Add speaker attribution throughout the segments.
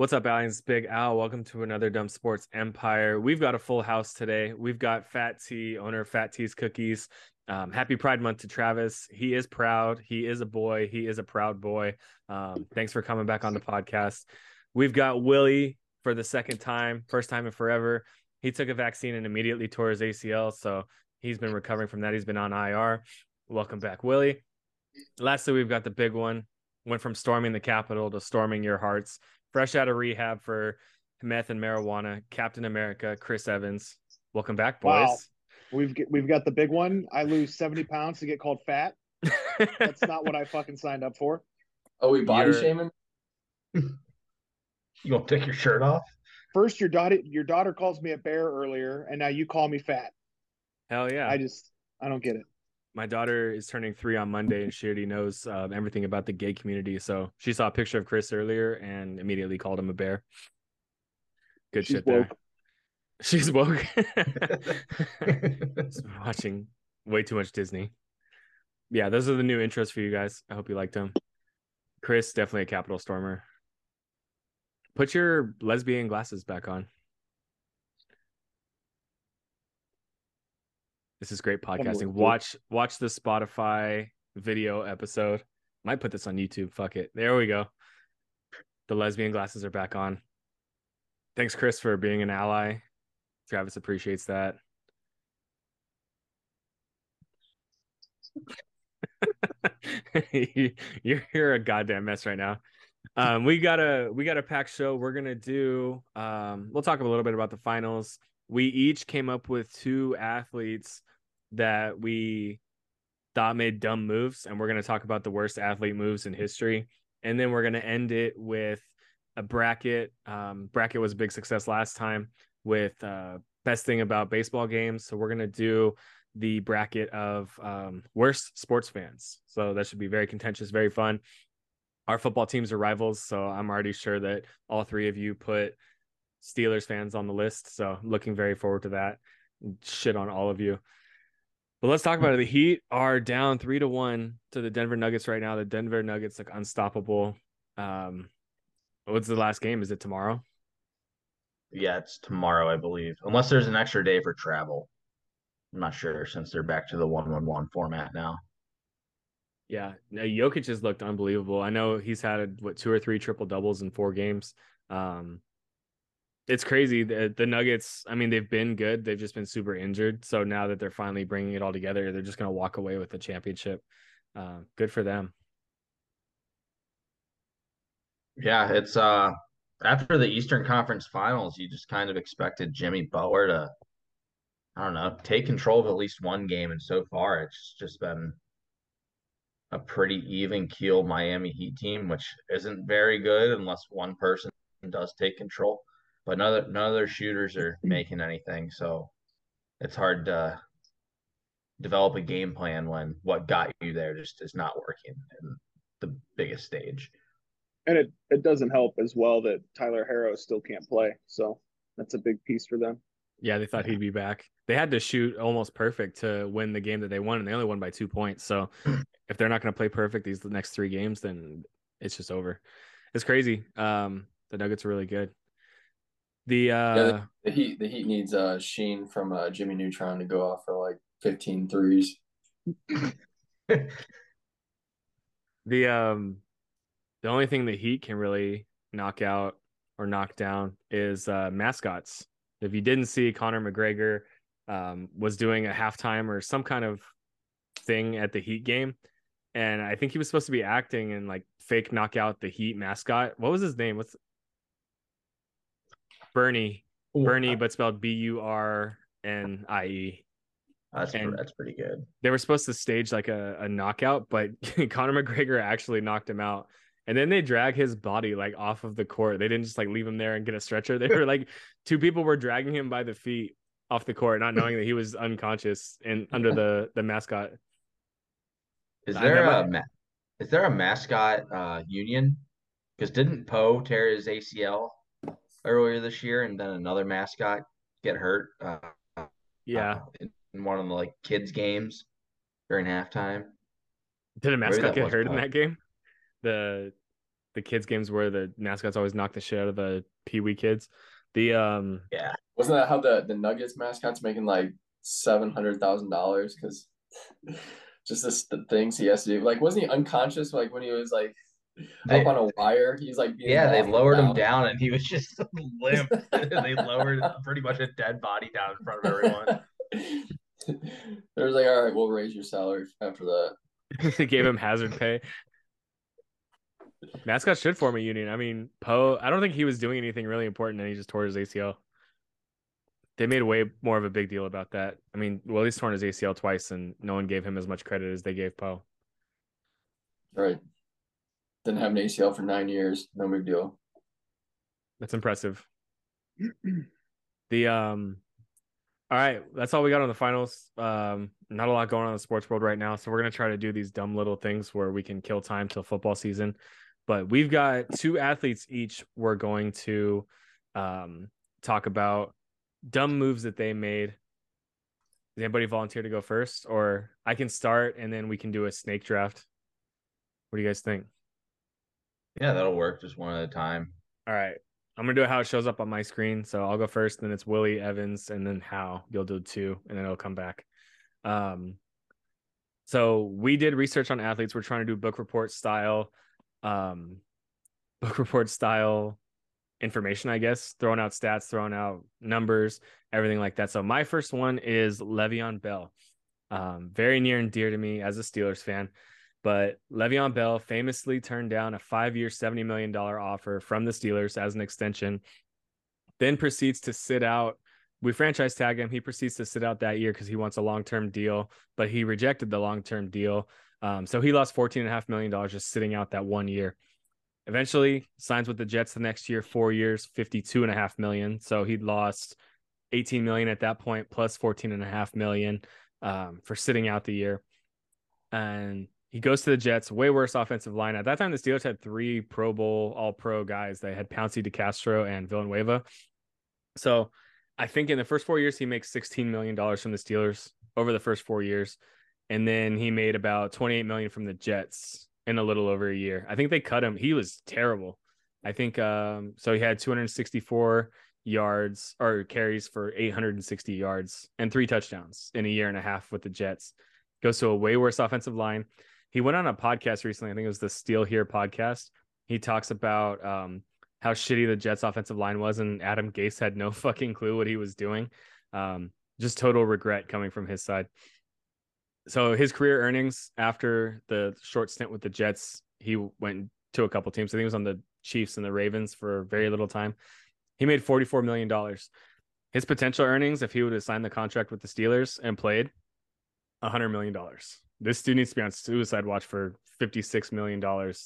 Speaker 1: What's up, Aliens? Big Al. Welcome to another Dumb Sports Empire. We've got a full house today. We've got Fat T, owner of Fat T's Cookies. Um, happy Pride Month to Travis. He is proud. He is a boy. He is a proud boy. Um, thanks for coming back on the podcast. We've got Willie for the second time, first time in forever. He took a vaccine and immediately tore his ACL. So he's been recovering from that. He's been on IR. Welcome back, Willie. Lastly, we've got the big one. Went from storming the Capitol to storming your hearts. Fresh out of rehab for meth and marijuana, Captain America, Chris Evans. Welcome back, boys.
Speaker 2: Wow. We've we've got the big one. I lose seventy pounds to get called fat. That's not what I fucking signed up for.
Speaker 3: Oh, we body
Speaker 1: You're-
Speaker 3: shaming?
Speaker 4: You gonna take your shirt off?
Speaker 2: First, your daughter your daughter calls me a bear earlier, and now you call me fat.
Speaker 1: Hell yeah.
Speaker 2: I just I don't get it.
Speaker 1: My daughter is turning three on Monday, and she already knows um, everything about the gay community. So she saw a picture of Chris earlier and immediately called him a bear. Good
Speaker 2: She's
Speaker 1: shit there. She's woke. Watching way too much Disney. Yeah, those are the new intros for you guys. I hope you liked them. Chris, definitely a Capital Stormer. Put your lesbian glasses back on. This is great podcasting. Watch watch the Spotify video episode. Might put this on YouTube. Fuck it. There we go. The lesbian glasses are back on. Thanks, Chris, for being an ally. Travis appreciates that. You- you're you're a goddamn mess right now. Um, we got a we got a packed show. We're gonna do. Um, we'll talk a little bit about the finals. We each came up with two athletes that we thought made dumb moves, and we're gonna talk about the worst athlete moves in history. And then we're gonna end it with a bracket. Um, bracket was a big success last time with uh, best thing about baseball games. So we're gonna do the bracket of um, worst sports fans. So that should be very contentious, very fun. Our football teams are rivals, so I'm already sure that all three of you put Steelers fans on the list. So looking very forward to that. Shit on all of you. But let's talk about it. The Heat are down three to one to the Denver Nuggets right now. The Denver Nuggets look unstoppable. Um, what's the last game? Is it tomorrow?
Speaker 4: yeah, it's tomorrow, I believe. Unless there's an extra day for travel. I'm not sure since they're back to the one one one format now.
Speaker 1: Yeah, no, Jokic has looked unbelievable. I know he's had what two or three triple doubles in four games. Um, it's crazy. The, the Nuggets, I mean, they've been good. They've just been super injured. So now that they're finally bringing it all together, they're just going to walk away with the championship. Uh, good for them.
Speaker 4: Yeah, it's uh after the Eastern Conference Finals, you just kind of expected Jimmy Butler to, I don't know, take control of at least one game, and so far it's just been a pretty even keel Miami Heat team, which isn't very good unless one person does take control. But none of, none of their shooters are making anything, so it's hard to develop a game plan when what got you there just is not working in the biggest stage.
Speaker 2: And it it doesn't help as well that Tyler Herro still can't play. So that's a big piece for them.
Speaker 1: Yeah, they thought he'd be back. They had to shoot almost perfect to win the game that they won, and they only won by two points. So if they're not going to play perfect these next three games, then it's just over. It's crazy. Um, the Nuggets are really good. The uh,
Speaker 3: Yeah, The Heat the Heat needs uh Sheen from uh Jimmy Neutron to go off for like 15 threes.
Speaker 1: the um the only thing the Heat can really knock out or knock down is uh mascots. If you didn't see Conor McGregor um was doing a halftime or some kind of thing at the Heat game and I think he was supposed to be acting and like fake knock out the Heat mascot. What was his name? What's Bernie? Bernie, but spelled B U R N I E.
Speaker 4: That's
Speaker 1: And-
Speaker 4: that's pretty good.
Speaker 1: they were supposed to stage like a, a knockout, but Conor McGregor actually knocked him out. And then they drag his body like off of the court. They didn't just like leave him there and get a stretcher. They were like two people were dragging him by the feet off the court, not knowing that he was unconscious and under the the mascot.
Speaker 4: Is there a ma- is there a mascot uh union? Because didn't Poe tear his ACL earlier this year, and then another mascot get hurt? Uh,
Speaker 1: Yeah.
Speaker 4: in, in one of the like kids games during halftime.
Speaker 1: Did a mascot
Speaker 4: that
Speaker 1: get hurt in that game? The the kids games where the mascots always knock the shit out of the Pee Wee kids. The um
Speaker 4: Yeah.
Speaker 3: Wasn't that how the the Nuggets mascot's making like seven hundred thousand dollars because just this the things he has to do? Like, wasn't he unconscious? Like when he was like
Speaker 4: They-
Speaker 3: up on a wire, he's like being
Speaker 4: Yeah, they
Speaker 3: walked
Speaker 4: lowered him down and he was just limp. they lowered pretty much a dead body down in front of everyone.
Speaker 3: They was like, all right, we'll raise your salary after that.
Speaker 1: they gave him hazard pay. Mascot should form a union. I mean, Poe, I don't think he was doing anything really important and he just tore his ACL. They made way more of a big deal about that. I mean, well, he's torn his ACL twice and no one gave him as much credit as they gave Poe.
Speaker 3: Right. Didn't have an ACL for nine years. No big deal.
Speaker 1: That's impressive. the um all right, that's all we got on the finals. Um not a lot going on in the sports world right now, so we're to try to do these dumb little things where we can kill time till football season. But we've got two athletes each we're going to um talk about dumb moves that they made. Does anybody volunteer to go first or I can start and then we can do a snake draft. What do you guys think?
Speaker 4: Yeah, that'll work just one at a time.
Speaker 1: All right. I'm gonna do how it shows up on my screen. So I'll go first, then it's Willie Evans, and then how you'll do two, and then it'll come back. Um so we did research on athletes. We're trying to do book report style, um, book report style information, I guess, throwing out stats, throwing out numbers, everything like that. So my first one is Le'Veon Bell. Um, very near and dear to me as a Steelers fan. But Le'Veon Bell famously turned down a five-year, $70 million offer from the Steelers as an extension, then proceeds to sit out. We franchise tag him. He proceeds to sit out that year because he wants a long-term deal, but he rejected the long-term deal. Um, so he lost $14.5 million just sitting out that one year. Eventually signs with the Jets the next year, four years, 52.5 million. So he'd lost 18 million at that point, plus 14.5 million um, for sitting out the year. And he goes to the Jets, way worse offensive line. At that time, the Steelers had three Pro Bowl All Pro guys. They had Pouncey, DeCastro, and Villanueva. So I think in the first four years, he makes $16 million from the Steelers over the first four years. And then he made about 28 million from the Jets in a little over a year. I think they cut him. He was terrible. I think um, so. He had 264 yards or carries for 860 yards and three touchdowns in a year and a half with the Jets. Goes to a way worse offensive line. He went on a podcast recently. I think it was the Steel Here podcast. He talks about um, how shitty the Jets offensive line was, and Adam Gase had no fucking clue what he was doing. Um, just total regret coming from his side. So his career earnings after the short stint with the Jets, he went to a couple teams. I think he was on the Chiefs and the Ravens for very little time. He made $44 million. His potential earnings, if he would have signed the contract with the Steelers and played, $100 million. This dude needs to be on suicide watch for $56 million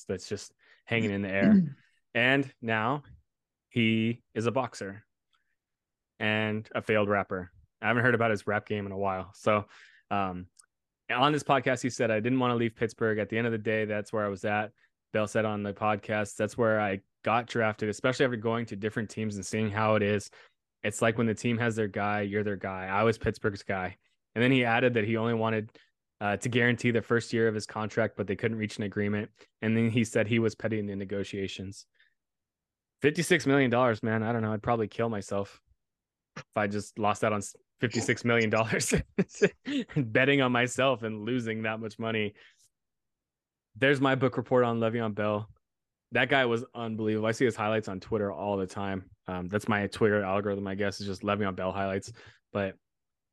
Speaker 1: that's just hanging in the air. and now he is a boxer and a failed rapper. I haven't heard about his rap game in a while. So, um, on this podcast, he said, I didn't want to leave Pittsburgh. At the end of the day, that's where I was at. Bell said on the podcast, that's where I got drafted, especially after going to different teams and seeing how it is. It's like when the team has their guy, you're their guy. I was Pittsburgh's guy. And then he added that he only wanted uh, to guarantee the first year of his contract, but they couldn't reach an agreement. And then he said he was petty in the negotiations. $56 million, man. I don't know. I'd probably kill myself if I just lost out on $56 million betting on myself and losing that much money. There's my book report on Le'Veon Bell. That guy was unbelievable. I see his highlights on Twitter all the time. Um, that's my Twitter algorithm, I guess, is just Le'Veon Bell highlights. But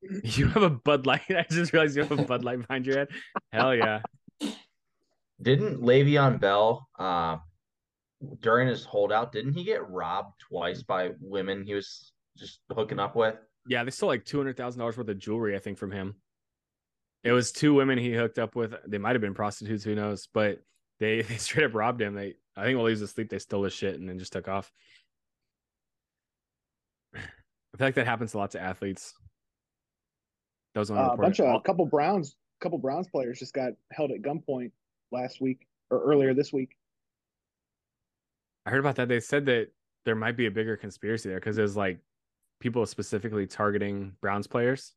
Speaker 1: you have a Bud Light. I just realized you have a Bud Light behind your head. Hell yeah.
Speaker 4: Didn't Le'Veon Bell, uh, during his holdout, didn't he get robbed twice by women he was just hooking up with?
Speaker 1: Yeah, they stole like two hundred thousand dollars worth of jewelry, I think, from him. It was two women he hooked up with. They might have been prostitutes, who knows? But they, they straight up robbed him. They I think while he was asleep, they stole his shit and then just took off. I feel like that happens to lot of athletes. That was
Speaker 2: Uh, a bunch of a couple Browns, couple Browns players just got held at gunpoint last week or earlier this week.
Speaker 1: I heard about that. They said that there might be a bigger conspiracy there because there's like people specifically targeting Browns players.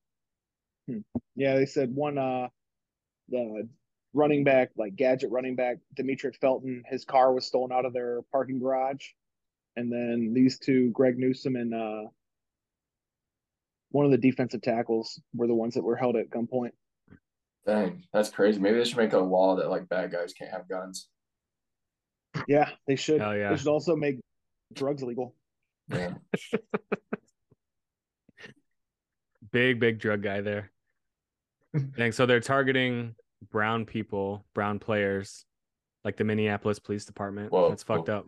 Speaker 2: Yeah, they said one uh the running back, like gadget running back, Demetric Felton. His car was stolen out of their parking garage, and then these two, Greg Newsome and uh, one of the defensive tackles, were the ones that were held at gunpoint.
Speaker 3: Dang, that's crazy. Maybe they should make a law that like bad guys can't have guns.
Speaker 2: Yeah, they should.
Speaker 1: Hell yeah.
Speaker 2: They should also make drugs illegal.
Speaker 3: Yeah.
Speaker 1: Big, big drug guy there. Dang, so they're targeting brown people, brown players, like the Minneapolis Police Department.
Speaker 3: Whoa,
Speaker 1: That's fucked
Speaker 3: whoa.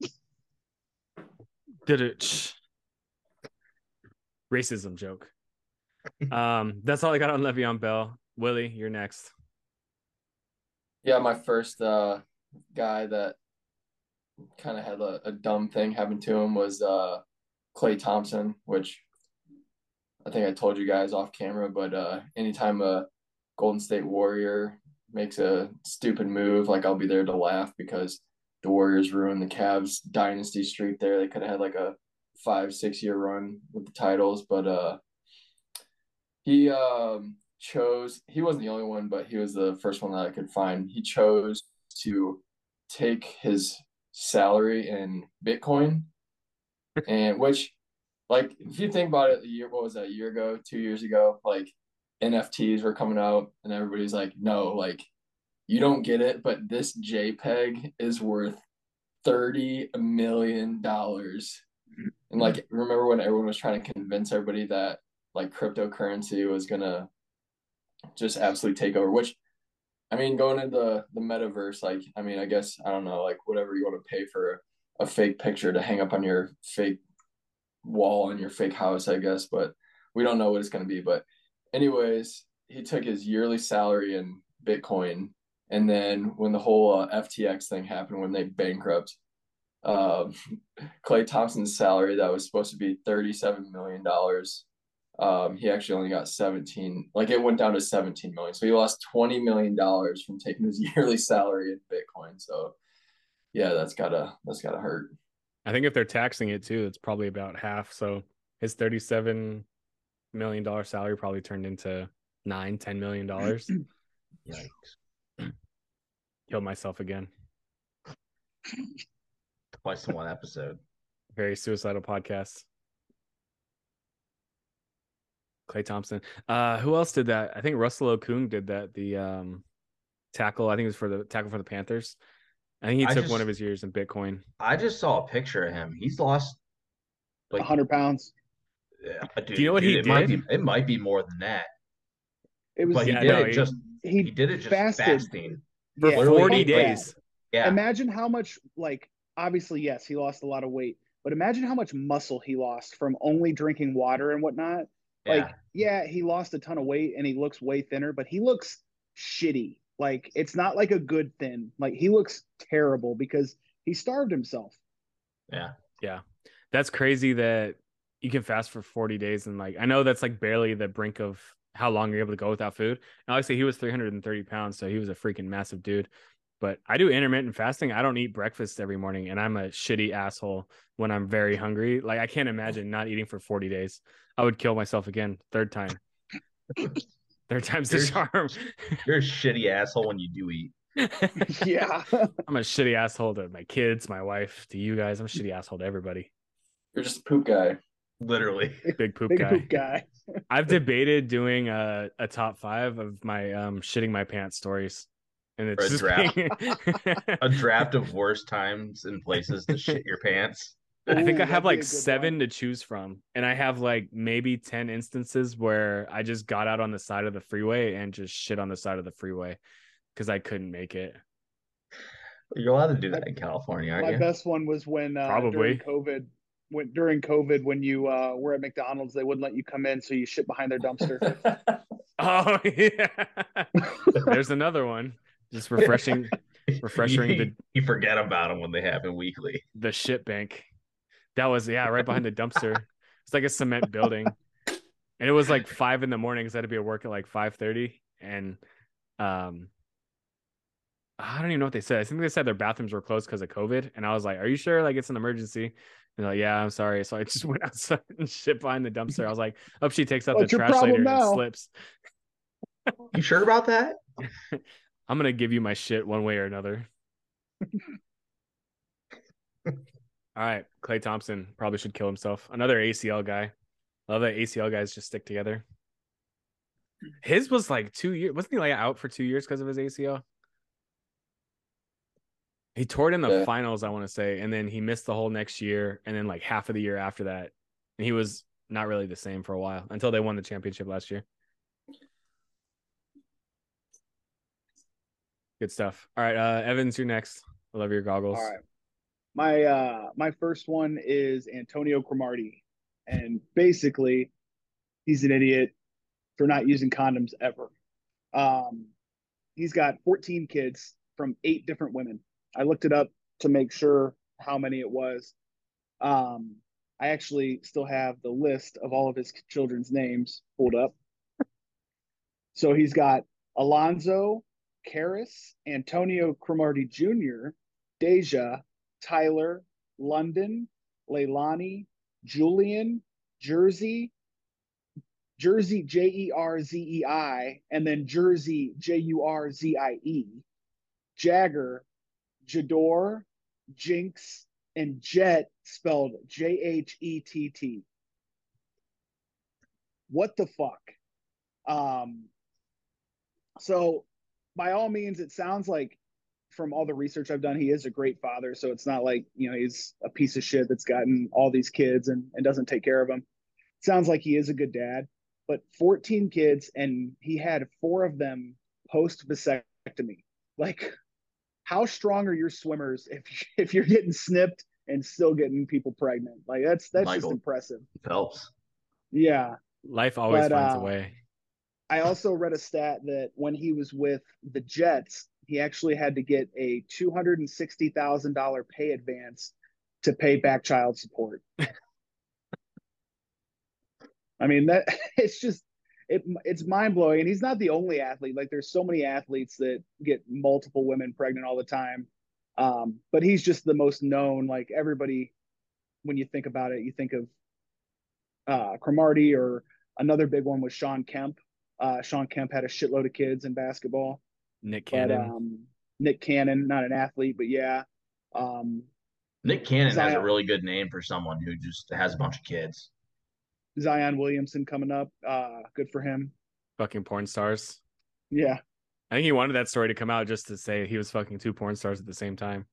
Speaker 1: up. Did it? Racism joke. Um, that's all I got on Le'Veon Bell. Willie, you're next.
Speaker 3: Yeah, my first uh guy that kind of had a, a dumb thing happen to him was uh Klay Thompson, which I think I told you guys off camera, but uh anytime a Golden State Warrior makes a stupid move, like I'll be there to laugh because the Warriors ruined the Cavs dynasty streak there. They could have had like a five, six year run with the titles, but uh he um chose he wasn't the only one, but he was the first one that I could find. He chose to take his salary in Bitcoin, and which, like, if you think about it, a year what was that? A year ago, two years ago, like NFTs were coming out, and everybody's like, no, like, you don't get it, but this JPEG is worth thirty million dollars. And like, remember when everyone was trying to convince everybody that like cryptocurrency was gonna just absolutely take over. Which, I mean, going into the the metaverse, like, I mean, I guess I don't know, like whatever you want to pay for a fake picture to hang up on your fake wall in your fake house, I guess. But we don't know what it's gonna be. But, anyways, he took his yearly salary in Bitcoin, and then when the whole uh, FTX thing happened, when they bankrupt. Um, Klay Thompson's salary that was supposed to be thirty-seven million dollars um, he actually only got 17 like it went down to 17 million so he lost 20 million dollars from taking his yearly salary in bitcoin so yeah that's gotta that's gotta hurt
Speaker 1: I think if they're taxing it too, it's probably about half. So his thirty-seven million dollar salary probably turned into nine, ten million dollars.
Speaker 4: Yikes.
Speaker 1: Killed myself again.
Speaker 4: Twice in one episode.
Speaker 1: Very suicidal podcast. Klay Thompson. Uh, who else did that? I think Russell Okung did that. The um, tackle. I think it was for the tackle for the Panthers. I think he
Speaker 4: I
Speaker 1: took
Speaker 4: just-
Speaker 1: one of his years in Bitcoin.
Speaker 4: I just saw a picture of him. He's lost like
Speaker 2: hundred pounds.
Speaker 4: Yeah, dude,
Speaker 1: Do you know what
Speaker 4: dude,
Speaker 1: he
Speaker 4: it Might
Speaker 1: did?
Speaker 4: be, it might be more than that.
Speaker 2: It was
Speaker 4: But he
Speaker 1: Yeah,
Speaker 4: did
Speaker 1: no,
Speaker 4: it
Speaker 1: he-
Speaker 4: just he
Speaker 2: he
Speaker 4: did it just
Speaker 2: fasted.
Speaker 4: fasting.
Speaker 1: For
Speaker 2: yeah,
Speaker 1: forty
Speaker 2: fuck that.
Speaker 1: days.
Speaker 4: Yeah.
Speaker 2: Imagine how much like obviously yes, he lost a lot of weight, but imagine how much muscle he lost from only drinking water and whatnot. Like,
Speaker 4: yeah.
Speaker 2: yeah, he lost a ton of weight and he looks way thinner, but he looks shitty. Like it's not like a good thin. Like he looks terrible because he starved himself.
Speaker 4: Yeah.
Speaker 1: Yeah. That's crazy that you can fast for 40 days and like I know that's like barely the brink of how long you're able to go without food. And obviously he was 330 pounds, so he was a freaking massive dude. But I do intermittent fasting. I don't eat breakfast every morning, and I'm a shitty asshole when I'm very hungry. Like I can't imagine not eating for 40 days. I would kill myself again, third time. third time's the
Speaker 4: You're-
Speaker 1: charm.
Speaker 4: You're a shitty asshole when you do eat.
Speaker 2: yeah.
Speaker 1: I'm a shitty asshole to my kids, my wife, to you guys. I'm a shitty asshole to everybody.
Speaker 3: you're just a poop guy
Speaker 4: Literally.
Speaker 1: Big poop
Speaker 2: Big
Speaker 1: guy.
Speaker 2: poop guy.
Speaker 1: I've debated doing a, a top five of my um shitting my pants stories. And it's
Speaker 4: a
Speaker 1: just
Speaker 4: draft.
Speaker 1: being-
Speaker 4: A draft of worst times and places to shit your pants.
Speaker 1: I think I have like seven
Speaker 2: one.
Speaker 1: to choose from. And I have like maybe 10 instances where I just got out on the side of the freeway and just shit on the side of the freeway because I couldn't make it.
Speaker 4: You're allowed to do that in California, aren't
Speaker 2: My
Speaker 4: you?
Speaker 2: best one was when uh,
Speaker 1: Probably.
Speaker 2: during COVID. When during COVID, when you uh, were at McDonald's, they wouldn't let you come in, so you shit behind their dumpster.
Speaker 1: Oh yeah. There's another one. Just refreshing refreshing
Speaker 4: you,
Speaker 1: the-
Speaker 4: you forget about them when they happen weekly.
Speaker 1: the shit bank. That was yeah, right behind the dumpster. It's like a cement building. And it was like five in the morning because I had to be at work at like five thirty. And um I don't even know what they said. I think they said their bathrooms were closed because of COVID. And I was like, Are you sure? Like it's an emergency. And they're like, Yeah, I'm sorry. So I just went outside and shit behind the dumpster. I was like, Oh, she takes out
Speaker 2: What's
Speaker 1: the trash later
Speaker 2: problem
Speaker 1: and it slips.
Speaker 4: You sure about that?
Speaker 1: I'm gonna give you my shit one way or another. All right, Klay Thompson probably should kill himself. Another ACL guy. Love that ACL guys just stick together. His was like two years. Wasn't he like out for two years because of his ACL? He tore it in the
Speaker 3: Yeah.
Speaker 1: finals, I want to say, and then he missed the whole next year, and then like half of the year after that, and he was not really the same for a while until they won the championship last year. Good stuff. All right, uh, Evans, you're next. I love your goggles.
Speaker 2: All right. My uh my first one is Antonio Cromartie. And basically he's an idiot for not using condoms ever. Um he's got 14 kids from eight different women. I looked it up to make sure how many it was. Um I actually still have the list of all of his children's names pulled up. So he's got Alonzo, Karis, Antonio Cromartie Jr., Deja, Tyler, London, Leilani, Julian, Jersey, Jersey J E R Z E I, and then Jersey J U R Z I E, Jagger, Jador, Jinx, and Jet spelled J H E T T. What the fuck? Um, so by all means, it sounds like from all the research I've done, he is a great father. So it's not like, you know, he's a piece of shit that's gotten all these kids and, and doesn't take care of them. Sounds like he is a good dad, but 14 kids and he had four of them post vasectomy. Like, how strong are your swimmers if if you're getting snipped and still getting people pregnant? Like that's that's just
Speaker 4: Michael.
Speaker 2: impressive.
Speaker 4: Phelps.
Speaker 2: Yeah.
Speaker 1: Life always
Speaker 2: But,
Speaker 1: finds a
Speaker 2: uh,
Speaker 1: way.
Speaker 2: I also read a stat that when he was with the Jets, he actually had to get a two hundred and sixty thousand dollar pay advance to pay back child support. I mean that it's just it it's mind blowing, and he's not the only athlete. Like there's so many athletes that get multiple women pregnant all the time, um, but he's just the most known. Like everybody, when you think about it, you think of uh, Cromartie or another big one was Shawn Kemp. Uh, Shawn Kemp had a shitload of kids in basketball.
Speaker 1: Nick
Speaker 2: But
Speaker 1: Cannon.
Speaker 2: um, Nick Cannon, not an athlete, but yeah. Um,
Speaker 4: Nick Cannon has a really good name for someone who just has a bunch of kids.
Speaker 2: Zion Williamson coming up. Uh, good for him.
Speaker 1: fucking porn stars.
Speaker 2: Yeah,
Speaker 1: I think he wanted that story to come out just to say he was fucking two porn stars at the same time.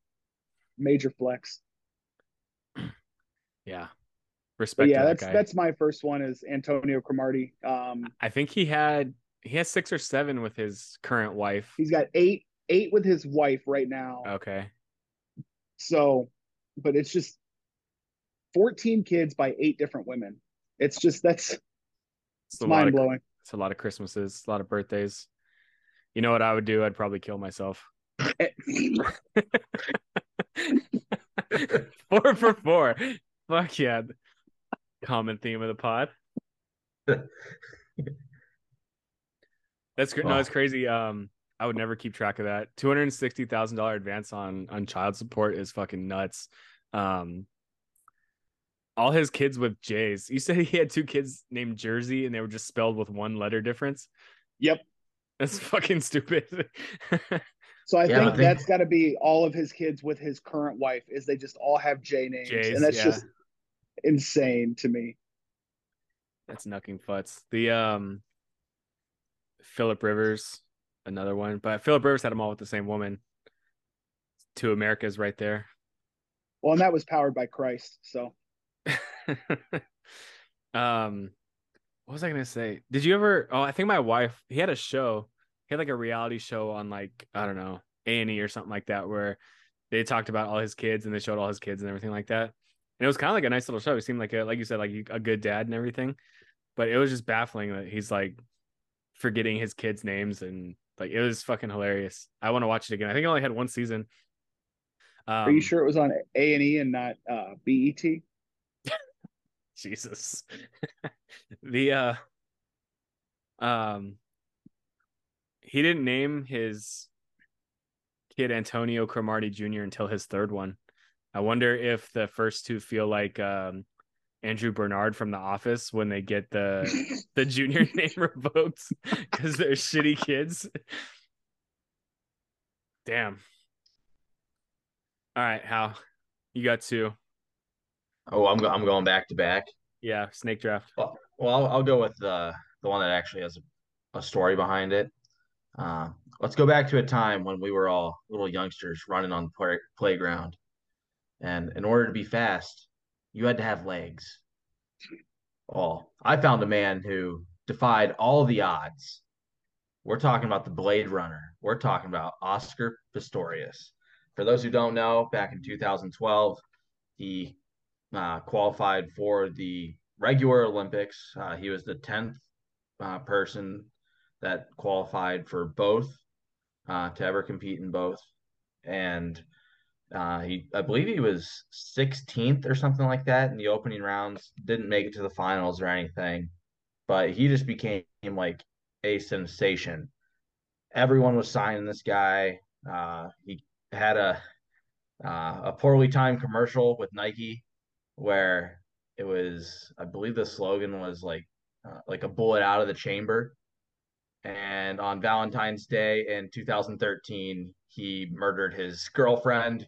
Speaker 2: major flex.
Speaker 1: Yeah.
Speaker 2: But
Speaker 1: Respect
Speaker 2: yeah,
Speaker 1: that
Speaker 2: that's
Speaker 1: guy.
Speaker 2: that's my first one is Antonio Cromartie. Um,
Speaker 1: I think he had he has six or seven with his current wife.
Speaker 2: he's got eight eight with his wife right now.
Speaker 1: Okay.
Speaker 2: So, but it's just 14 kids by eight different women. It's just that's
Speaker 1: It's
Speaker 2: it's mind
Speaker 1: of
Speaker 2: blowing.
Speaker 1: it's a lot of Christmases, a lot of birthdays. You know what I would do? I'd probably kill myself. four for four. Fuck yeah. Common theme of the pod. That's great. No, it's crazy. Um, I would never keep track of that. Two hundred and sixty thousand dollar advance on on child support is fucking nuts. Um, all his kids with J's. You said he had two kids named Jersey, and they were just spelled with one letter difference.
Speaker 2: Yep.
Speaker 1: That's fucking stupid.
Speaker 2: So I
Speaker 4: Yeah,
Speaker 2: think
Speaker 4: but think-
Speaker 2: that's got to be all of his kids with his current wife is they just all have J names,
Speaker 1: J's,
Speaker 2: and that's
Speaker 1: yeah.
Speaker 2: just insane to me.
Speaker 1: That's knucking futs. The um Philip Rivers, another one. But Philip Rivers had them all with the same woman. Two Americas right there.
Speaker 2: Well, and that was powered by Christ. So
Speaker 1: um what was I gonna say? Did you ever oh I think my wife he had a show, he had like a reality show on like, I don't know, A and E or something like that where they talked about all his kids and they showed all his kids and everything like that. And it was kind of like a nice little show. He seemed like a like you said, like a good dad and everything. But it was just baffling that he's like forgetting his kids' names and like it was fucking hilarious. I want to watch it again. I think I only had one season. Um,
Speaker 2: are you sure it was on A and E and not uh, BET?
Speaker 1: Jesus. the uh um he didn't name his kid Antonio Cromartie Jr. until his third one. I wonder if the first two feel like um Andrew Bernard from The Office when they get the the junior name revoked because they're shitty kids. Damn. All right, Hal, you got two.
Speaker 4: Oh, I'm go- I'm going back to back.
Speaker 1: Yeah, snake draft.
Speaker 4: Well, well I'll, I'll go with the the one that actually has a, a story behind it. Uh, let's go back to a time when we were all little youngsters running on the play, playground, and in order to be fast, you had to have legs. Well, I found a man who defied all the odds. We're talking about the Blade Runner. We're talking about Oscar Pistorius. For those who don't know, back in 2012, he uh, qualified for the regular Olympics. Uh, he was the 10th uh, person that qualified for both uh, to ever compete in both. And uh, he, I believe he was 16th or something like that in the opening rounds. Didn't make it to the finals or anything, but he just became like a sensation. Everyone was signing this guy. Uh, he had a uh, a poorly timed commercial with Nike where it was, I believe the slogan was like uh, like a bullet out of the chamber. And on Valentine's Day in 2013, he murdered his girlfriend,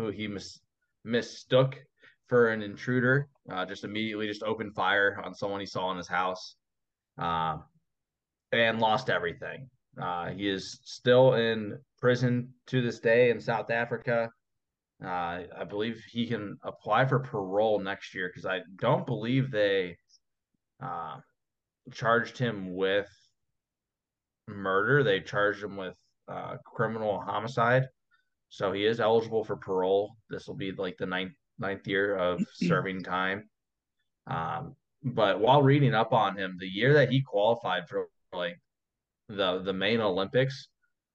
Speaker 4: who he mis- mistook for an intruder. Uh, just immediately just opened fire on someone he saw in his house, uh, and lost everything. Uh, he is still in prison to this day in South Africa. Uh, I believe he can apply for parole next year because I don't believe they uh, charged him with murder. They charged him with uh, criminal homicide. So he is eligible for parole. This will be like the ninth ninth year of serving time. Um, but while reading up on him, the year that he qualified for like the the main Olympics,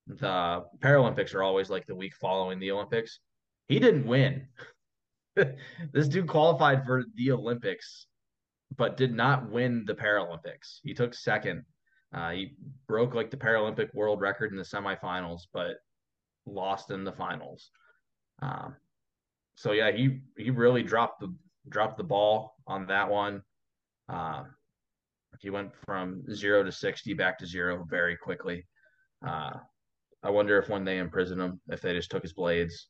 Speaker 4: the Paralympics are always like the week following the Olympics. He didn't win. this dude qualified for the Olympics, but did not win the Paralympics. He took second. Uh, he broke like the Paralympic world record in the semifinals, but lost in the finals. Um, so yeah, he he really dropped the dropped the ball on that one. Uh, he went from zero to sixty back to zero very quickly. Uh, I wonder if when they imprison him, if they just took his blades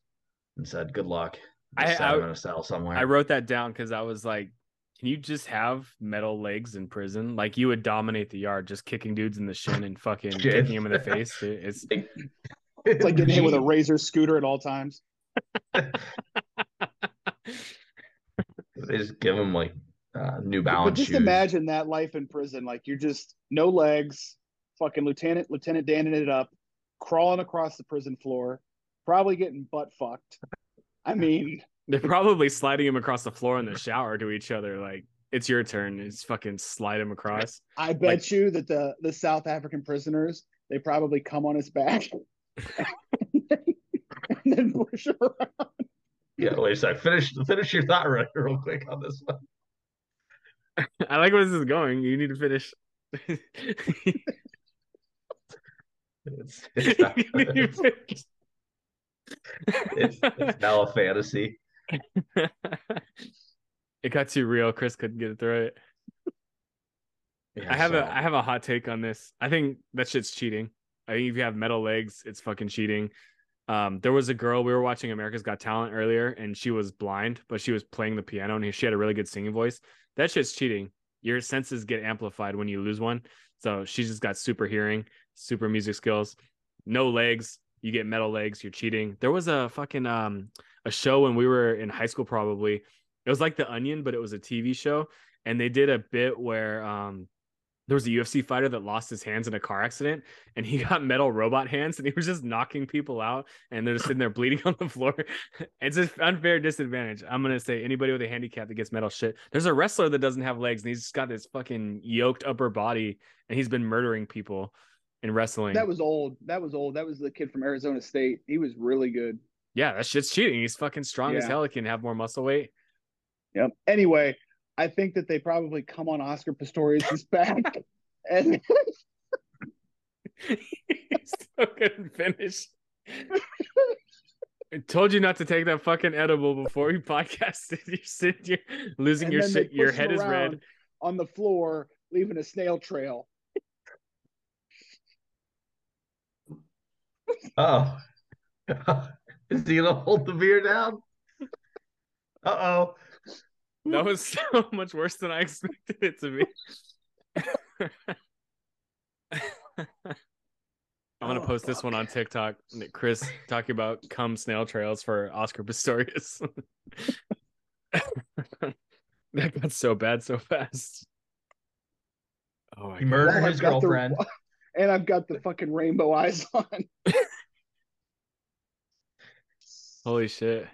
Speaker 4: and said, "Good luck."
Speaker 1: I, I,
Speaker 4: him in a cell somewhere.
Speaker 1: I wrote that down because I was like, can you just have metal legs in prison? Like you would dominate the yard just kicking dudes in the shin and fucking kicking him in the face. It's
Speaker 2: It's like getting hit with a razor scooter at all times.
Speaker 4: They just give him like uh, New
Speaker 2: But
Speaker 4: Balance
Speaker 2: just
Speaker 4: shoes.
Speaker 2: imagine that life in prison. Like you're just no legs, fucking Lieutenant Lieutenant Danning it up, crawling across the prison floor, probably getting butt fucked. I mean,
Speaker 1: they're probably sliding him across the floor in the shower to each other. Like it's your turn. It's fucking slide him across.
Speaker 2: I bet you that the the South African prisoners they probably come on his back and then push him around.
Speaker 4: Yeah, wait a sec. Finish finish your thought real, real quick on this one.
Speaker 1: I like where this is going. You need to finish.
Speaker 4: It's it's, not,
Speaker 1: You need to finish.
Speaker 4: it's, it's now a fantasy.
Speaker 1: it got too real. Chris couldn't get it through it.
Speaker 4: Yeah,
Speaker 1: I have
Speaker 4: so-
Speaker 1: a I have a hot take on this. I think that shit's cheating. I think if you have metal legs, it's fucking cheating. Um, there was a girl we were watching America's Got Talent earlier, and she was blind, but she was playing the piano, and she had a really good singing voice. That shit's cheating. Your senses get amplified when you lose one. So she just got super hearing, super music skills. No legs, you get metal legs. You're cheating. There was a fucking um a show when we were in high school. Probably it was like The Onion, but it was a TV show, and they did a bit where um there was a UFC fighter that lost his hands in a car accident and he got metal robot hands and he was just knocking people out and they're just sitting there bleeding on the floor. It's an unfair disadvantage. I'm gonna say anybody with a handicap that gets metal shit. There's a wrestler that doesn't have legs and he's just got this fucking yoked upper body and he's been murdering people in wrestling.
Speaker 2: That was old. That was old. That was the kid from Arizona State. He was really good.
Speaker 1: yeah, that shit's cheating. He's fucking strong as hell. He can have more muscle weight.
Speaker 2: Yep. Anyway, I think that they probably come on Oscar Pistorius' back and
Speaker 1: he still couldn't finish. I told you not to take that fucking edible before we podcasted. You're sitting, you're losing
Speaker 2: And
Speaker 1: your shit. Your head is red.
Speaker 2: on the floor, leaving a snail trail.
Speaker 4: Oh. Is he gonna hold the beer down? Uh oh.
Speaker 1: That was so much worse than I expected it to be. I'm gonna
Speaker 2: Oh,
Speaker 1: post this one on TikTok. Chris talking about cum snail trails for Oscar Pistorius. that got so bad so fast. Oh my
Speaker 4: He murdered his
Speaker 2: got the-
Speaker 4: girlfriend.
Speaker 2: and I've got the fucking rainbow eyes on.
Speaker 1: Holy shit!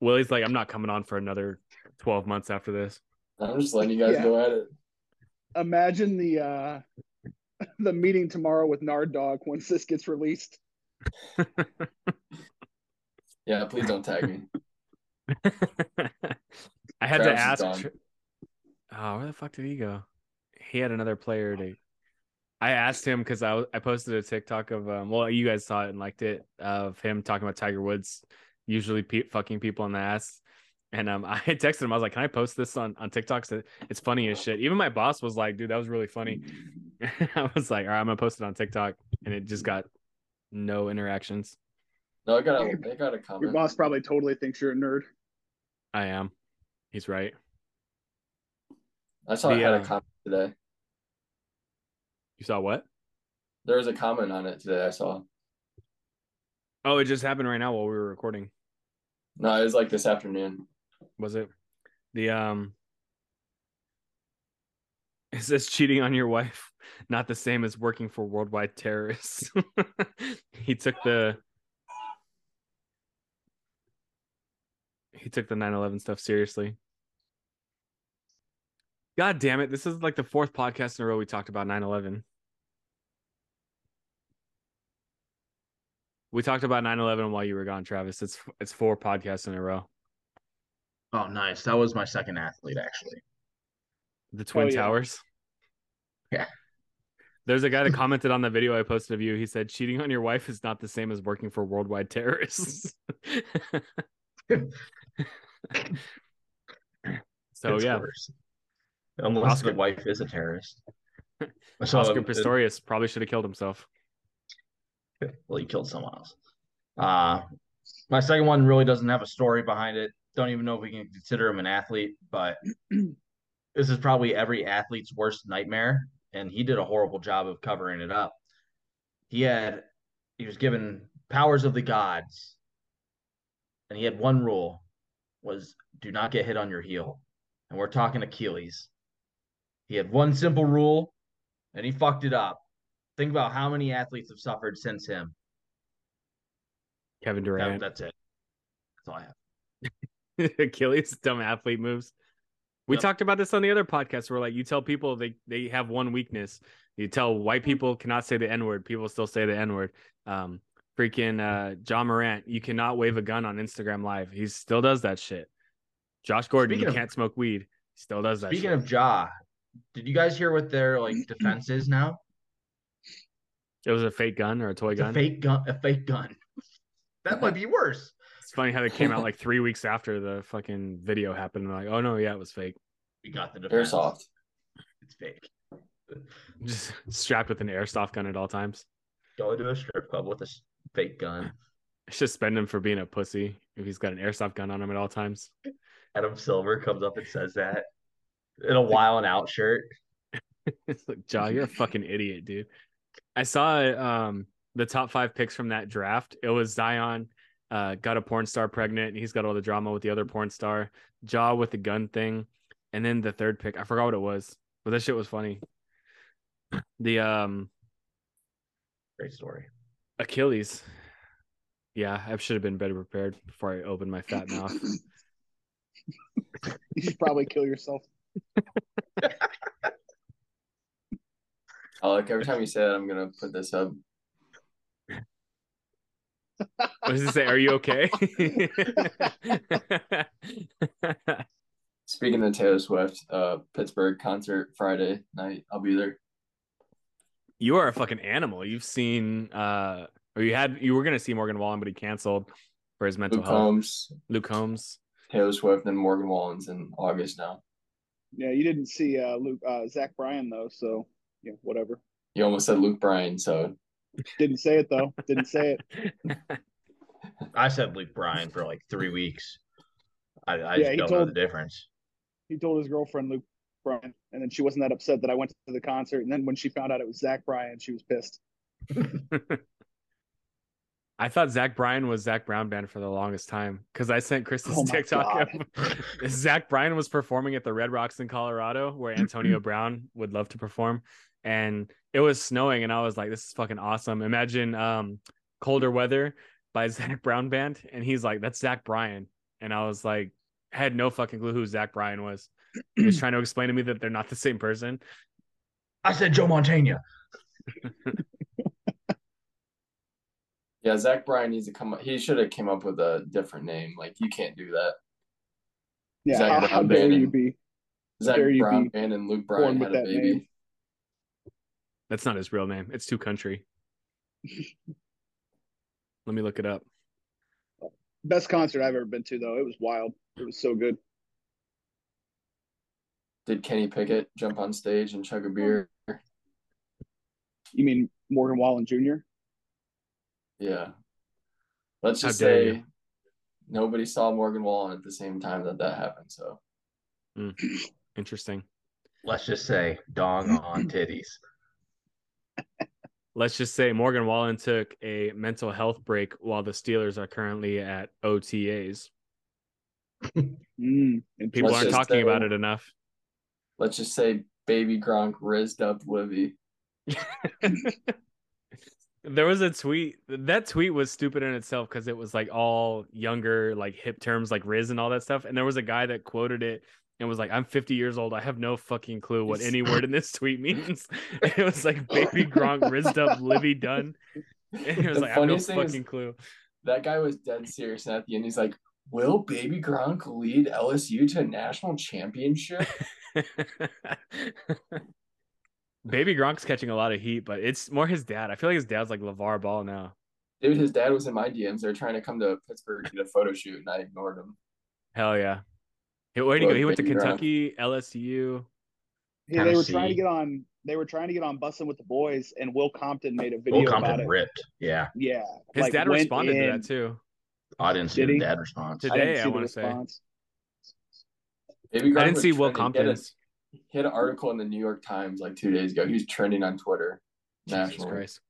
Speaker 1: Willie's like, I'm not coming on for another 12 months after this.
Speaker 3: I'm just letting you guys
Speaker 2: Yeah.
Speaker 3: go at it.
Speaker 2: Imagine the uh the meeting tomorrow with Nard Dog once this gets released.
Speaker 3: Yeah, please don't tag me.
Speaker 1: I had to
Speaker 3: Travis is
Speaker 1: ask.
Speaker 3: gone.
Speaker 1: Oh, where the fuck did he go? He had another player to. I asked him because I, I posted a TikTok of um. Well, you guys saw it and liked it of him talking about Tiger Woods, usually pe- fucking people in the ass. And um, I had texted him. I was like, "Can I post this on on TikTok? So it's funny as shit." Even my boss was like, "Dude, that was really funny." I was like, "All right, I'm gonna post it on TikTok," and it just got no interactions.
Speaker 3: No, I got a, I got a comment.
Speaker 2: Your boss probably totally thinks you're a nerd.
Speaker 1: I am. He's right.
Speaker 3: I saw I
Speaker 1: The,
Speaker 3: had
Speaker 1: uh,
Speaker 3: a comment today.
Speaker 1: You saw what?
Speaker 3: There was a comment on it today. I saw.
Speaker 1: Oh, it just happened right now while we were recording.
Speaker 3: No, it was like this afternoon.
Speaker 1: Was it the um? It says cheating on your wife, not the same as working for worldwide terrorists. he took the he took the 9-11 stuff seriously. God damn it. This is like the fourth podcast in a row we talked about 9-11. We talked about 9-11 while you were gone, Travis. It's it's four podcasts in a row.
Speaker 4: Oh, nice. That was my second athlete, actually.
Speaker 1: The Twin
Speaker 2: yeah.
Speaker 1: Towers.
Speaker 4: Yeah.
Speaker 1: There's a guy that commented on the video I posted of you. He said, cheating on your wife is not the same as working for worldwide terrorists. so,
Speaker 4: It's
Speaker 1: yeah,
Speaker 4: worse. Unless
Speaker 1: Oscar-
Speaker 4: the wife is a terrorist. So,
Speaker 1: Oscar
Speaker 4: um,
Speaker 1: Pistorius probably should have killed himself.
Speaker 4: well, he killed someone else. Uh, my second one really doesn't have a story behind it. Don't even know if we can consider him an athlete, but this is probably every athlete's worst nightmare, and he did a horrible job of covering it up. He had he was given powers of the gods, and he had one rule was do not get hit on your heel. And we're talking Achilles. He had one simple rule, and he fucked it up. Think about how many athletes have suffered since him.
Speaker 1: Kevin
Speaker 4: That-
Speaker 1: Durant.
Speaker 4: that's it. That's all I have.
Speaker 1: Achilles dumb athlete moves. We
Speaker 4: Yep.
Speaker 1: talked about this on the other podcast where like you tell people they they have one weakness. You tell white people cannot say the N-word, people still say the N-word. Um freaking uh John Morant, you cannot wave a gun on Instagram live. He still does that shit. Josh Gordon,
Speaker 4: Speaking
Speaker 1: you
Speaker 4: of-
Speaker 1: can't smoke weed. He still does that
Speaker 4: Speaking
Speaker 1: shit.
Speaker 4: of Ja, did you guys hear what their like defense is now?
Speaker 1: it was a fake gun or a toy
Speaker 4: It's a
Speaker 1: gun.
Speaker 4: fake gun. A fake gun. That might be worse.
Speaker 1: It's funny how they came out like three weeks after the fucking video happened. They're like, oh no, yeah, it was fake.
Speaker 4: We got the defense.
Speaker 3: Airsoft.
Speaker 4: It's fake.
Speaker 1: Just strapped with an airsoft gun at all times.
Speaker 4: Go to a strip club with a fake gun.
Speaker 1: I should spend him for being a pussy if he's got an airsoft gun on him at all times.
Speaker 4: Adam Silver comes up and says that in a while and out shirt.
Speaker 1: it's like, Ja, you're a fucking idiot, dude. I saw um the top five picks from that draft. It was Zion, uh, got a porn star pregnant, and he's got all the drama with the other porn star. Ja with the gun thing, and then the third pick, I forgot what it was, but that shit was funny. The um
Speaker 4: Great story.
Speaker 1: Achilles. Yeah, I should have been better prepared before I opened my fat mouth.
Speaker 2: You should probably kill yourself.
Speaker 3: Oh, like every time you say that, I'm gonna put this up.
Speaker 1: What does it say? Are you okay?
Speaker 3: Speaking of Taylor Swift, uh, Pittsburgh concert Friday night. I'll be there.
Speaker 1: you are a fucking animal. You've seen uh or you had you were gonna see Morgan Wallen, but he canceled for his mental health.
Speaker 3: Luke
Speaker 1: health.
Speaker 3: Combs,
Speaker 1: Luke Combs.
Speaker 3: Taylor Swift, and Morgan Wallen's in August now.
Speaker 2: Yeah, you didn't see uh, Luke uh, Zach Bryan though, so yeah, whatever.
Speaker 3: You almost said Luke Bryan, so
Speaker 2: Didn't say it though. Didn't say it.
Speaker 4: I said Luke Bryan for like three weeks. I, I
Speaker 2: Yeah,
Speaker 4: just don't know the difference.
Speaker 2: He told his girlfriend Luke Bryan, and then she wasn't that upset that I went to the concert. And then when she found out it was Zach Bryan, she was pissed.
Speaker 1: I thought Zach Bryan was Zac Brown band for the longest time because I sent Chris this
Speaker 2: Oh my
Speaker 1: TikTok. Zach Bryan was performing at the Red Rocks in Colorado, where Antonio Brown would love to perform, and it was snowing, and I was like, "This is fucking awesome!" Imagine um, colder weather by Zac Brown band, and he's like, "That's Zach Bryan," and I was like, I had no fucking clue who Zach Bryan was. He was trying to explain to me that they're not the same person.
Speaker 4: I said Joe Montana.
Speaker 3: yeah, Zach Bryan needs to come. up He should have came up with a different name. Like you can't do that.
Speaker 2: Yeah,
Speaker 3: Zach
Speaker 2: how,
Speaker 3: Brown
Speaker 2: how dare
Speaker 3: Band
Speaker 2: you
Speaker 3: and-
Speaker 2: be?
Speaker 3: Zach
Speaker 2: dare you
Speaker 3: Brown
Speaker 2: be
Speaker 3: Band and Luke Bryan had a
Speaker 2: that
Speaker 3: baby.
Speaker 2: name?
Speaker 1: That's not his real name. It's too country. Let me look it up.
Speaker 2: Best concert I've ever been to though. It was wild. It was so good.
Speaker 3: Did Kenny Pickett jump on stage and chug a beer?
Speaker 2: You mean Morgan Wallen Jr.?
Speaker 3: Yeah. Let's just say
Speaker 1: you.
Speaker 3: nobody saw Morgan Wallen at the same time that that happened. So hmm.
Speaker 1: Interesting.
Speaker 4: Let's just say dong on titties.
Speaker 1: Let's just say Morgan Wallen took a mental health break while the Steelers are currently at OTAs.
Speaker 2: Mm,
Speaker 1: People aren't talking about it enough.
Speaker 3: let's just say baby Gronk rizzed up Livvy.
Speaker 1: there was a tweet. That tweet was stupid in itself because it was like all younger, like hip terms like Riz and all that stuff. And there was a guy that quoted it and was like, I'm 50 years old. I have no fucking clue what any word in this tweet means. it was like baby Gronk rizzed up Livvy Dunne. And he was
Speaker 3: The
Speaker 1: like, I have no
Speaker 3: funniest thing is-
Speaker 1: fucking clue.
Speaker 3: That guy was dead serious. And at the end, he's like, Will baby Gronk lead LSU to a national championship?
Speaker 1: Baby Gronk's catching a lot of heat, but it's more his dad. I feel like his dad's like LeVar Ball now.
Speaker 3: Dude, his dad was in my DMs. They're trying to come to Pittsburgh to get a photo shoot, and I ignored him.
Speaker 1: Hell yeah. Hey, Where'd he go? He went to Kentucky, LSU.
Speaker 2: Yeah, they were trying to get on. They were trying to get on bussing with the boys, and Will Compton made a video
Speaker 4: Will
Speaker 2: about
Speaker 4: Compton
Speaker 2: it.
Speaker 4: ripped. Yeah.
Speaker 2: Yeah,
Speaker 1: His
Speaker 2: like,
Speaker 1: dad
Speaker 2: went
Speaker 1: responded to that too.
Speaker 4: I didn't see
Speaker 2: Did
Speaker 4: the dad response.
Speaker 1: Did-
Speaker 2: I
Speaker 1: Today, I
Speaker 2: the
Speaker 1: wanna say.
Speaker 2: response.
Speaker 3: Baby Gronk
Speaker 1: I didn't see Will
Speaker 3: trending. He had a-
Speaker 1: Compton's.
Speaker 3: He had an article in the New York Times like two days ago. He was trending on Twitter
Speaker 1: Jesus
Speaker 3: nationally.
Speaker 1: Christ.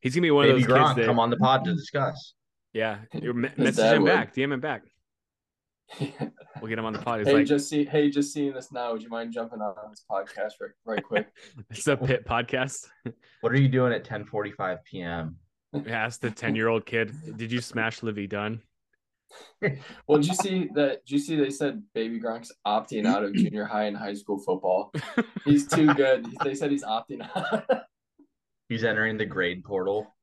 Speaker 1: He's gonna be one
Speaker 4: Baby
Speaker 1: of those
Speaker 4: Gronk,
Speaker 1: kids that
Speaker 4: come on the pod to discuss.
Speaker 1: yeah, you me-
Speaker 3: His
Speaker 1: message him
Speaker 3: would.
Speaker 1: back, DM him back. We'll get him on the pod. He's
Speaker 3: hey,
Speaker 1: like,
Speaker 3: just see, hey, just seeing this now. Would you mind jumping on this podcast right, right quick?
Speaker 1: it's a pit podcast.
Speaker 4: What are you doing at 10:45 p.m.?
Speaker 1: Ask the 10 year old kid, did you smash Livvy Dunne?
Speaker 3: Well, did you see that? Did you see they said Baby Gronk's opting out of junior high and high school football? He's too good. They said he's opting out.
Speaker 4: He's entering the grade portal.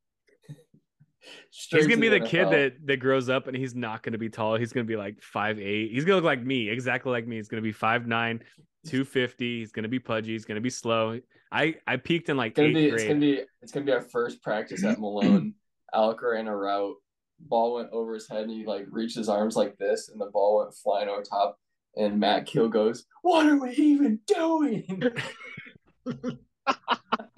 Speaker 3: Straight
Speaker 1: He's gonna be the kid that that grows up and he's not gonna be tall. He's gonna be like five eight. He's gonna look like me, exactly like me. He's gonna be 5'9, 250. He's gonna be pudgy. He's gonna be slow. I I peaked in like
Speaker 3: It's gonna be.
Speaker 1: grade.
Speaker 3: It's gonna be. It's gonna be our first practice at Malone. Alec ran a route. Ball went over his head, and he like reached his arms like this, and the ball went flying over top. And Matt Keel goes, "What are we even doing?"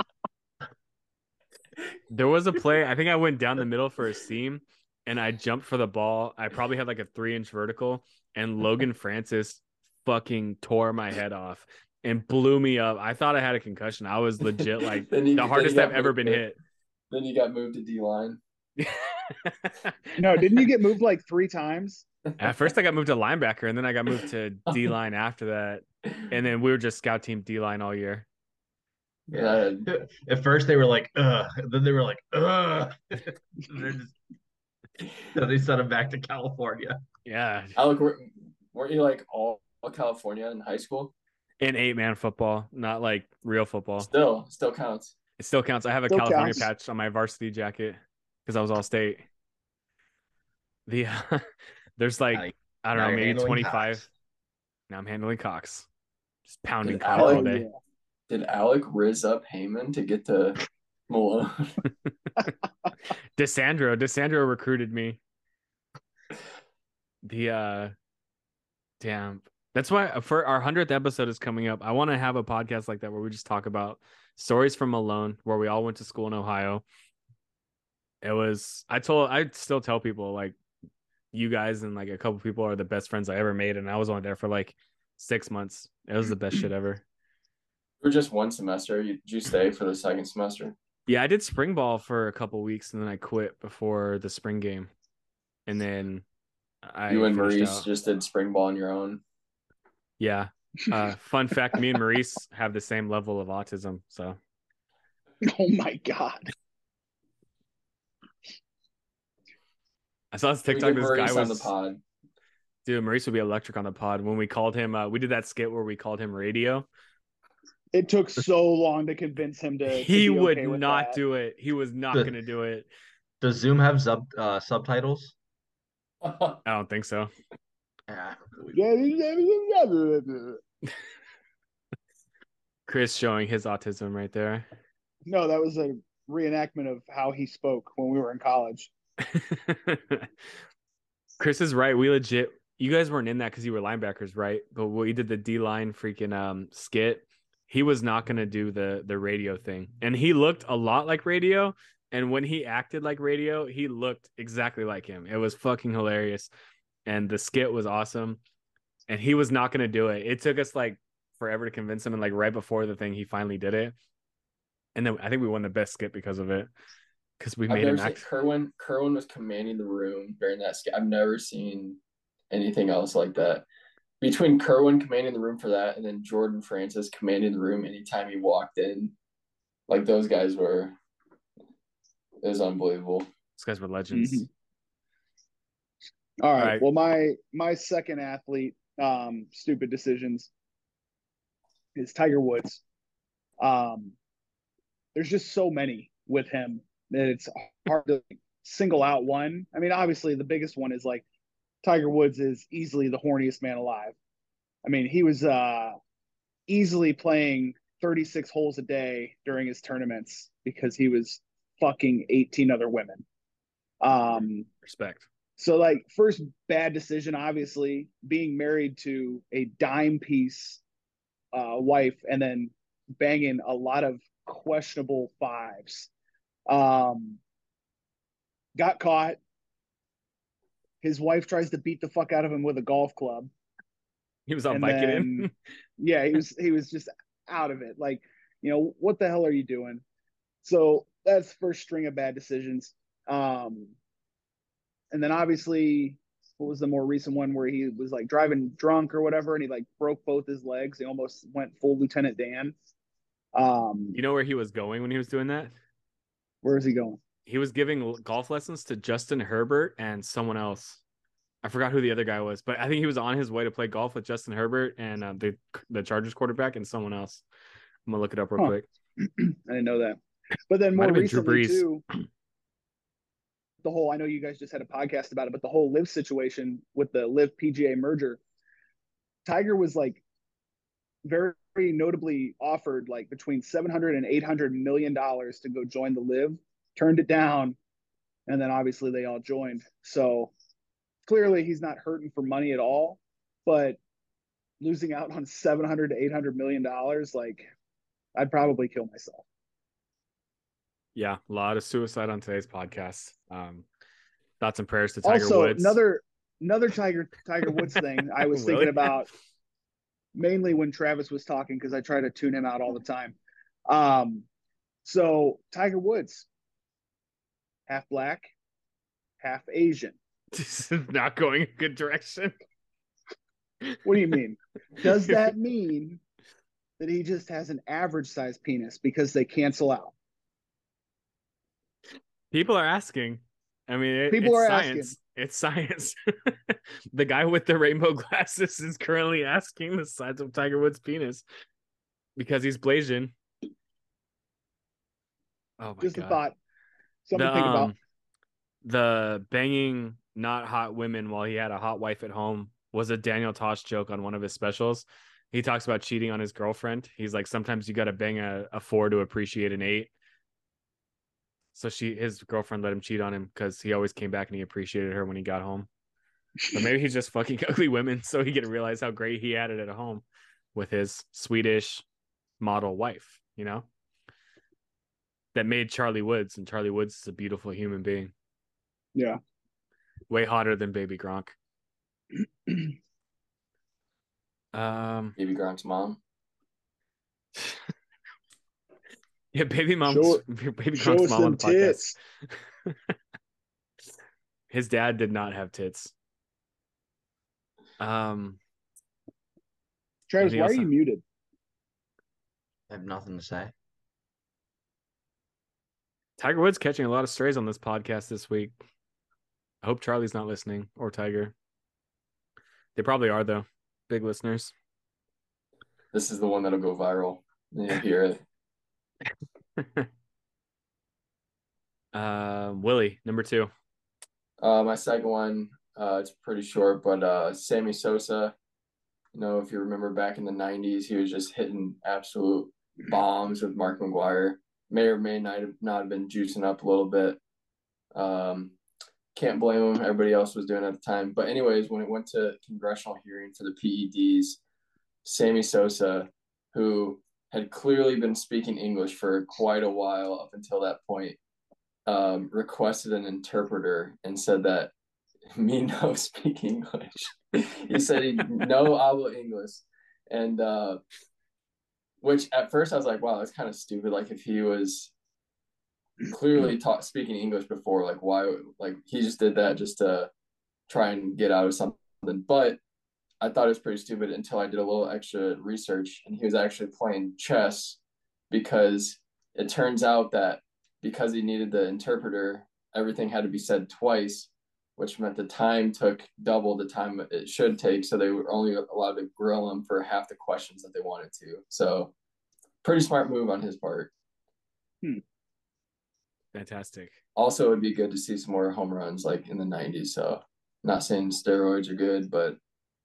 Speaker 1: There was a play. I think I went down the middle for a seam and I jumped for the ball. I probably had like a three inch vertical, and Logan Francis fucking tore my head off and blew me up. I thought I had a concussion. I was legit like
Speaker 3: you-
Speaker 1: the hardest I've ever been
Speaker 3: to-
Speaker 1: hit.
Speaker 3: Then you got moved to D line.
Speaker 2: No, didn't you get moved like three times?
Speaker 1: At first, I got moved to linebacker, and then I got moved to D line after that. And then we were just scout team D line all year.
Speaker 3: Yeah, uh,
Speaker 4: At first they were like, ugh. Then they were like, ugh. They're just- so they sent him back to California.
Speaker 1: Yeah,
Speaker 3: Alec, were- weren't you like all, all California in high school?
Speaker 1: in eight man football, not like real football.
Speaker 3: Still, still counts.
Speaker 1: It still counts. I have a
Speaker 2: Still
Speaker 1: California
Speaker 2: counts.
Speaker 1: patch on my varsity jacket because I was all state. The there's like
Speaker 4: Now
Speaker 1: I don't know, maybe 25.
Speaker 4: cocks.
Speaker 1: Now I'm handling cocks. Just pounding
Speaker 3: Did
Speaker 1: cock
Speaker 3: Alec-
Speaker 1: all day.
Speaker 3: Did Alec riz up Heyman to get to Malone?
Speaker 1: Desandro, Desandro recruited me. the uh damn that's why for our 100th episode is coming up i want to have a podcast like that where we just talk about stories from malone where we all went to school in ohio it was i told i still tell people like you guys and like a couple people are the best friends i ever made and i was only there for like six months it was the best shit ever
Speaker 3: For just one semester, you, did you stay for the second semester?
Speaker 1: yeah i did spring ball for a couple weeks and then i quit before the spring game and then i
Speaker 3: you and Maurice
Speaker 1: out.
Speaker 3: just did spring ball on your own.
Speaker 1: yeah uh fun fact me and maurice have the same level of autism so
Speaker 2: Oh my god.
Speaker 1: i saw this tiktok
Speaker 3: get
Speaker 1: this guy
Speaker 3: Maurice on the
Speaker 1: was
Speaker 3: pod.
Speaker 1: dude maurice would be electric on the pod when we called him uh we did that skit where we called him radio
Speaker 2: It took so long to convince him to. to
Speaker 1: he
Speaker 2: be
Speaker 1: would
Speaker 2: okay with
Speaker 1: not
Speaker 2: that.
Speaker 1: do it he was not gonna do it
Speaker 4: Does Zoom have sub uh, subtitles?
Speaker 1: i don't think so chris showing his autism right there
Speaker 2: No, that was a reenactment of how he spoke when we were in college.
Speaker 1: Chris is right. We legit. You guys weren't in that because you were linebackers, right? But we did the D line freaking um skit. He was not gonna do the the radio thing, and he looked a lot like radio. And when he acted like radio, he looked exactly like him. It was fucking hilarious, and the skit was awesome. And he was not gonna do it. It took us like forever to convince him, and like right before the thing, he finally did it. And then I think we won the best skit because of it, because we
Speaker 3: I've
Speaker 1: made him act.
Speaker 3: Kerwin. Kerwin was commanding the room during that skit. I've never seen anything else like that. Between Kerwin commanding the room for that, and then Jordan Francis commanding the room anytime he walked in, like those guys were. It was unbelievable.
Speaker 1: These guys were legends.
Speaker 2: Mhm. All right.
Speaker 1: right.
Speaker 2: Well, my my second athlete, um, stupid decisions, is Tiger Woods. Um, there's just so many with him that it's hard to single out one. I mean, obviously, the biggest one is like Tiger Woods is easily the horniest man alive. I mean, he was uh, easily playing 36 holes a day during his tournaments because he was fucking 18 other women. Um,
Speaker 1: Respect.
Speaker 2: so like first bad decision, obviously being married to a dime piece uh, wife and then banging a lot of questionable fives. Um, got caught. His wife tries to beat the fuck out of him with a golf club.
Speaker 1: He was on
Speaker 2: And
Speaker 1: Vicodin.
Speaker 2: then- Yeah, he was he was just out of it. Like, you know, what the hell are you doing? So that's first string of bad decisions. Um, and then obviously, what was the more recent one where he was like driving drunk or whatever, and he like broke both his legs. He almost went full Lieutenant Dan. Um,
Speaker 1: you know where he was going when he was doing that?
Speaker 2: where is he going?
Speaker 1: He was giving golf lessons to Justin Herbert and someone else. I forgot who the other guy was, but I think he was on his way to play golf with Justin Herbert and uh, the the Chargers quarterback and someone else. I'm gonna look it up real
Speaker 2: Huh.
Speaker 1: quick.
Speaker 2: I didn't know that. But then more recently too, the whole I know you guys just had a podcast about it, but the whole LIV situation with the LIV PGA merger, Tiger was like very, very notably offered like between 700 and 800 million dollars to go join the LIV, turned it down, and then obviously they all joined. So clearly he's not hurting for money at all, but losing out on 700 to 800 million dollars like I'd probably kill myself.
Speaker 1: Yeah, a lot of suicide on today's podcast. Um, thoughts and prayers to Tiger
Speaker 2: also,
Speaker 1: Woods.
Speaker 2: another another Tiger Tiger Woods thing I was
Speaker 1: Really?
Speaker 2: thinking about mainly when Travis was talking because I try to tune him out all the time. Um, so Tiger Woods, half black, half Asian.
Speaker 1: this is not going a good direction.
Speaker 2: What do you mean? Does that mean that he just has an average size penis because they cancel out?
Speaker 1: People are asking. I mean, it,
Speaker 2: People
Speaker 1: it's
Speaker 2: are
Speaker 1: science. It's science. the guy with the rainbow glasses is currently asking the size of Tiger Woods' penis because he's Blasian. Oh my
Speaker 2: Just
Speaker 1: god!
Speaker 2: a thought. Something
Speaker 1: the,
Speaker 2: to think about.
Speaker 1: um, the banging not hot women while he had a hot wife at home was a Daniel Tosh joke on one of his specials. He talks about cheating on his girlfriend. He's like, sometimes you got to bang a, a four to appreciate an eight. So she, his girlfriend, let him cheat on him because he always came back and he appreciated her when he got home. But maybe he's just fucking ugly women so he can realize how great he had it at home with his Swedish model wife, you know? That made Charlie Woods, and Charlie Woods is a beautiful human being.
Speaker 2: Yeah.
Speaker 1: Way hotter than baby Gronk. um
Speaker 3: Baby Gronk's mom.
Speaker 1: Yeah, baby mom's
Speaker 2: Show-
Speaker 1: baby Gronk's mom on
Speaker 2: them
Speaker 1: the podcast. His dad did not have tits. Um
Speaker 2: Travis, why are
Speaker 1: else?
Speaker 2: you muted?
Speaker 4: I have nothing to say.
Speaker 1: Tiger Woods catching a lot of strays on this podcast this week. I hope Charlie's not listening or Tiger. They probably are though. Big listeners.
Speaker 3: This is the one that'll go viral. You hear it.
Speaker 1: um Willie, number two.
Speaker 3: Uh, my second one, uh, it's pretty short, but uh, Sammy Sosa. You know, if you remember back in the '90s, he was just hitting absolute bombs with Mark McGwire. May or may not have, not have been juicing up a little bit. Um, can't blame him. Everybody else was doing at the time. But anyways, when it went to congressional hearing for the PEDs, Sammy Sosa, who had clearly been speaking English for quite a while up until that point, um, requested an interpreter and said that me no speak English. he said he no hablo English, and uh, which at first I was like, wow, that's kind of stupid. Like if he was clearly taught speaking English before, like why? Like he just did that just to try and get out of something. But I thought it was pretty stupid until I did a little extra research, and he was actually playing chess because it turns out that because he needed the interpreter, everything had to be said twice, which meant the time took double the time it should take. So they were only allowed to grill him for half the questions that they wanted to. So, pretty smart move on his part. Hmm.
Speaker 1: Fantastic.
Speaker 3: Also, it would be good to see some more home runs like in the 90s. So, not saying steroids are good, but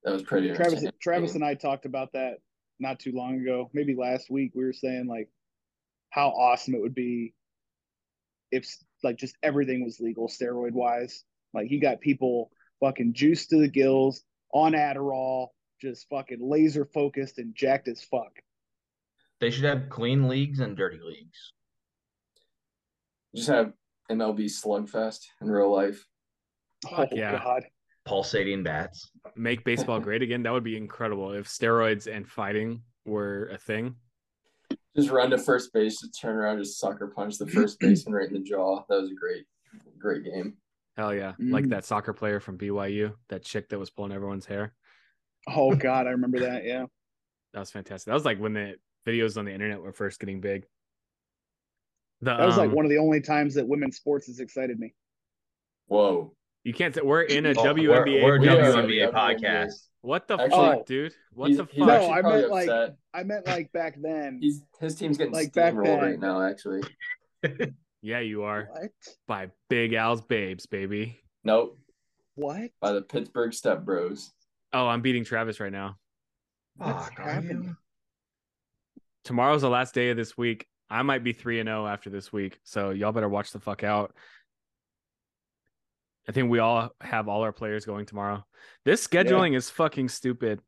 Speaker 3: that was pretty
Speaker 2: Travis. Travis and I talked about that not too long ago, maybe last week. We were saying like how awesome it would be if like just everything was legal steroid wise. Like he got people fucking juiced to the gills on Adderall, just fucking laser focused and jacked as fuck.
Speaker 4: They should have clean leagues and dirty leagues.
Speaker 3: Just have MLB slugfest in real life.
Speaker 1: Oh, fuck
Speaker 2: oh
Speaker 1: yeah.
Speaker 2: god.
Speaker 4: Pulsating bats.
Speaker 1: Make baseball great again. That would be incredible if steroids and fighting were a thing.
Speaker 3: Just run to first base, just turn around, just sucker punch the first baseman right in the jaw. That was a great, great game.
Speaker 1: Hell yeah. Like
Speaker 2: Mm.
Speaker 1: that soccer player from BYU, that chick that was pulling everyone's hair.
Speaker 2: Oh god, I remember that. Yeah.
Speaker 1: That was fantastic. That was like when the videos on the internet were first getting big. The,
Speaker 2: That was like
Speaker 1: um,
Speaker 2: one of the only times that women's sports has excited me.
Speaker 3: Whoa.
Speaker 1: You can't. Say, we're in a
Speaker 4: Oh,
Speaker 1: WNBA.
Speaker 4: we're- we're
Speaker 3: We are
Speaker 4: WNBA podcast.
Speaker 1: What the
Speaker 3: Actually-
Speaker 1: fuck, dude? What the fuck?
Speaker 2: No, I
Speaker 3: probably
Speaker 2: meant, like,
Speaker 3: upset.
Speaker 2: I meant like back then.
Speaker 3: He's his team's getting
Speaker 2: like, back
Speaker 3: steamrolled right now. Actually,
Speaker 1: yeah, you are
Speaker 2: What?
Speaker 1: by Big Al's babes, baby.
Speaker 3: nope.
Speaker 2: What?
Speaker 3: By the Pittsburgh Step Bros.
Speaker 1: Oh, I'm beating Travis right now.
Speaker 2: What's
Speaker 4: Fuck, are
Speaker 2: happening?
Speaker 4: you?
Speaker 1: Tomorrow's the last day of this week. I might be three and zero after this week, so y'all better watch the fuck out. I think we all have all our players going tomorrow. This scheduling is fucking stupid.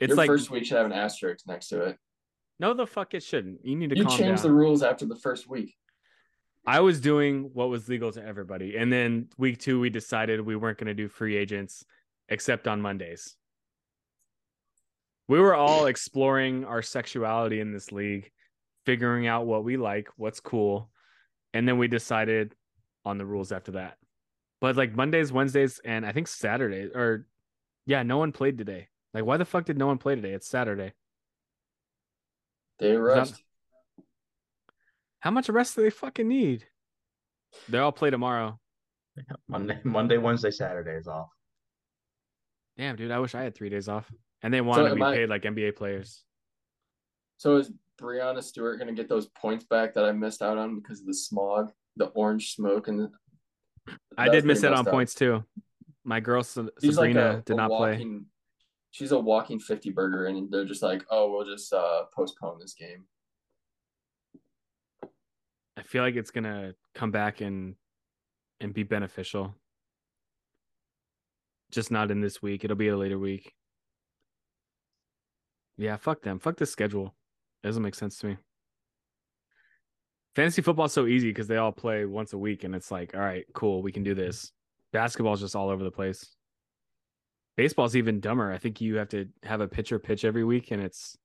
Speaker 1: It's
Speaker 3: Your
Speaker 1: like
Speaker 3: first week should have an asterisk next to it.
Speaker 1: no, the fuck it shouldn't. You need to
Speaker 3: You
Speaker 1: calm
Speaker 3: changed
Speaker 1: down.
Speaker 3: the rules after the first week.
Speaker 1: I was doing what was legal to everybody. And then week two, we decided we weren't going to do free agents except on Mondays. We were all exploring our sexuality in this league, figuring out what we like, what's cool. And then we decided on the rules after that. But like Mondays, Wednesdays, and I think Saturdays, or yeah, no one played today. Like, why the fuck did no one play today? It's Saturday. They
Speaker 3: rest.
Speaker 1: How much rest do they fucking need? They all play tomorrow.
Speaker 4: Monday, Monday, Wednesday, Saturday is off.
Speaker 1: Damn, dude, I wish I had three days off. And they wanted to be
Speaker 3: I-
Speaker 1: paid like NBA players.
Speaker 3: So is Breanna Stewart going to get those points back that I missed out on because of the smog, the orange smoke, and the,
Speaker 1: I did miss
Speaker 3: pretty
Speaker 1: out on
Speaker 3: messed up.
Speaker 1: points too. My girl Sa-
Speaker 3: She's like
Speaker 1: Sabrina
Speaker 3: a-
Speaker 1: did
Speaker 3: a
Speaker 1: not play.
Speaker 3: She's a walking fifty burger, and they're just like, "Oh, we'll just uh, postpone this game."
Speaker 1: I feel like it's gonna come back and and be beneficial. just not in this week. It'll be a later week. Yeah, fuck them. Fuck the schedule. It doesn't make sense to me. Fantasy football's so easy because they all play once a week, and it's like, all right, cool, we can do this. Basketball's just all over the place. Baseball's even dumber. I think you have to have a pitcher pitch every week, and it's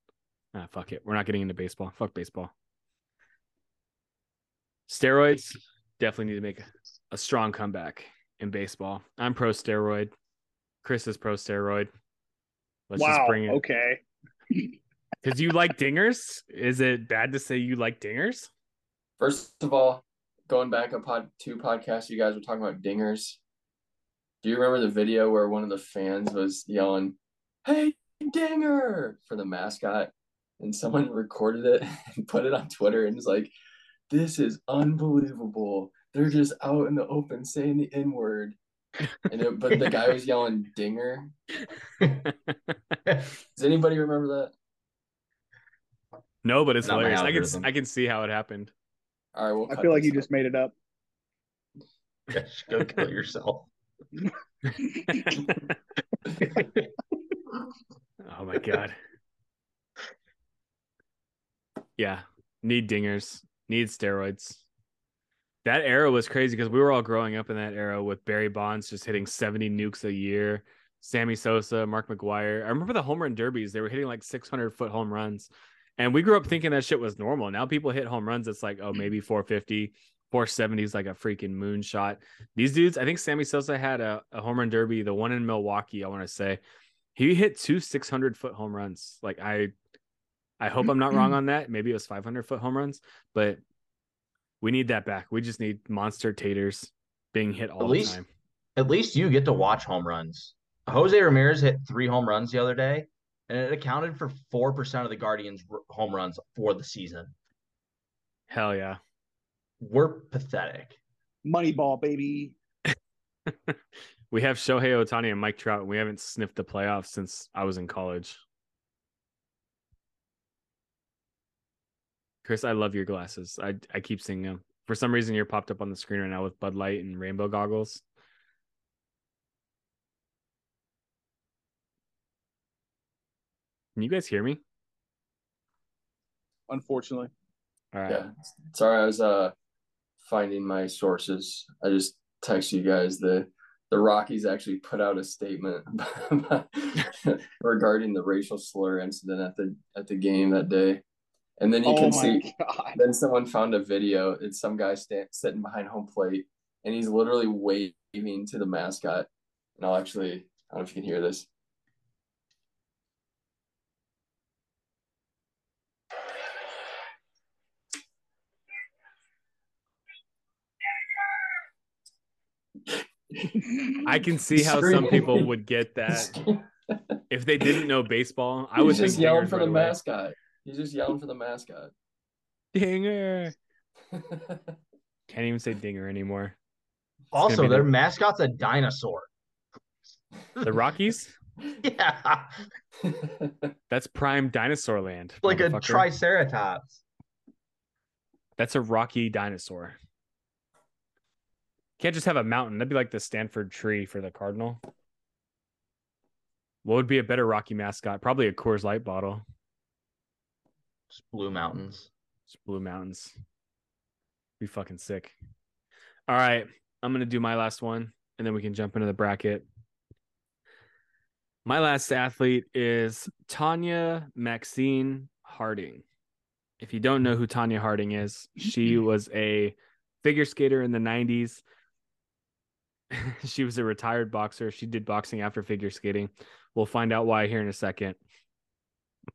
Speaker 1: ah, fuck it. We're not getting into baseball. Fuck baseball. Steroids definitely need to make a strong comeback in baseball. I'm pro steroid. Chris is pro steroid. Let's
Speaker 2: wow.
Speaker 1: just bring it.
Speaker 2: Okay.
Speaker 1: Because you like dingers? Is it bad to say you like dingers?
Speaker 3: First of all, going back a pod two podcasts, you guys were talking about dingers. Do you remember the video where one of the fans was yelling, "Hey, dinger!" for the mascot, and someone recorded it and put it on Twitter and was like, "This is unbelievable. They're just out in the open saying the N word." And it, but the guy was yelling "dinger." Does anybody remember that?
Speaker 1: no, but it's
Speaker 4: Not
Speaker 1: hilarious. I can. I can see how it happened.
Speaker 3: All right, we'll
Speaker 2: I feel like you
Speaker 3: out.
Speaker 2: just made it up.
Speaker 4: Yeah, go kill yourself.
Speaker 1: oh my god. Yeah, need dingers, need steroids. That era was crazy because we were all growing up in that era with Barry Bonds just hitting 70 nukes a year, Sammy Sosa, Mark McGwire. I remember the home run derbies, they were hitting like 600 foot home runs. And we grew up thinking that shit was normal. Now people hit home runs, it's like, oh, maybe 450, 470 is like a freaking moonshot. These dudes, I think Sammy Sosa had a, a home run derby, the one in Milwaukee, I want to say. He hit two 600 foot home runs. Like, I, I hope I'm not wrong on that. Maybe it was 500 foot home runs, but we need that back. We just need monster taters being hit all
Speaker 4: At
Speaker 1: the
Speaker 4: least-
Speaker 1: time.
Speaker 4: At least you get to watch home runs. Jose Ramirez hit three home runs the other day, and it accounted for four percent of the Guardians' home runs for the season.
Speaker 1: Hell yeah.
Speaker 4: We're pathetic.
Speaker 2: Moneyball, baby.
Speaker 1: We have Shohei Ohtani and Mike Trout. and We haven't sniffed the playoffs since I was in college. Chris, I love your glasses. I I keep seeing them. For some reason, you're popped up on the screen right now with Bud Light and rainbow goggles. Can you guys hear me?
Speaker 2: Unfortunately.
Speaker 1: All right.
Speaker 3: Yeah. Sorry, I was uh finding my sources. I just texted you guys the the Rockies actually put out a statement regarding the racial slur incident at the at the game that day. And then you
Speaker 2: oh
Speaker 3: can see
Speaker 2: god.
Speaker 3: then someone found a video. It's some guy stand, sitting behind home plate and he's literally waving to the mascot. And I'll actually I don't know if you can hear this.
Speaker 1: I can see how some people would get that if they didn't know baseball. I was
Speaker 3: just
Speaker 1: think
Speaker 3: yelling
Speaker 1: dingers
Speaker 3: for
Speaker 1: right
Speaker 3: the
Speaker 1: away.
Speaker 3: mascot. He's just yelling for the mascot.
Speaker 1: Dinger. Can't even say dinger anymore. gonna
Speaker 4: Also, their
Speaker 1: the-
Speaker 4: mascot's a dinosaur.
Speaker 1: The Rockies?
Speaker 4: Yeah,
Speaker 1: That's prime dinosaur land.
Speaker 4: like a triceratops.
Speaker 1: That's a rocky dinosaur. Can't just have a mountain. That'd be like the Stanford tree for the Cardinal. What would be a better Rocky mascot? Probably a Coors Light bottle.
Speaker 4: Just blue mountains.
Speaker 1: Just Blue Mountains. Be fucking sick. All right. I'm going to do my last one and then we can jump into the bracket. My last athlete is Tonya Maxene Harding. If you don't know who Tonya Harding is, she was a figure skater in the 90s. she was a retired boxer. She did boxing after figure skating. We'll find out why here in a second.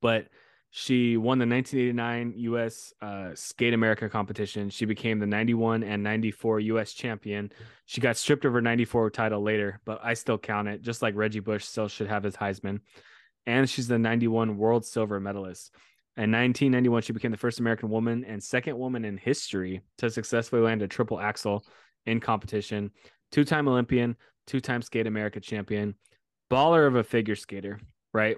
Speaker 1: But she won the 1989 U.S. Uh, Skate America competition. She became the 91 and 94 U.S. champion. She got stripped of her 94 title later, but I still count it. Just like Reggie Bush still should have his Heisman. And she's the 91 world silver medalist. In 1991, she became the first American woman and second woman in history to successfully land a triple axel in competition. Two time Olympian, two time Skate America champion, baller of a figure skater, right?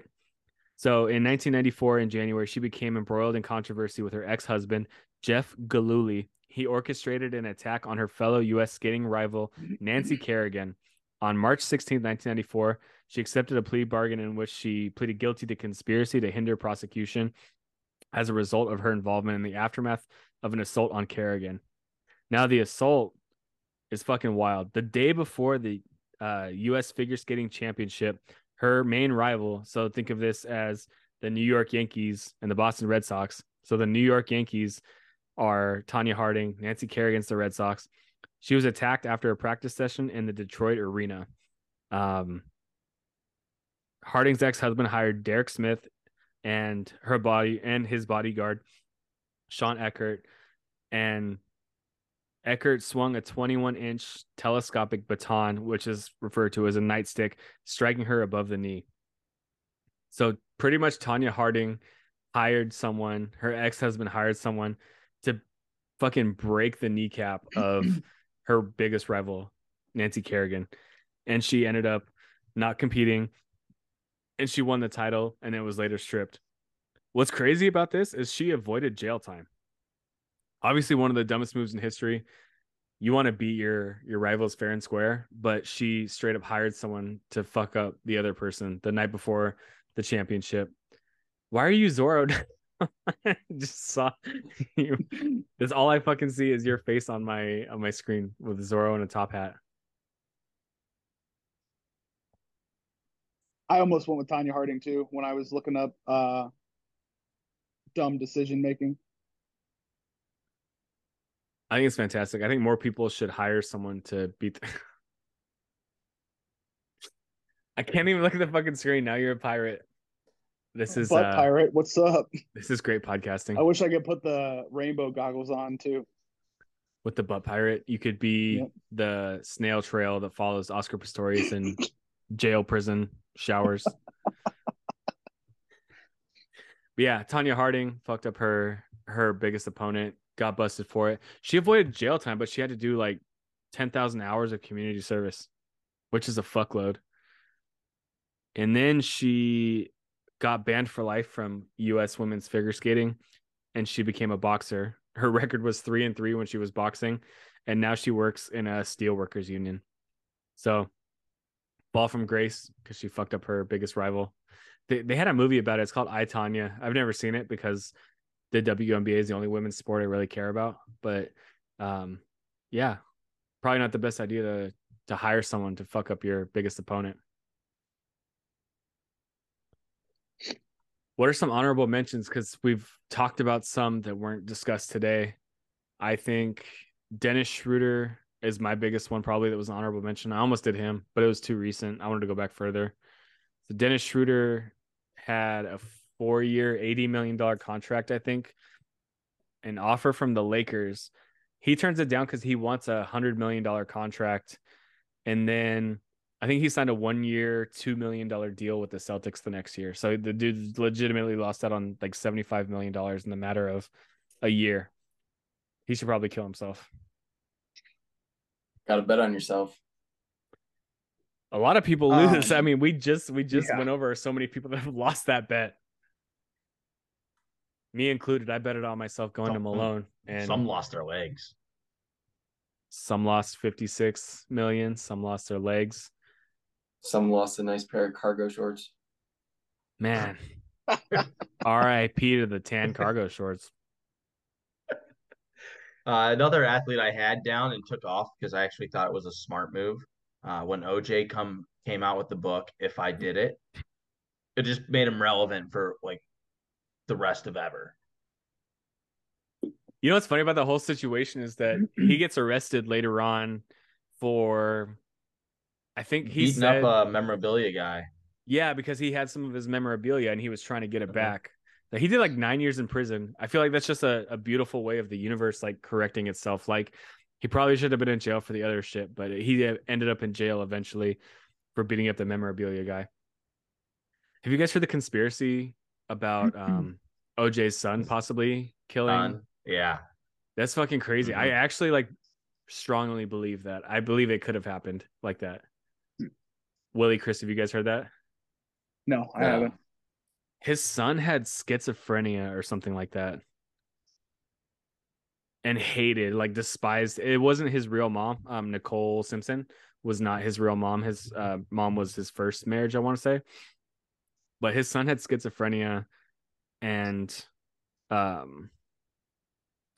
Speaker 1: So in 1994, in January, she became embroiled in controversy with her ex husband, Jeff Gillooly. He orchestrated an attack on her fellow U.S. skating rival, Nancy Kerrigan. On March 16, 1994, she accepted a plea bargain in which she pleaded guilty to conspiracy to hinder prosecution as a result of her involvement in the aftermath of an assault on Kerrigan. Now, the assault is fucking wild. The day before the uh, U.S. Figure Skating Championship, her main rival, so think of this as the New York Yankees and the Boston Red Sox. So the New York Yankees are Tonya Harding, Nancy Kerrigan's the Red Sox. She was attacked after a practice session in the Detroit arena. Um, Harding's ex-husband hired Derrick Smith and her body and his bodyguard, Shawn Eckardt, and Eckardt swung a 21 inch telescopic baton, which is referred to as a nightstick, striking her above the knee. So pretty much Tonya Harding hired someone, her ex-husband hired someone to fucking break the kneecap of her biggest rival, Nancy Kerrigan. And she ended up not competing and she won the title and it was later stripped. What's crazy about this is she avoided jail time. Obviously one of the dumbest moves in history. You want to beat your your rivals fair and square, but she straight up hired someone to fuck up the other person the night before the championship. Why are you Zorro? just saw you. That's all I fucking see is your face on my on my screen with Zorro in a top hat.
Speaker 2: I almost went with Tonya Harding too when I was looking up uh dumb decision making.
Speaker 1: I think it's fantastic. I think more people should hire someone to beat. The... I can't even look at the fucking screen. Now you're a pirate. This is
Speaker 2: Butt
Speaker 1: uh,
Speaker 2: pirate. What's up?
Speaker 1: this is great podcasting.
Speaker 2: I wish I could put the rainbow goggles on too.
Speaker 1: With the butt pirate, you could be
Speaker 2: Yep.
Speaker 1: the snail trail that follows Oscar Pistorius in jail, prison, showers. But yeah, Tonya Harding fucked up her her biggest opponent, got busted for it. She avoided jail time, but she had to do like ten thousand hours of community service, which is a fuckload. And then she got banned for life from U.S. women's figure skating, and she became a boxer. Her record was three and three when she was boxing, and now she works in a steelworkers union. So, ball from grace because she fucked up her biggest rival. They they had a movie about it. It's called I Tonya. I've never seen it because the WNBA is the only women's sport I really care about. But um, yeah, probably not the best idea to to hire someone to fuck up your biggest opponent. What are some honorable mentions? Because we've talked about some that weren't discussed today. I think Dennis Schroeder is my biggest one, probably that was an honorable mention. I almost did him, but it was too recent. I wanted to go back further. So Dennis Schroeder had a four year, $80 million contract, I think, an offer from the Lakers. He turns it down because he wants a $100 million contract. And then I think he signed a one year, $2 million deal with the Celtics the next year. So the dude legitimately lost out on like $75 million in the matter of a year. He should probably kill himself.
Speaker 3: Got to bet on yourself.
Speaker 1: A lot of people
Speaker 2: Um,
Speaker 1: lose. I mean, we just we just
Speaker 2: yeah.
Speaker 1: went over so many people that have lost that bet. Me included. I bet it on myself going to Malone, and
Speaker 4: Some lost their legs.
Speaker 1: some lost fifty six million. Some lost their legs.
Speaker 3: Some lost a nice pair of cargo shorts.
Speaker 1: Man, R.I.P. to the tan cargo shorts.
Speaker 4: Uh, another athlete I had down and took off because I actually thought it was a smart move. Uh, when OJ come came out with the book, if I did it, it just made him relevant for like the rest of ever.
Speaker 1: You know what's funny about the whole situation is that he gets arrested later on for, I think he
Speaker 4: Beating
Speaker 1: said,
Speaker 4: up a memorabilia guy.
Speaker 1: Yeah, because he had some of his memorabilia and he was trying to get it back. Like, He did like nine years in prison. I feel like that's just a, a beautiful way of the universe like correcting itself. Like he probably should have been in jail for the other shit, but he uh, ended up in jail eventually for beating up the memorabilia guy. Have you guys heard the conspiracy about um OJ's son possibly killing?
Speaker 4: Done. Yeah.
Speaker 1: That's fucking crazy. I
Speaker 4: Mhm.
Speaker 1: actually like strongly believe that. I believe it could have happened like that. Willie, Chris, have you guys heard that?
Speaker 2: No, I
Speaker 3: Yeah.
Speaker 2: haven't.
Speaker 1: his son had schizophrenia or something like that and hated like despised it wasn't his real mom um nicole simpson was not his real mom. His uh, mom was his first marriage, I want to say. But his son had schizophrenia and um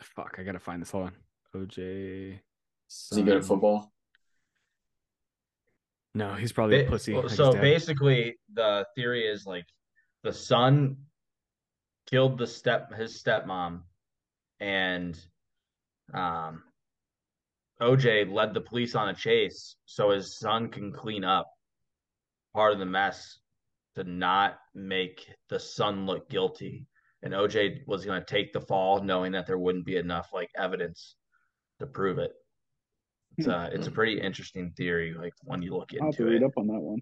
Speaker 1: fuck, I gotta find this. Hold on. OJ.
Speaker 3: Is he good at football?
Speaker 1: No, he's probably a pussy.
Speaker 4: well,
Speaker 1: like
Speaker 4: so basically, the theory is like the son killed the step his stepmom, and um, OJ led the police on a chase so his son can clean up part of the mess to not make the son look guilty. And OJ was going to take the fall, knowing that there wouldn't be enough like evidence to prove it. It's a it's a pretty interesting theory, like when you look
Speaker 2: I'll
Speaker 4: into
Speaker 2: read
Speaker 4: it.
Speaker 2: up on that one.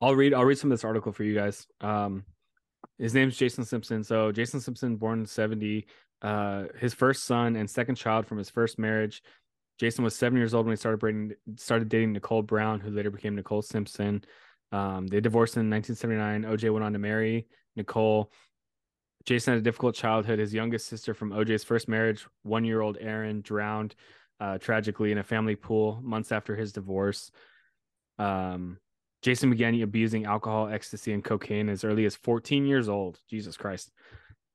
Speaker 1: I'll read I'll read some of this article for you guys. Um his name's Jason Simpson. So Jason Simpson, born in 70, uh, his first son and second child from his first marriage. Jason was seven years old when he started dating, started dating Nicole Brown, who later became Nicole Simpson. Um, they divorced in 1979. OJ went on to marry Nicole. Jason had a difficult childhood. His youngest sister from OJ's first marriage, one year old Aaren, drowned uh, tragically in a family pool months after his divorce. Um, Jason began abusing alcohol, ecstasy, and cocaine as early as 14 years old. Jesus Christ.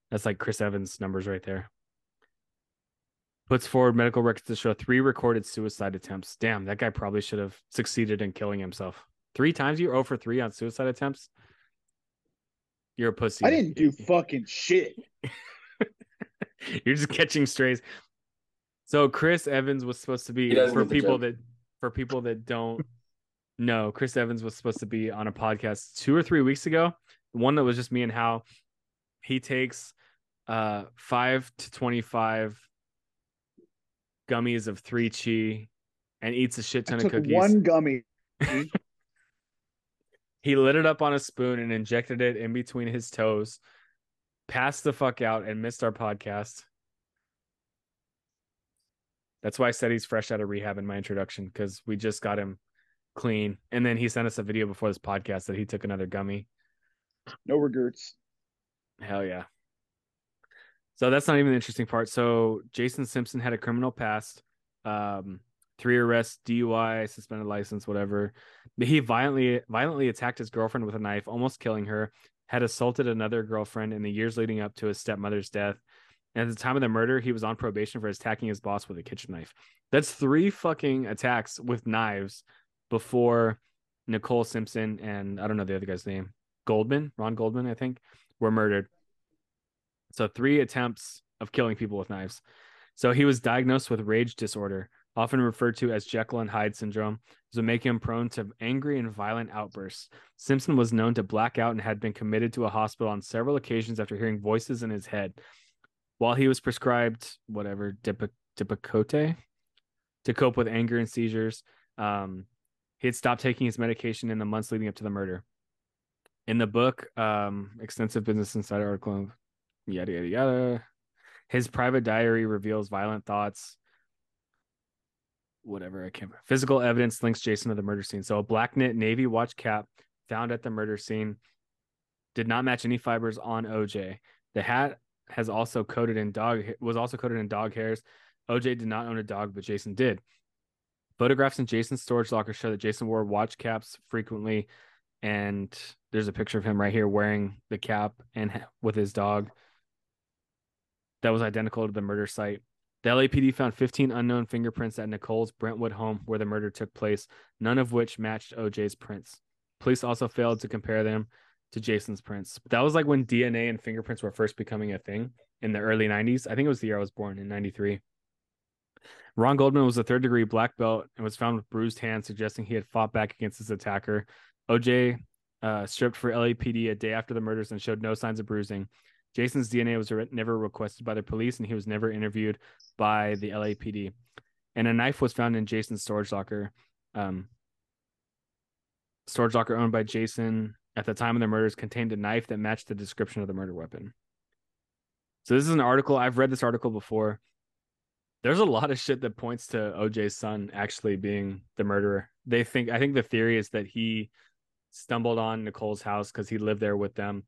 Speaker 1: That's like Chris Evans' numbers right there. Puts forward medical records to show three recorded suicide attempts. Damn, that guy probably should have succeeded in killing himself. Three times you're 0 for 3 on suicide attempts? You're a pussy.
Speaker 2: I didn't do fucking shit.
Speaker 1: You're just catching strays. So Chris Evans was supposed to be for people
Speaker 3: joke.
Speaker 1: that for people that don't know, Chris Evans was supposed to be on a podcast two or three weeks ago. One that was just me and how he takes uh five to twenty five gummies of three chi and eats a shit
Speaker 2: I
Speaker 1: ton of cookies.
Speaker 2: one gummy.
Speaker 1: He lit it up on a spoon and injected it in between his toes, passed the fuck out, and missed our podcast. That's why I said he's fresh out of rehab in my introduction because we just got him clean. And then he sent us a video before this podcast that he took another gummy.
Speaker 2: No regrets.
Speaker 1: Hell yeah. So that's not even the interesting part. So Jason Simpson had a criminal past, um, three arrests, DUI, suspended license, whatever. He violently violently attacked his girlfriend with a knife, almost killing her. Had assaulted another girlfriend in the years leading up to his stepmother's death. And at the time of the murder, he was on probation for attacking his boss with a kitchen knife. That's three fucking attacks with knives before Nicole Simpson and I don't know the other guy's name, Goldman, Ron Goldman, I think, were murdered. So three attempts of killing people with knives. So he was diagnosed with rage disorder, often referred to as Jekyll and Hyde syndrome, would make him prone to angry and violent outbursts. Simpson was known to black out and had been committed to a hospital on several occasions after hearing voices in his head. While he was prescribed whatever Dip- to cope with anger and seizures, um, he had stopped taking his medication in the months leading up to the murder. In the book, um, extensive Business Insider article, yada yada yada. His private diary reveals violent thoughts. Whatever I can't. Physical evidence links Jason to the murder scene. So a black knit navy watch cap found at the murder scene did not match any fibers on OJ. The hat has also coated in dog was also coated in dog hairs. OJ did not own a dog, but Jason did. Photographs in Jason's storage locker show that Jason wore watch caps frequently, and there's a picture of him right here wearing the cap and with his dog. That was identical to the murder site. The LAPD found 15 unknown fingerprints at Nicole's Brentwood home where the murder took place, none of which matched OJ's prints. Police also failed to compare them to Jason's prints. That was like when DNA and fingerprints were first becoming a thing in the early 90s. I think it was the year I was born in 93. Ron Goldman was a third degree black belt and was found with bruised hands, suggesting he had fought back against his attacker. OJ uh, stripped for LAPD a day after the murders and showed no signs of bruising. Jason's DNA was never requested by the police, and he was never interviewed by the LAPD. And a knife was found in Jason's storage locker. Um, storage locker owned by Jason at the time of the murders contained a knife that matched the description of the murder weapon. So this is an article I've read this article before. There's a lot of shit that points to OJ's son actually being the murderer. They think I think the theory is that he stumbled on Nicole's house because he lived there with them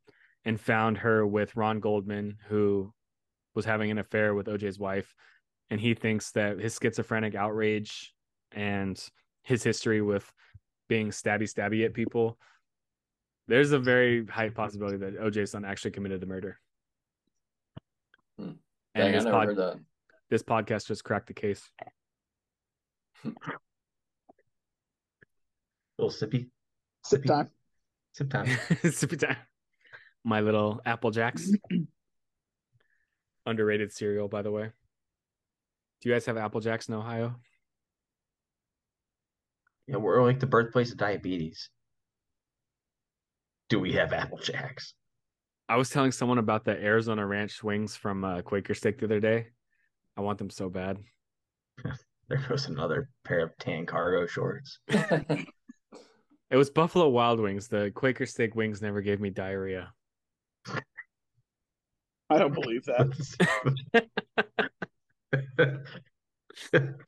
Speaker 1: and found her with Ron Goldman, who was having an affair with OJ's wife. And he thinks that his schizophrenic outrage and his history with being stabby stabby at people, there's a very high possibility that OJ's son actually committed the murder.
Speaker 3: Hmm. Dang, I
Speaker 1: this, pod-
Speaker 3: heard that.
Speaker 1: this podcast just cracked the case.
Speaker 4: little sippy,
Speaker 2: Sip time.
Speaker 4: sip time.
Speaker 1: Sippy time. My little Apple Jacks. Underrated cereal, by the way. Do you guys have Apple Jacks in Ohio?
Speaker 4: Yeah, we're like the birthplace of diabetes. Do we have Apple Jacks?
Speaker 1: I was telling someone about the Arizona Ranch wings from uh, Quaker Steak the other day. I want them so bad.
Speaker 4: There goes another pair of tan cargo shorts.
Speaker 1: It was Buffalo Wild Wings. The Quaker Steak wings never gave me diarrhea.
Speaker 2: I don't believe that.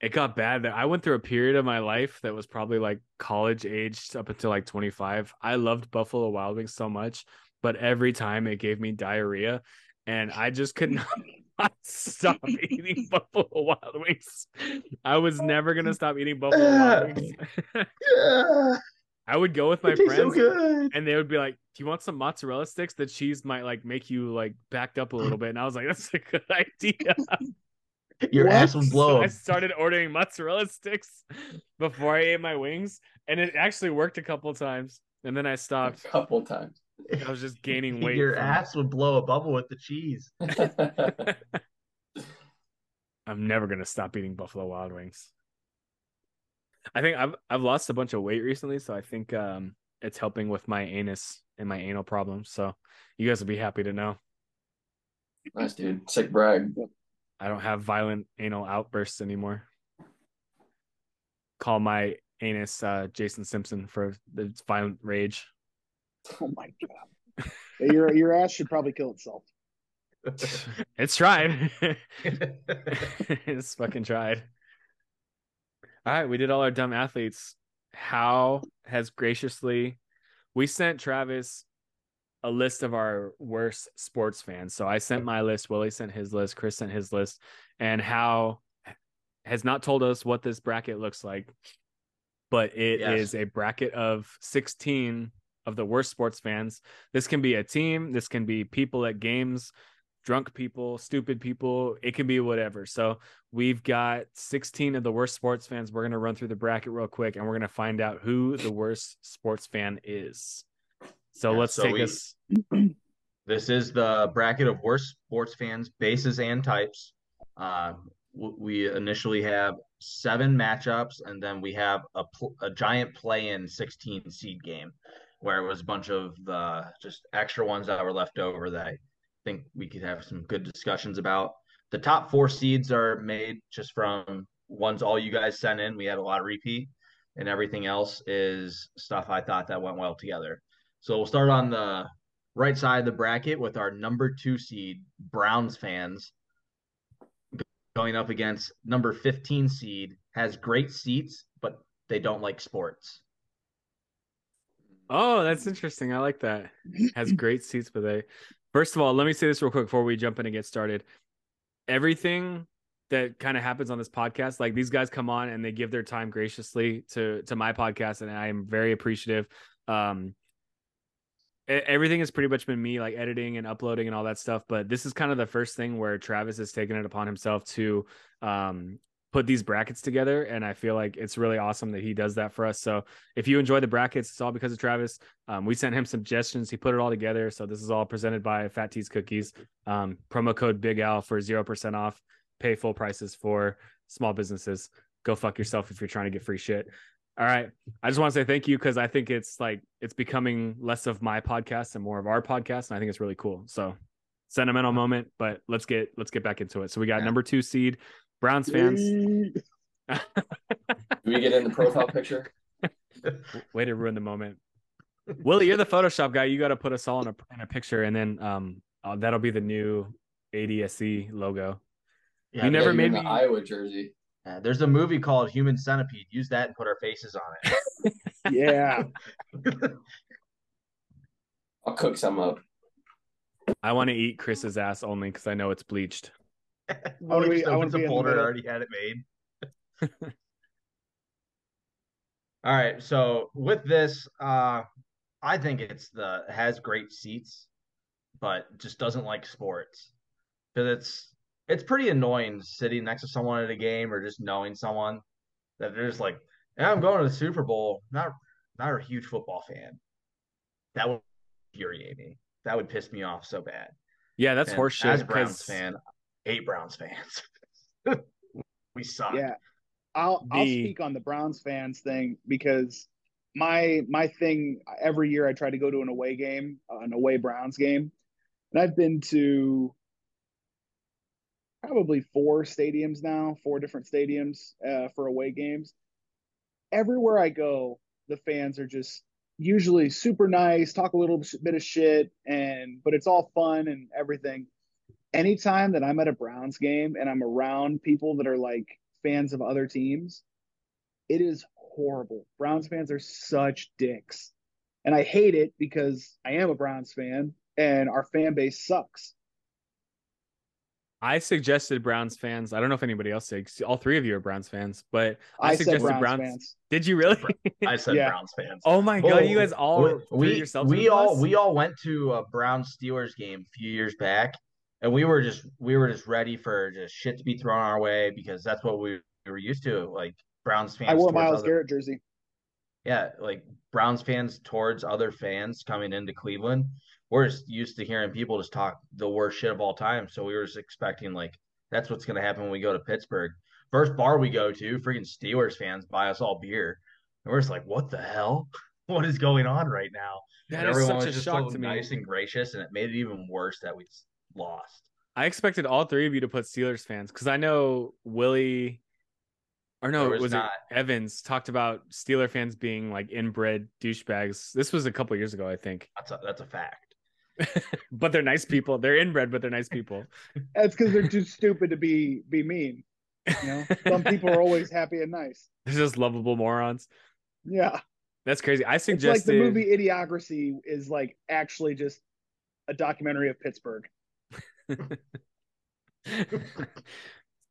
Speaker 1: It got bad. I went through a period of my life that was probably like college aged up until like 25. I loved Buffalo Wild Wings so much, but every time it gave me diarrhea and I just could not stop eating Buffalo Wild Wings. I was oh. never going to stop eating Buffalo Wild Wings.
Speaker 4: Yeah,
Speaker 1: I would go with my
Speaker 4: it tastes so
Speaker 1: friends
Speaker 4: good.
Speaker 1: and they would be like, "Do you want some mozzarella sticks? The cheese might like make you like backed up a little bit." And I was like, "That's a good idea."
Speaker 4: Your
Speaker 2: What?
Speaker 4: ass will
Speaker 1: So
Speaker 4: blow.
Speaker 1: I started ordering mozzarella sticks before I ate my wings, and it actually worked a couple times. And then I stopped.
Speaker 3: A couple times.
Speaker 1: I was just gaining weight.
Speaker 4: Your
Speaker 1: from-
Speaker 4: ass would blow a bubble with the cheese.
Speaker 1: I'm never gonna stop eating Buffalo Wild Wings. I think I've I've lost a bunch of weight recently, so I think um it's helping with my anus and my anal problems. So you guys will be happy to know
Speaker 3: nice dude. Sick brag.
Speaker 1: I don't have violent anal outbursts anymore. Call my anus uh, Jason Simpson for the violent rage.
Speaker 2: Oh my god. Your your ass should probably kill itself.
Speaker 1: It's tried. it's fucking tried. All right, we did all our dumb athletes. Howe has graciously we sent Travis a list of our worst sports fans. So I sent my list, Willie sent his list, Chris sent his list, and Howe has not told us what this bracket looks like, but it is
Speaker 4: Yes.
Speaker 1: a bracket of 16 of the worst sports fans. This can be a team, this can be people at games, drunk people, stupid people, it can be whatever. So we've got 16 of the worst sports fans. We're going to run through the bracket real quick and we're going to find out who the worst sports fan is. So
Speaker 4: Yeah,
Speaker 1: let's
Speaker 4: so
Speaker 1: take
Speaker 4: we-
Speaker 1: us.
Speaker 4: This is the bracket of worst sports fans, bases and types. Uh, we initially have seven matchups, and then we have a, pl- a giant play-in 16 seed game, where it was a bunch of the just extra ones that were left over that think we could have some good discussions about. The top four seeds are made just from ones all you guys sent in. We had a lot of repeat, and everything else is stuff I thought that went well together. So we'll start on the right side of the bracket with our number two seed Browns fans going up against number 15 seed has great seats, but they don't like sports.
Speaker 1: Oh, that's interesting. I like that. Has great seats, but they. First of all, let me say this real quick before we jump in and get started. Everything that kind of happens on this podcast, like these guys come on and they give their time graciously to to my podcast, and I am very appreciative. Um, everything has pretty much been me like editing and uploading and all that stuff but this is kind of the first thing where travis has taken it upon himself to um put these brackets together and i feel like it's really awesome that he does that for us. So if you enjoy the brackets it's all because of travis. Um, we sent him suggestions. He put it all together. So this is all presented by fat teas cookies. Um, promo code big al for 0% off. Pay full prices for small businesses. Go fuck yourself if you're trying to get free shit. All right. I just want to say thank you because I think it's like it's becoming less of my podcast and more of our podcast, and I think it's really cool. So sentimental moment, but let's get let's get back into it. So we got
Speaker 4: Yeah.
Speaker 1: number two seed, Browns fans.
Speaker 3: Do we get in the profile picture?
Speaker 1: Way to ruin the moment. Willie, you're the Photoshop guy. You got to put us all in a in a picture, and then um uh, that'll be the new ADSC logo.
Speaker 4: Yeah,
Speaker 1: You never
Speaker 3: Yeah, you're in
Speaker 1: made
Speaker 3: the
Speaker 1: me-
Speaker 3: Iowa jersey.
Speaker 4: uh, there's a movie called Human Centipede. Use that and put our faces on it. yeah.
Speaker 3: I'll cook some up.
Speaker 1: I want to eat Chris's ass only because I know it's bleached.
Speaker 2: wanna
Speaker 4: just
Speaker 2: I wanna
Speaker 4: opens
Speaker 2: be
Speaker 4: a folder,
Speaker 2: middle.
Speaker 4: already had it made. All right. So with this, uh, I think it's the has great seats, but just doesn't like sports because it's it's pretty annoying sitting next to someone at a game or just knowing someone that they're just like, yeah, I'm going to the Super Bowl. Not not a huge football fan. That would infuriate me. That would piss me off so bad.
Speaker 1: Yeah, that's
Speaker 4: And
Speaker 1: horseshit.
Speaker 4: As a Browns
Speaker 1: 'cause
Speaker 4: fan, eight Browns fans. we suck.
Speaker 2: Yeah. I'll I'll speak on the Browns fans thing because my my thing every year I try to go to an away game, uh, an away Browns game, and I've been to probably four stadiums now, four different stadiums uh, for away games. Everywhere I go, the fans are just usually super nice, talk a little bit of shit, and but it's all fun and everything. Anytime that I'm at a Browns game and I'm around people that are like fans of other teams, it is horrible. Browns fans are such dicks. And I hate it because I am a Browns fan and our fan base sucks.
Speaker 1: I suggested Browns fans. I don't know if anybody else did. All three of you are Browns fans, but I,
Speaker 2: I, said
Speaker 1: suggested
Speaker 2: Browns,
Speaker 1: Browns.
Speaker 2: fans.
Speaker 1: Did you really?
Speaker 4: I said
Speaker 2: Yeah.
Speaker 4: Browns fans.
Speaker 1: oh my god, you oh, guys all
Speaker 4: we
Speaker 1: threw
Speaker 4: we,
Speaker 1: yourselves
Speaker 4: we
Speaker 1: under
Speaker 4: all
Speaker 1: bus?
Speaker 4: we all went to a Browns Steelers game a few years back, and we were just we were just ready for just shit to be thrown our way because that's what we, we were used to. Like Browns fans.
Speaker 2: I wore a Myles
Speaker 4: other-
Speaker 2: Garrett jersey.
Speaker 4: Yeah, like Browns fans towards other fans coming into Cleveland. We're just used to hearing people just talk the worst shit of all time. So we were just expecting like that's what's gonna happen when we go to Pittsburgh. First bar we go to, freaking Steelers fans buy us all beer. And we're just like, what the hell? What is going on right now?
Speaker 1: That
Speaker 4: and
Speaker 1: is
Speaker 4: everyone
Speaker 1: such a
Speaker 4: was just
Speaker 1: shock
Speaker 4: so
Speaker 1: to me.
Speaker 4: nice and gracious, and it made it even worse that we lost.
Speaker 1: I expected all three of you to put Steelers fans because I know Willie, or no,
Speaker 4: There was
Speaker 1: was,
Speaker 4: not.
Speaker 1: it Evans talked about Steeler fans being like inbred douchebags. This was a couple years ago, I think.
Speaker 4: That's a that's a fact.
Speaker 1: but they're nice people. They're inbred, but they're nice people.
Speaker 2: That's because they're too stupid to be be mean. You know, some people are always happy and nice.
Speaker 1: They're just lovable morons.
Speaker 2: Yeah,
Speaker 1: That's crazy. I
Speaker 2: it's like the movie Idiocracy is like actually just a documentary of Pittsburgh.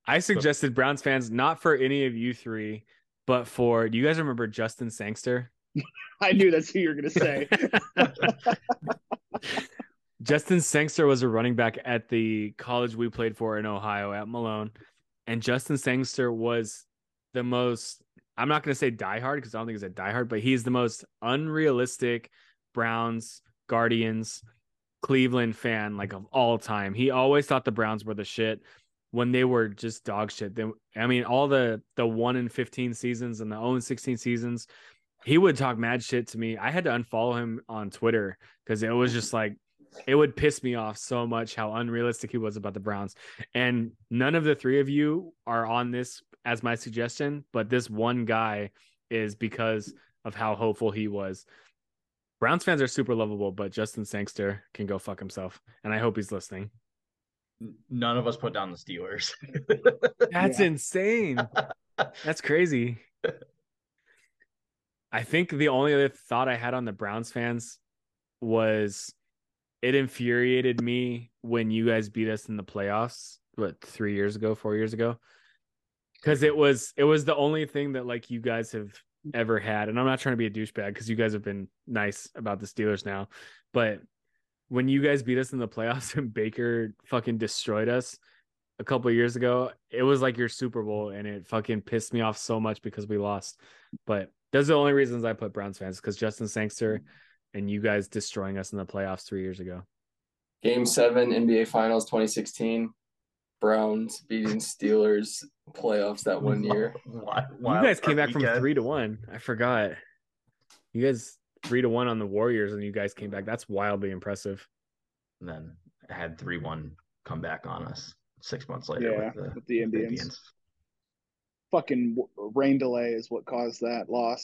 Speaker 1: I suggested Browns fans not for any of you three, but for do you guys remember Justin Sangster?
Speaker 2: I knew that's who you're gonna say.
Speaker 1: Justin Sangster was a running back at the college we played for in Ohio at Malone. And Justin Sangster was the most, I'm not going to say diehard because I don't think he's a diehard, but he's the most unrealistic Browns, Guardians, Cleveland fan like of all time. He always thought the Browns were the shit when they were just dog shit. They, I mean, all the the one in 15 seasons and the 0 in 16 seasons, he would talk mad shit to me. I had to unfollow him on Twitter because it was just like it would piss me off so much how unrealistic he was about the Browns. And none of the three of you are on this as my suggestion, but this one guy is because of how hopeful he was. Browns fans are super lovable, but Justin Sangster can go fuck himself. And I hope he's listening.
Speaker 4: None of us put down the Steelers.
Speaker 1: That's
Speaker 2: Yeah.
Speaker 1: insane. That's crazy. I think the only other thought I had on the Browns fans was it infuriated me when you guys beat us in the playoffs, what, three years ago, four years ago? Because it was it was the only thing that like you guys have ever had. And I'm not trying to be a douchebag because you guys have been nice about the Steelers now. But when you guys beat us in the playoffs and Baker fucking destroyed us, a couple years ago, it was like your Super Bowl, and it fucking pissed me off so much because we lost. But those are the only reasons I put Browns fans because Justin Sangster and you guys destroying us in the playoffs three years ago.
Speaker 3: Game seven, NBA Finals 2016. Browns beating Steelers playoffs that one year.
Speaker 4: Why-
Speaker 1: you guys came
Speaker 4: card
Speaker 1: back from three to one. I forgot. You guys three to one on the Warriors, and you guys came back. That's wildly impressive.
Speaker 4: And then had three one come back on us six months later
Speaker 2: Yeah,
Speaker 4: with the,
Speaker 2: with the
Speaker 4: with the
Speaker 2: Indians. Fucking rain delay is what caused that loss.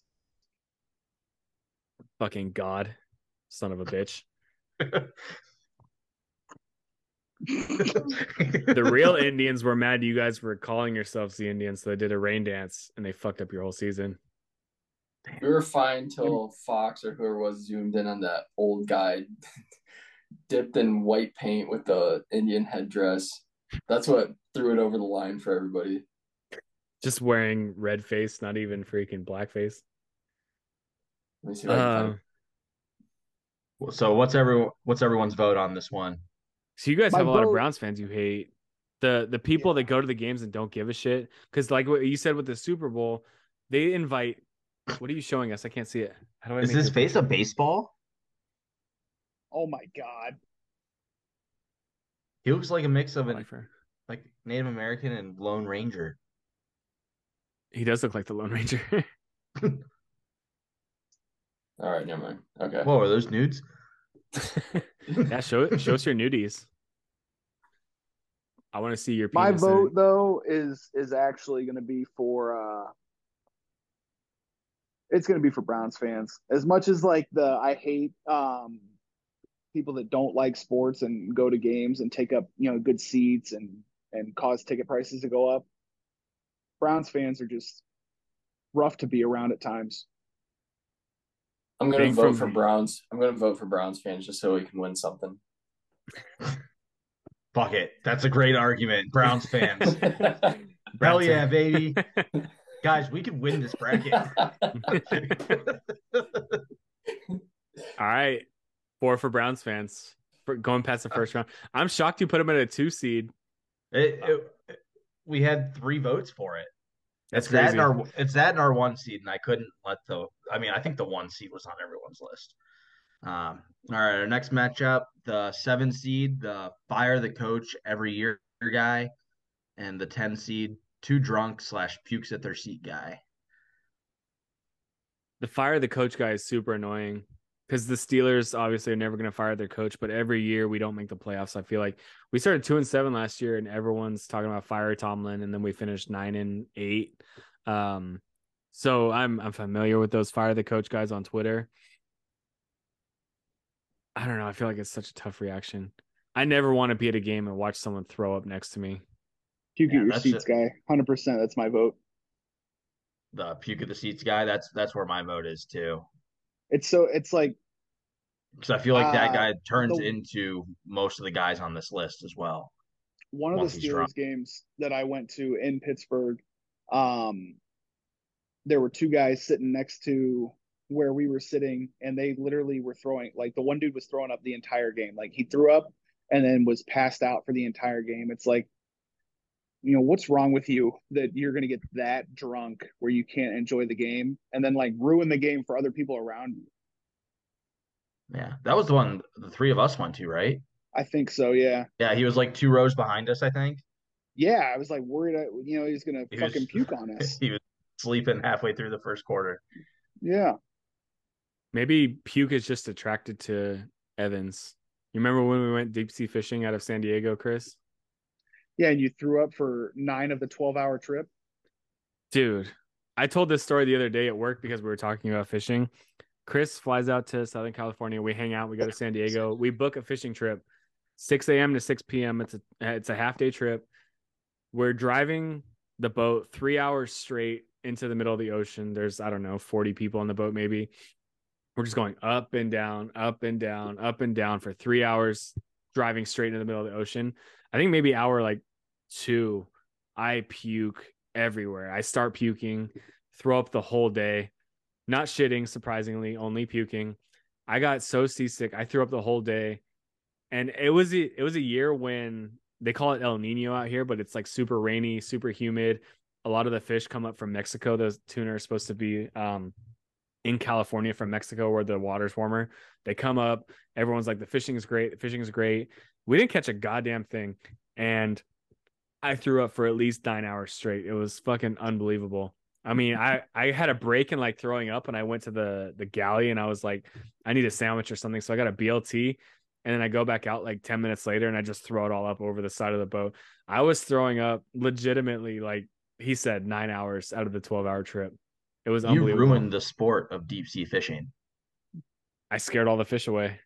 Speaker 1: Fucking God, son of a bitch. The real Indians were mad you guys were calling yourselves the Indians, so they did a rain dance and they fucked up your whole season.
Speaker 3: We were fine till Fox or whoever was zoomed in on that old guy dipped in white paint with the Indian headdress. That's what threw it over the line for everybody.
Speaker 1: Just wearing red face, not even freaking blackface.
Speaker 3: Let me see if I can find
Speaker 1: Um,
Speaker 3: it.
Speaker 4: So what's every what's everyone's vote on this one?
Speaker 1: So you guys
Speaker 2: My
Speaker 1: have a lot of Browns fans you hate. The the people that go to the games and don't give a shit. Because like what you said with the Super Bowl, they invite. What are you showing us? I can't see it. How do I
Speaker 4: Is
Speaker 1: make
Speaker 4: his
Speaker 1: your
Speaker 4: face a baseball?
Speaker 2: Oh my god.
Speaker 4: He looks like a mix of an
Speaker 1: like
Speaker 4: like Native American and Lone Ranger.
Speaker 1: He does look like the Lone Ranger.
Speaker 3: All right, never mind. Okay.
Speaker 4: Whoa, are those nudes?
Speaker 1: Yeah, show show us your nudies. I want to see your
Speaker 2: My
Speaker 1: penis in
Speaker 2: vote though is is actually going to be for uh it's going to be for Browns fans. As much as like the I hate um people that don't like sports and go to games and take up, you know, good seats and and cause ticket prices to go up. Browns fans are just rough to be around at times.
Speaker 3: I'm gonna vote
Speaker 1: from-
Speaker 3: for Browns. I'm gonna vote for Browns fans just so we can win something.
Speaker 4: Fuck it. That's a great argument. Browns fans. Hell yeah, baby. Guys, we could win this bracket.
Speaker 1: All right, four for Browns fans for going past the uh, first round. I'm shocked you put him at a two seed.
Speaker 4: It- it- we had three votes for it.
Speaker 1: That's
Speaker 4: it's that in our it's that in our one seed, and I couldn't let the. I mean, I think the one seed was on everyone's list. Um, all right, our next matchup, the seven seed, the fire the coach every year guy, and the ten seed, two drunk slash pukes at their seat guy.
Speaker 1: The fire the coach guy is super annoying because the Steelers obviously are never going to fire their coach, but every year we don't make the playoffs. I feel like we started two and seven last year, and everyone's talking about fire Tomlin, and then we finished nine and eight. Um, so I'm I'm familiar with those fire the coach guys on Twitter. I don't know. I feel like it's such a tough reaction. I never want to be at a game and watch someone throw up next to me.
Speaker 2: Puke
Speaker 4: Yeah,
Speaker 2: at your seats,
Speaker 4: it.
Speaker 2: guy. Hundred percent. That's my vote.
Speaker 4: The puke at the seats guy. That's that's where my vote is too,
Speaker 2: It's so it's like
Speaker 4: because I feel like that
Speaker 2: Uh,
Speaker 4: guy turns
Speaker 2: the-
Speaker 4: into most of the guys on this list as well.
Speaker 2: one of the
Speaker 4: drunk.
Speaker 2: Steelers games that I went to in Pittsburgh, um, there were two guys sitting next to where we were sitting, and they literally were throwing like the one dude was throwing up the entire game. Like he threw up and then was passed out for the entire game. It's like, you know, what's wrong with you that you're gonna get that drunk where you can't enjoy the game and then like ruin the game for other people around you?
Speaker 4: Yeah, that was the one the three of us went to, right?
Speaker 2: I think so. Yeah.
Speaker 4: Yeah, he was like two rows behind us, I think.
Speaker 2: Yeah. I was like worried, uh, you know, he's gonna
Speaker 4: He was-
Speaker 2: fucking puke on us.
Speaker 4: he was sleeping halfway through the first quarter.
Speaker 2: Yeah.
Speaker 1: Maybe Puke is just attracted to Evans. You remember when we went deep sea fishing out of San Diego, Chris?
Speaker 2: Yeah, and you threw up for nine of the twelve hour trip.
Speaker 1: Dude, I told this story the other day at work because we were talking about fishing. Chris flies out to Southern California. We hang out. We go to San Diego. We book a fishing trip, 6 a.m. to 6 p.m. It's a it's a half day trip. We're driving the boat three hours straight into the middle of the ocean. There's I don't know 40 people on the boat maybe. We're just going up and down, up and down, up and down for three hours, driving straight into the middle of the ocean. I think maybe hour like two, I puke everywhere. I start puking, throw up the whole day, not shitting, surprisingly, only puking. I got so seasick, I threw up the whole day. And it was a, it was a year when they call it El Nino out here, but it's like super rainy, super humid. A lot of the fish come up from Mexico. Those tuna are supposed to be um, in California from Mexico where the water's warmer. They come up. Everyone's like, the fishing is great. The fishing is great. We didn't catch a goddamn thing. And I threw up for at least nine hours straight. It was fucking unbelievable. I mean, I I had a break in like throwing up, and I went to the the galley, and I was like, I need a sandwich or something, so I got a BLT, and then I go back out like ten minutes later, and I just throw it all up over the side of the boat. I was throwing up legitimately, like he said, nine hours out of the twelve hour trip. It was
Speaker 4: You
Speaker 1: unbelievable.
Speaker 4: ruined the sport of deep sea fishing.
Speaker 1: I scared all the fish away.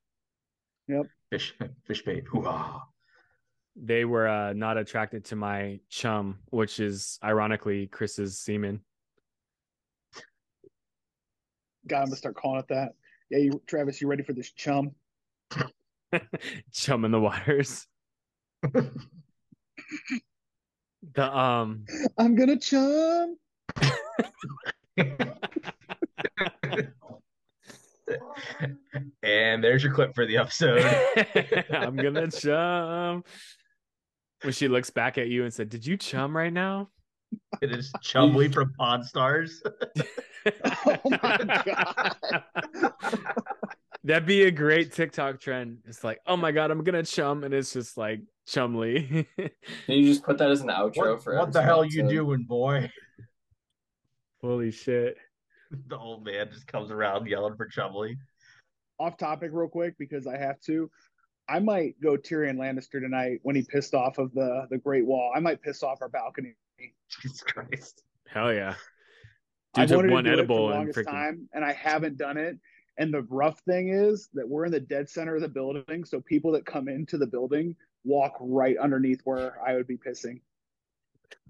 Speaker 4: Fish fish bait. Hoo-ah.
Speaker 1: They were uh, not attracted to my chum, which is ironically Chris's semen.
Speaker 2: God, I'm gonna start calling it that. Yeah, you, Travis, you ready for this chum?
Speaker 1: chum in the waters. the um
Speaker 2: I'm gonna chum.
Speaker 4: And there's your clip for the episode.
Speaker 1: I'm gonna chum. When she looks back at you and said, "Did you chum right now?"
Speaker 4: it is Chumlee from Pawn Stars.
Speaker 2: Oh my god.
Speaker 1: That'd be a great TikTok trend. It's like, oh my god, I'm gonna chum, and it's just like Chumlee.
Speaker 3: Can you just put that as an outro
Speaker 4: What,
Speaker 3: for
Speaker 4: what the hell you
Speaker 3: episode?
Speaker 4: doing, boy?
Speaker 1: Holy shit!
Speaker 4: The old man just comes around yelling for Chumlee.
Speaker 2: Off topic, real quick, because I have to. I might go Tyrion Lannister tonight when he pissed off of the the Great Wall. I might piss off our balcony.
Speaker 4: Jesus Christ.
Speaker 1: Hell yeah!
Speaker 2: I
Speaker 1: took
Speaker 2: wanted
Speaker 1: one
Speaker 2: to do it for
Speaker 1: edible
Speaker 2: the
Speaker 1: and
Speaker 2: longest
Speaker 1: freaking.
Speaker 2: time, and I haven't done it. And the rough thing is that we're in the dead center of the building, so people that come into the building walk right underneath where I would be pissing.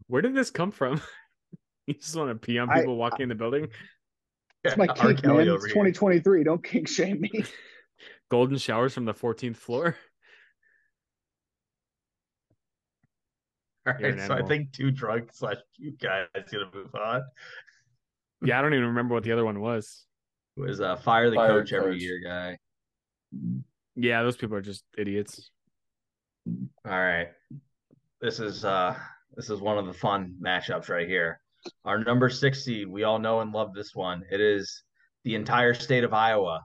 Speaker 1: Where did this come from? you just want to pee on
Speaker 2: I-
Speaker 1: people walking in the building?
Speaker 2: It's my
Speaker 4: R.
Speaker 2: kink, man.
Speaker 4: over
Speaker 2: It's
Speaker 4: here.
Speaker 2: 2023. Don't kink shame me.
Speaker 1: Golden showers from the 14th floor.
Speaker 4: All
Speaker 1: You're
Speaker 4: right,
Speaker 1: an
Speaker 4: so I think two drunk slash cute guys gonna move on.
Speaker 1: Yeah, I don't even remember what the other one was.
Speaker 4: It was uh, fire the
Speaker 3: Fire
Speaker 4: coach every year guy.
Speaker 1: Yeah, those people are just idiots.
Speaker 4: All right. This is uh this is one of the fun matchups right here. Our number six seed, we all know and love this one. It is the entire state of Iowa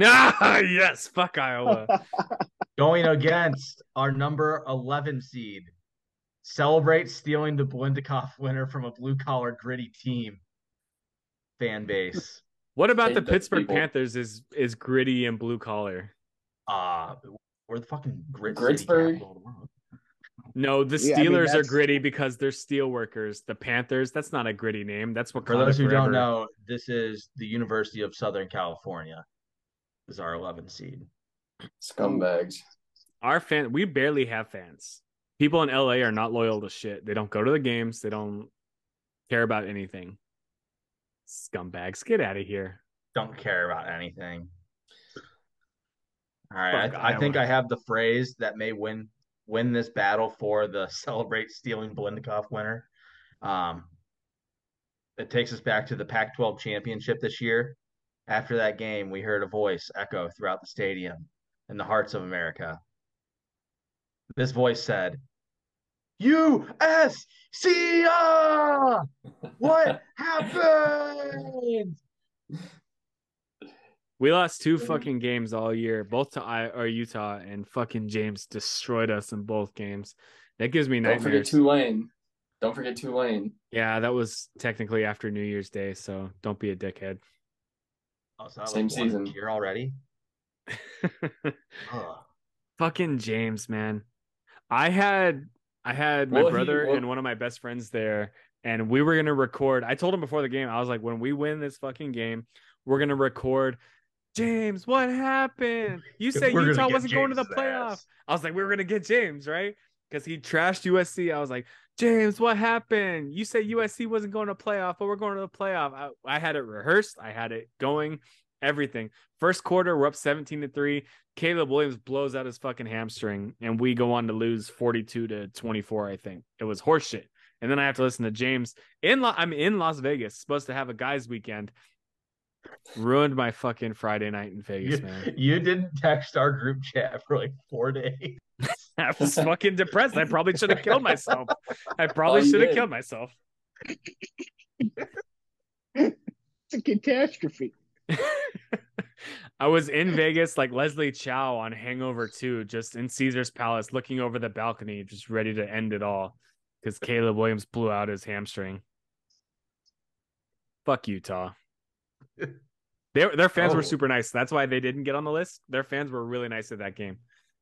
Speaker 1: Ah, yes, fuck Iowa.
Speaker 4: going against our number 11 seed. Celebrate stealing the Biletnikoff winner from a blue collar gritty team fan base.
Speaker 1: What about
Speaker 3: Hate
Speaker 1: the Pittsburgh
Speaker 3: people.
Speaker 1: Panthers? Is is gritty and blue collar?
Speaker 4: Uh we're the fucking grit
Speaker 3: Gritsburg?
Speaker 4: City capital of the world.
Speaker 1: No, the
Speaker 2: Yeah, I mean,
Speaker 1: Steelers are gritty because they're steel workers. The Panthers, that's not a gritty name. That's what
Speaker 4: For those who
Speaker 1: forever.
Speaker 4: don't know, this is the University of Southern California. Is our 11 seed.
Speaker 3: Scumbags.
Speaker 1: Our fan, we barely have fans. People in LA are not loyal to shit. They don't go to the games. They don't care about anything. Scumbags, get out of here.
Speaker 4: Don't care about anything. All right,
Speaker 1: Fuck
Speaker 4: I, I think
Speaker 1: Iowa.
Speaker 4: I have the phrase that may win win this battle for the celebrate stealing Biletnikoff winner. Um, it takes us back to the Pac-12 championship this year. After that game, we heard a voice echo throughout the stadium in the hearts of America. This voice said, USC! What happened?
Speaker 1: We lost two fucking games all year, both to I or Utah, and fucking James destroyed us in both games. That gives me nightmares.
Speaker 3: Don't forget
Speaker 1: nightmares.
Speaker 3: Tulane. Don't forget Tulane.
Speaker 1: Yeah, that was technically after New Year's Day, so don't be a dickhead.
Speaker 4: Oh, so
Speaker 3: Same
Speaker 4: was one
Speaker 3: season.
Speaker 4: Year already. Ugh.
Speaker 1: fucking James, man. I had I had my
Speaker 3: Well, he-
Speaker 1: brother
Speaker 3: well-
Speaker 1: and one of my best friends there, and we were gonna record. I told him before the game, I was like, when we win this fucking game, we're gonna record. James, what happened? You said
Speaker 4: We're
Speaker 1: Utah wasn't going to the
Speaker 4: James'
Speaker 1: playoff. I was like, we were gonna get James, right? Because he trashed USC. I was like, James, what happened? You said USC wasn't going to playoff, but we're going to the playoff. I, I had it rehearsed. I had it going, everything. First quarter, we're up 17 to 3. Caleb Williams blows out his fucking hamstring, and we go on to lose 42 to 24, I think. It was horseshit. And then I have to listen to James in La- I'm in Las Vegas, supposed to have a guys' weekend. Ruined my fucking Friday night in Vegas,
Speaker 4: You,
Speaker 1: man.
Speaker 4: you didn't text our group chat for like four days.
Speaker 1: I was fucking depressed. I probably should have killed myself. I oh, probably
Speaker 3: Oh,
Speaker 1: should have killed myself.
Speaker 2: It's a catastrophe.
Speaker 1: I was in Vegas like Leslie Chow on Hangover 2, just in Caesar's Palace, looking over the balcony, just ready to end it all because Caleb Williams blew out his hamstring. Fuck Utah. Their their fans were
Speaker 4: Oh.
Speaker 1: super nice. That's why they didn't get on the list. Their fans were really nice at that game.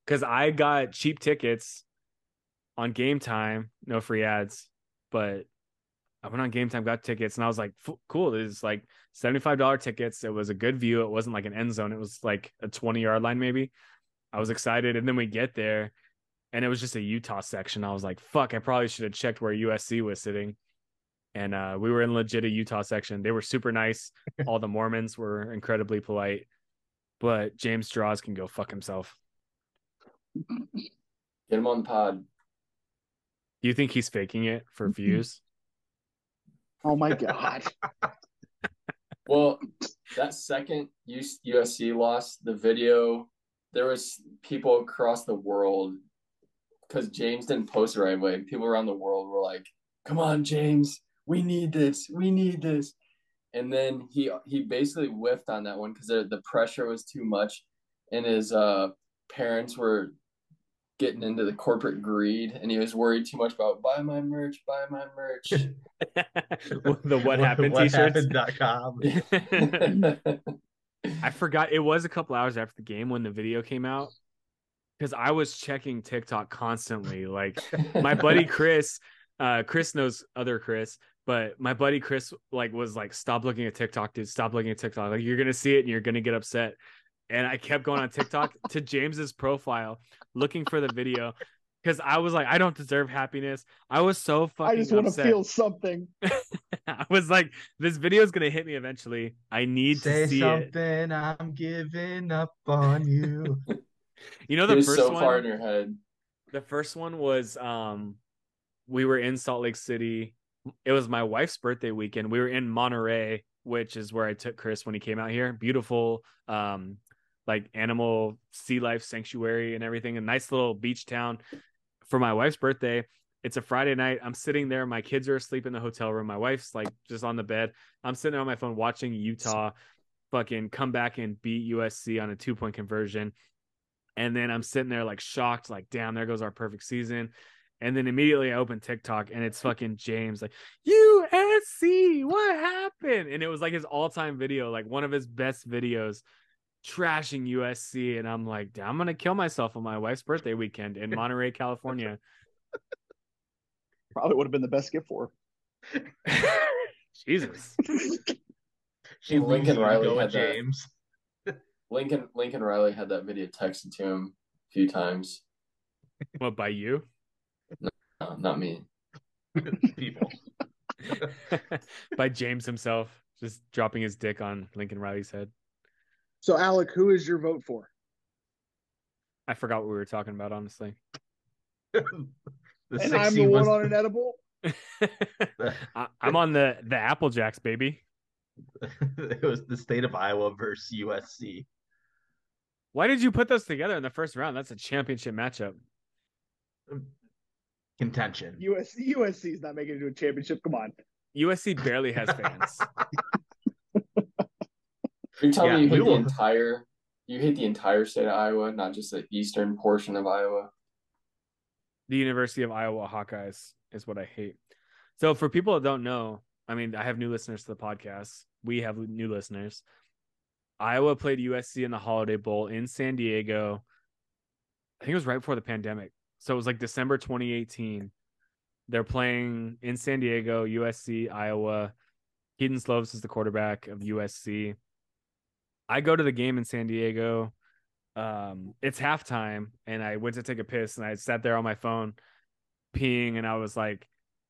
Speaker 1: Because I got cheap tickets on game time, no free ads, but I went on game time, got tickets, and I was like, cool. This is like $75 tickets. It was a good view. It wasn't like an end zone. It was like a 20 yard line, maybe. I was excited. And then we get there and it was just a Utah section. I was like, fuck, I probably should have checked where USC was sitting. And uh, we were in legit a Utah section. They were super nice. All the Mormons were incredibly polite. But James Draws can go fuck himself.
Speaker 3: Get him on the pod.
Speaker 1: Do you think he's faking it for views?
Speaker 2: Oh my god.
Speaker 3: Well, that second USC loss, the video, there was people across the world because James didn't post the right way. People around the world were like, "Come on, James, we need this, we need this." And then he he basically whiffed on that one because the pressure was too much, and his uh, parents were getting into the corporate greed, and he was worried too much about buy my merch, buy my merch.
Speaker 1: the what happened
Speaker 4: what
Speaker 1: t-shirts.
Speaker 4: happened.com.
Speaker 1: I forgot it was a couple hours after the game when the video came out because I was checking TikTok constantly. Like my buddy Chris, uh, Chris knows other Chris, but my buddy Chris like was like, "Stop looking at TikTok, dude. Stop looking at TikTok. Like you're gonna see it and you're gonna get upset." And I kept going on TikTok to James's profile, looking for the video because I was like, I don't deserve happiness. I was so fucking.
Speaker 2: I just want to feel something.
Speaker 1: I was like, this video is gonna hit me eventually. I need
Speaker 4: Say
Speaker 1: to see it.
Speaker 4: something, I'm giving up on you.
Speaker 1: You know
Speaker 3: It
Speaker 1: the
Speaker 3: was
Speaker 1: first
Speaker 3: so
Speaker 1: one.
Speaker 3: far in your head.
Speaker 1: The first one was um, we were in Salt Lake City. It was my wife's birthday weekend. We were in Monterey, which is where I took Chris when he came out here. Beautiful, um, like animal sea life sanctuary and everything. A nice little beach town for my wife's birthday. It's a Friday night. I'm sitting there. My kids are asleep in the hotel room. My wife's like just on the bed. I'm sitting on my phone watching Utah fucking come back and beat USC on a two point conversion. And then I'm sitting there like shocked, like, damn, there goes our perfect season. And then immediately I open TikTok and it's fucking James like USC, what happened? And it was like his all-time video, like one of his best videos, trashing USC. And I'm like, I'm gonna kill myself on my wife's birthday weekend in Monterey, California.
Speaker 2: Probably would have been the best gift for. her.
Speaker 1: Jesus.
Speaker 4: She
Speaker 3: Lincoln
Speaker 4: leaves you
Speaker 3: Riley
Speaker 4: go with
Speaker 3: had that.
Speaker 4: James.
Speaker 3: Lincoln Lincoln Riley had that video texted to him a few times.
Speaker 1: What by you?
Speaker 3: No, not me.
Speaker 4: People.
Speaker 1: by James himself, just dropping his dick on Lincoln Riley's head.
Speaker 2: So, Alec, who is your vote for?
Speaker 1: I forgot what we were talking about, honestly.
Speaker 4: The
Speaker 2: and I'm the one on an edible.
Speaker 1: I, I'm on the the Apple Jacks, baby.
Speaker 4: it was the state of Iowa versus USC.
Speaker 1: Why did you put those together in the first round? That's a championship matchup.
Speaker 4: Um, Contention.
Speaker 2: USC USC is not making it to a championship. Come on.
Speaker 1: USC barely has fans.
Speaker 3: You're telling
Speaker 4: Yeah,
Speaker 3: me you
Speaker 4: we
Speaker 3: hate the
Speaker 4: will-
Speaker 3: entire you hit the entire state of Iowa, not just the eastern portion of Iowa.
Speaker 1: the University of Iowa Hawkeyes is what I hate. So for people that don't know, I mean, I have new listeners to the podcast. We have new listeners. Iowa played USC in the Holiday Bowl in San Diego. I think it was right before the pandemic. So it was like December 2018. They're playing in San Diego, USC, Iowa. Kedon Slovis is the quarterback of USC. I go to the game in San Diego. Um, it's halftime, and I went to take a piss, and I sat there on my phone, peeing, and I was like,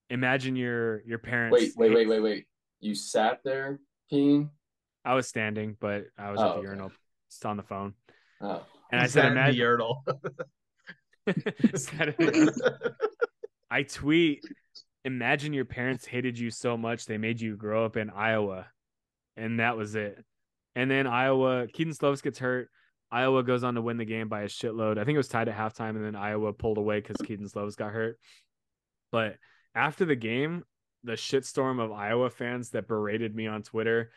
Speaker 1: "Imagine your your parents."
Speaker 3: Wait, wait, wait, wait, wait. You sat there peeing?
Speaker 1: I was standing, but I was
Speaker 3: Oh,
Speaker 1: at the
Speaker 3: okay.
Speaker 1: urinal, just on the phone,
Speaker 3: Oh.
Speaker 1: and I said,
Speaker 4: in the
Speaker 1: "Imagine."
Speaker 4: urinal.
Speaker 1: Sat in the- I tweet, imagine your parents hated you so much they made you grow up in Iowa. And that was it. And then Iowa, Kedon Slovis gets hurt. Iowa goes on to win the game by a shitload. I think it was tied at halftime, and then Iowa pulled away because Kedon Slovis got hurt. But after the game, the shitstorm of Iowa fans that berated me on Twitter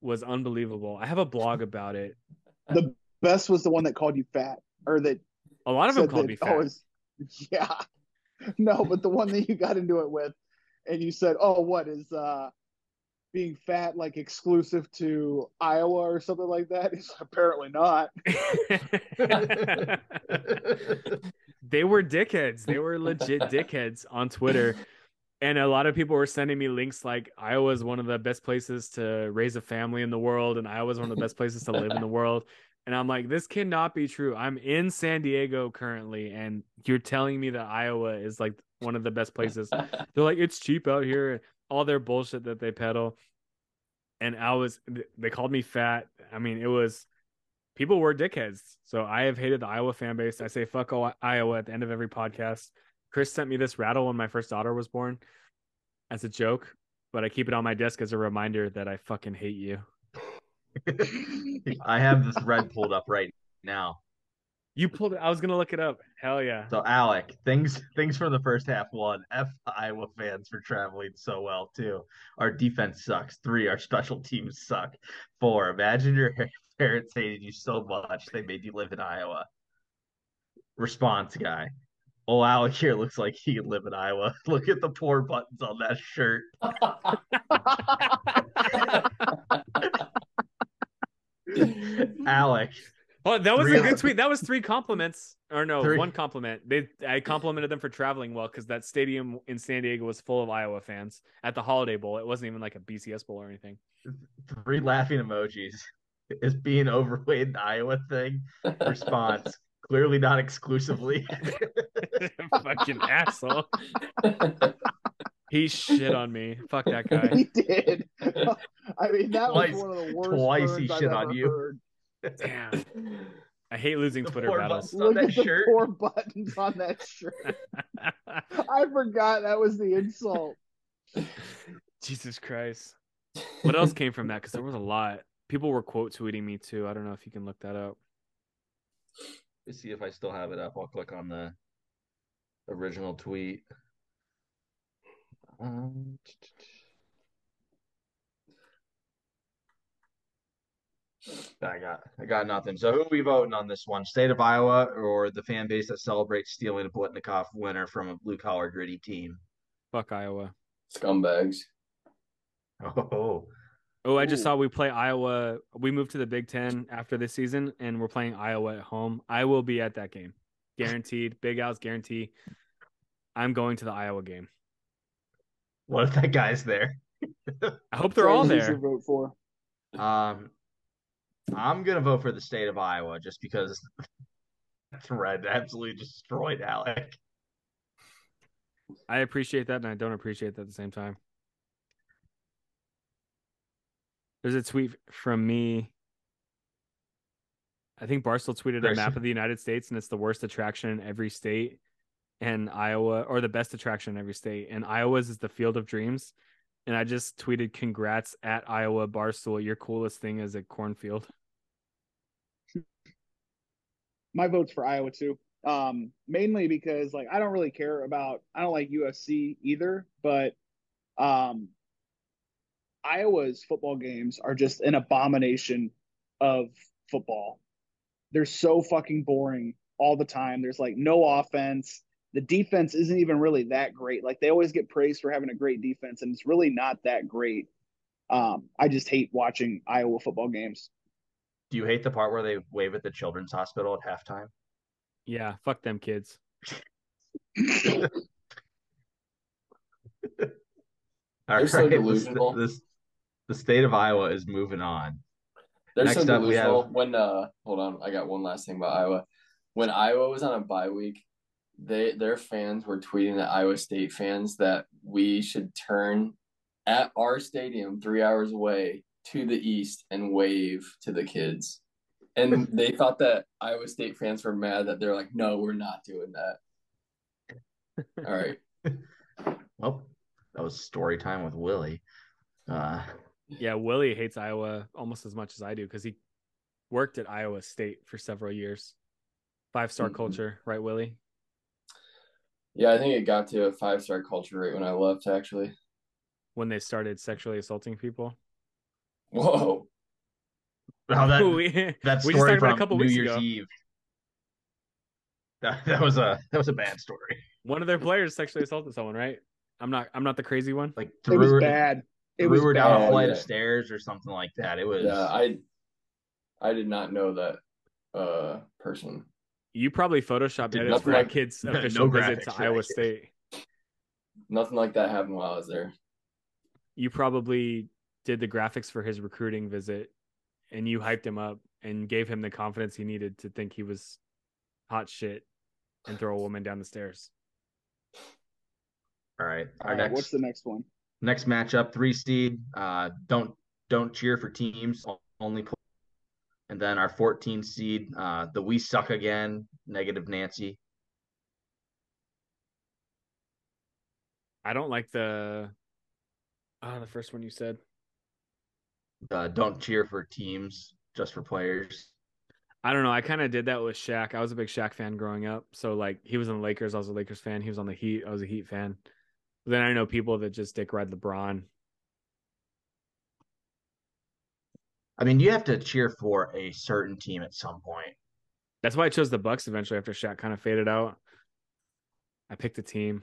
Speaker 1: was unbelievable. I have a blog about it.
Speaker 2: The best was the one that called you fat, or that
Speaker 1: A lot of them called me fat.
Speaker 2: Yeah. No, but the one that you got into it with, and you said, "Oh, what is uh being fat like exclusive to Iowa or something like that?" It's apparently not.
Speaker 1: they were dickheads. They were legit dickheads on Twitter. And a lot of people were sending me links like Iowa is one of the best places to raise a family in the world, and Iowa is one of the best places to live in the world. And I'm like, this cannot be true. I'm in San Diego currently, and you're telling me that Iowa is like one of the best places. They're like, it's cheap out here. All their bullshit that they peddle. And I was, they called me fat. I mean, it was, people were dickheads. So I have hated the Iowa fan base. I say fuck all Iowa at the end of every podcast. Chris sent me this rattle when my first daughter was born as a joke, but I keep it on my desk as a reminder that I fucking hate you.
Speaker 4: I have this red pulled up right now.
Speaker 1: You pulled it. I was gonna look it up. Hell yeah.
Speaker 4: So Alec, things things from the first half. One, F Iowa fans for traveling so well. Two, our defense sucks. Three, our special teams suck. Four, imagine your parents hated you so much they made you live in Iowa. Response guy. Oh, Alec here looks like he could live in Iowa. Look at the poor buttons on that shirt. Alec,
Speaker 1: Oh, that was
Speaker 4: Three
Speaker 1: a good tweet. That was three compliments, or no,
Speaker 4: Three.
Speaker 1: one compliment. They I complimented them for traveling well because that stadium in San Diego was full of Iowa fans at the Holiday Bowl. It wasn't even like a BCS bowl or anything.
Speaker 4: three laughing emojis. Is being overweight an Iowa thing? Response. Clearly not exclusively.
Speaker 1: Fucking asshole. He shit on me. Fuck that guy.
Speaker 2: he did. I mean, that
Speaker 4: Twice-
Speaker 2: was one of the worst.
Speaker 4: twice he
Speaker 2: burns I've
Speaker 4: shit on
Speaker 2: ever
Speaker 4: you.
Speaker 2: heard.
Speaker 1: Damn. I hate losing
Speaker 4: The
Speaker 1: Twitter
Speaker 4: poor
Speaker 1: battles.
Speaker 4: buttons
Speaker 2: Look at the
Speaker 4: shirt.
Speaker 2: poor buttons on that shirt. I forgot that was the insult.
Speaker 1: Jesus Christ. What else came from that? Because there was a lot. People were quote tweeting me too. I don't know if you can look that up.
Speaker 4: Let's see if I still have it up. I'll click on the original tweet. Um, I got I got nothing. So who are we voting on this one? State of Iowa or the fan base that celebrates stealing a Biletnikoff winner from a blue collar gritty team?
Speaker 1: Fuck Iowa.
Speaker 3: Scumbags.
Speaker 4: Oh,
Speaker 1: Oh, I just
Speaker 2: Ooh.
Speaker 1: saw we play Iowa. We moved to the Big Ten after this season, and we're playing Iowa at home. I will be at that game, guaranteed. Big Al's guarantee. I'm going to the Iowa game.
Speaker 4: What if that guy's there?
Speaker 1: I hope they're all
Speaker 2: Who you should
Speaker 1: there.
Speaker 2: Vote for.
Speaker 4: Um, I'm gonna vote for the state of Iowa just because that thread absolutely destroyed Alec.
Speaker 1: I appreciate that, and I don't appreciate that at the same time. There's a tweet from me. I think Barstool tweeted a map of the United States, and it's the worst attraction in every state, and Iowa, or the best attraction in every state, and Iowa's is the Field of Dreams. And I just tweeted, "Congrats at Iowa Barstool! Your coolest thing is a cornfield."
Speaker 2: My vote's for Iowa too. Um, mainly because like I don't really care about I don't like USC either, but um Iowa's football games are just an abomination of football. They're so fucking boring all the time. There's like no offense. The defense isn't even really that great. Like they always get praised for having a great defense, and it's really not that great. Um, I just hate watching Iowa football games.
Speaker 4: Do you hate the part where they wave at the children's hospital at halftime?
Speaker 1: Yeah, fuck them kids.
Speaker 4: All
Speaker 3: They're so
Speaker 4: right, the-
Speaker 3: delusional.
Speaker 4: This, the state of Iowa is moving on.
Speaker 3: They're
Speaker 4: Next
Speaker 3: so
Speaker 4: up, we have-
Speaker 3: When uh, hold on, I got one last thing about Iowa. When Iowa was on a bye week, they their fans were tweeting at Iowa State fans that we should turn at our stadium three hours away to the east and wave to the kids. And they thought that Iowa State fans were mad that they're like, no, we're not doing that. All right.
Speaker 4: Well, that was story time with Willie. Uh,
Speaker 1: Yeah, Willie hates Iowa almost as much as I do because he worked at Iowa State for several years. Five star
Speaker 3: Mhm.
Speaker 1: culture, right, Willie?
Speaker 3: Yeah, I think it got to a five star culture rate when I left, actually.
Speaker 1: When they started sexually assaulting people.
Speaker 3: Whoa.
Speaker 4: how that
Speaker 1: we,
Speaker 4: that
Speaker 1: we just
Speaker 4: story
Speaker 1: talked about
Speaker 4: from
Speaker 1: a couple
Speaker 4: New
Speaker 1: weeks
Speaker 4: Year's
Speaker 1: ago.
Speaker 4: Eve. That, that was a that was a bad story.
Speaker 1: One of their players sexually assaulted someone, right? I'm not. I'm not the crazy one.
Speaker 4: Like
Speaker 2: It was
Speaker 4: her,
Speaker 2: bad. It
Speaker 4: threw
Speaker 2: was
Speaker 4: her down
Speaker 2: bad.
Speaker 4: a flight
Speaker 3: yeah.
Speaker 4: of stairs or something like that. It was
Speaker 3: Yeah, I I did not know that uh person.
Speaker 1: You probably photoshopped
Speaker 4: Did
Speaker 1: edits for
Speaker 3: nothing
Speaker 1: a
Speaker 3: like-
Speaker 1: kid's
Speaker 4: no
Speaker 1: official visit to Iowa. State.
Speaker 3: Nothing like that happened while I was there.
Speaker 1: You probably did the graphics for his recruiting visit, and you hyped him up and gave him the confidence he needed to think he was hot shit and throw a woman down the stairs.
Speaker 4: all right. Our
Speaker 2: All right,
Speaker 4: next
Speaker 2: what's the next one?
Speaker 4: next matchup, three seed. Uh, don't don't cheer for teams. Only. And then our 14 seed, uh, the we suck again. Negative Nancy.
Speaker 1: I don't like the. Ah, the first one you said.
Speaker 4: uh, don't cheer for teams, just for players.
Speaker 1: I don't know. I kind of did that with Shaq. I was a big Shaq fan growing up. So like he was on the Lakers, I was a Lakers fan. He was on the Heat, I was a Heat fan. But then I know people that just dick ride LeBron.
Speaker 4: I mean, you have to cheer for a certain team at some point.
Speaker 1: That's why I chose the Bucks eventually after Shaq kind of faded out. I picked a team.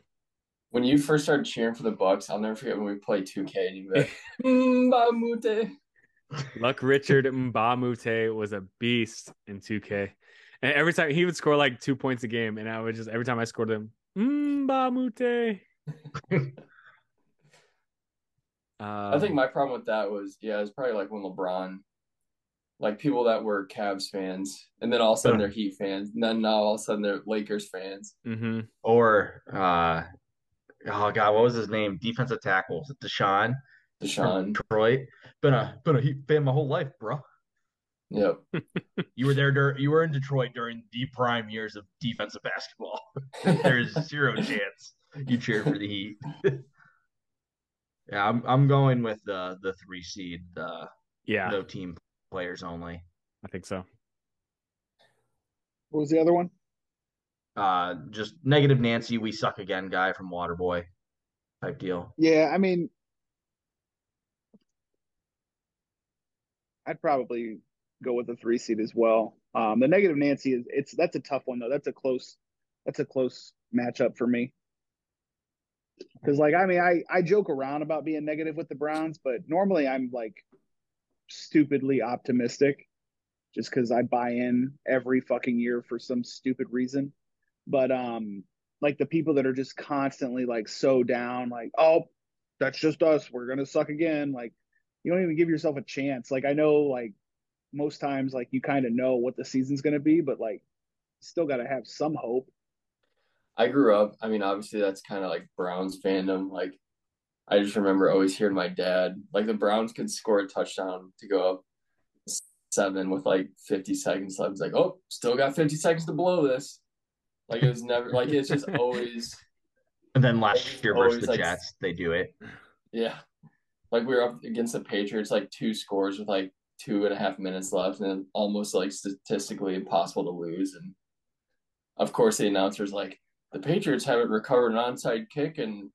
Speaker 3: When you first started cheering for the Bucks, I'll never forget when we played 2K and you were like, Mbah a Moute.
Speaker 1: Luck Richard Mbamute was a beast in 2K. And every time he would score like two points a game, and I would just every time I scored him, Mbah a Moute.
Speaker 3: I think
Speaker 1: Um,
Speaker 3: my problem with that was, yeah, it's probably like when LeBron, like people that were Cavs fans, and then all of a sudden they're Heat fans, and then now all of a sudden they're Lakers fans.
Speaker 1: mhm.
Speaker 4: Or, uh, oh god, what was his name? Defensive tackle, was it Deshaun
Speaker 3: Deshaun.
Speaker 4: Detroit? Been a been a Heat fan my whole life, bro.
Speaker 3: Yep.
Speaker 4: You were there. Dur- you were in Detroit during the prime years of defensive basketball. There's zero chance you cheered for the Heat. yeah, I'm I'm going with the the three seed, uh,
Speaker 1: Yeah,
Speaker 4: no team players only.
Speaker 1: I think so.
Speaker 2: What was the other one?
Speaker 4: Uh, just negative Nancy, we suck again, guy from Waterboy, type deal.
Speaker 2: Yeah, I mean, I'd probably go with the three seed as well. Um, the negative Nancy is it's that's a tough one though. That's a close that's a close matchup for me. Because like I mean I I joke around about being negative with the Browns, but normally I'm like stupidly optimistic just because I buy in every fucking year for some stupid reason. But um like the people that are just constantly like so down, like, oh, that's just us. We're gonna suck again. Like you don't even give yourself a chance. Like I know like most times like you kind of know what the season's gonna be, but like still gotta have some hope.
Speaker 3: I grew up, I mean, obviously that's kind of like Browns fandom. Like, I just remember always hearing my dad, like the Browns could score a touchdown to go up seven with like 50 seconds left. It's like, oh, still got 50 seconds to blow this. Like it was never like it's just always
Speaker 4: And then last year versus the
Speaker 3: like-
Speaker 4: Jets, they do it.
Speaker 3: Yeah. Like we were up against the Patriots, like two scores with like two and a half minutes left, and almost like statistically impossible to lose. And of course, the announcer's like, the Patriots haven't recovered an onside kick in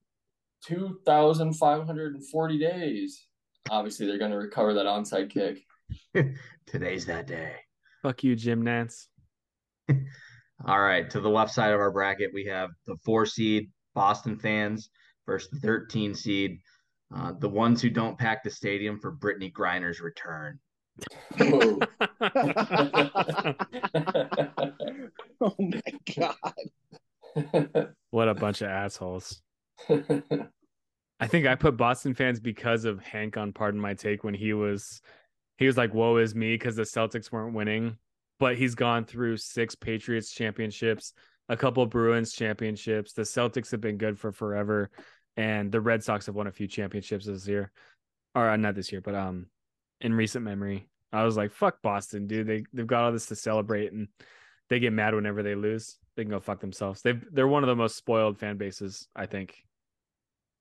Speaker 3: 2,540 days. Obviously, they're going to recover that onside kick.
Speaker 4: Today's that day.
Speaker 1: Fuck you, Jim Nantz.
Speaker 4: All right, to the left side of our bracket, we have the four seed Boston fans versus the 13 seed, uh, the ones who don't pack the stadium for Brittney Griner's return.
Speaker 3: Whoa.
Speaker 2: oh my god.
Speaker 1: what a bunch of assholes. I think I put Boston fans because of Hank on Pardon My Take when he was he was like, "Woe is me" because the Celtics weren't winning, but he's gone through six Patriots championships, a couple Bruins championships. The Celtics have been good for forever, and the Red Sox have won a few championships this year, or uh, not this year, but um, in recent memory. I was like, "Fuck Boston, dude! They they've got all this to celebrate, and they get mad whenever they lose. They can go fuck themselves. They've they're one of the most spoiled fan bases, I think."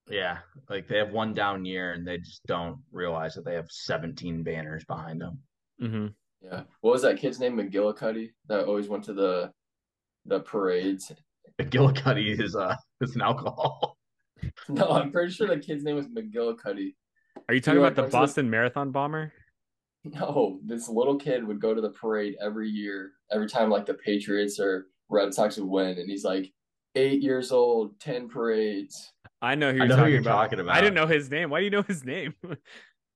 Speaker 4: Yeah, like they have one down year and they just don't realize that they have 17 banners behind them.
Speaker 1: hmm
Speaker 3: yeah. What was that kid's name? McGillicuddy that always went to the the parades.
Speaker 4: McGillicuddy is uh is an alcohol.
Speaker 3: No, I'm pretty sure the kid's name was McGillicuddy.
Speaker 1: Are you talking
Speaker 3: You,
Speaker 1: about
Speaker 3: like,
Speaker 1: the
Speaker 3: went to the-
Speaker 1: Boston Marathon bomber?
Speaker 3: No, this little kid would go to the parade every year, every time like the Patriots or Red Sox would win, and he's like eight years old, ten parades.
Speaker 1: I know who you're,
Speaker 4: know who
Speaker 1: talking,
Speaker 4: you're
Speaker 1: about.
Speaker 4: talking about.
Speaker 1: I didn't know his name. Why do you know his name?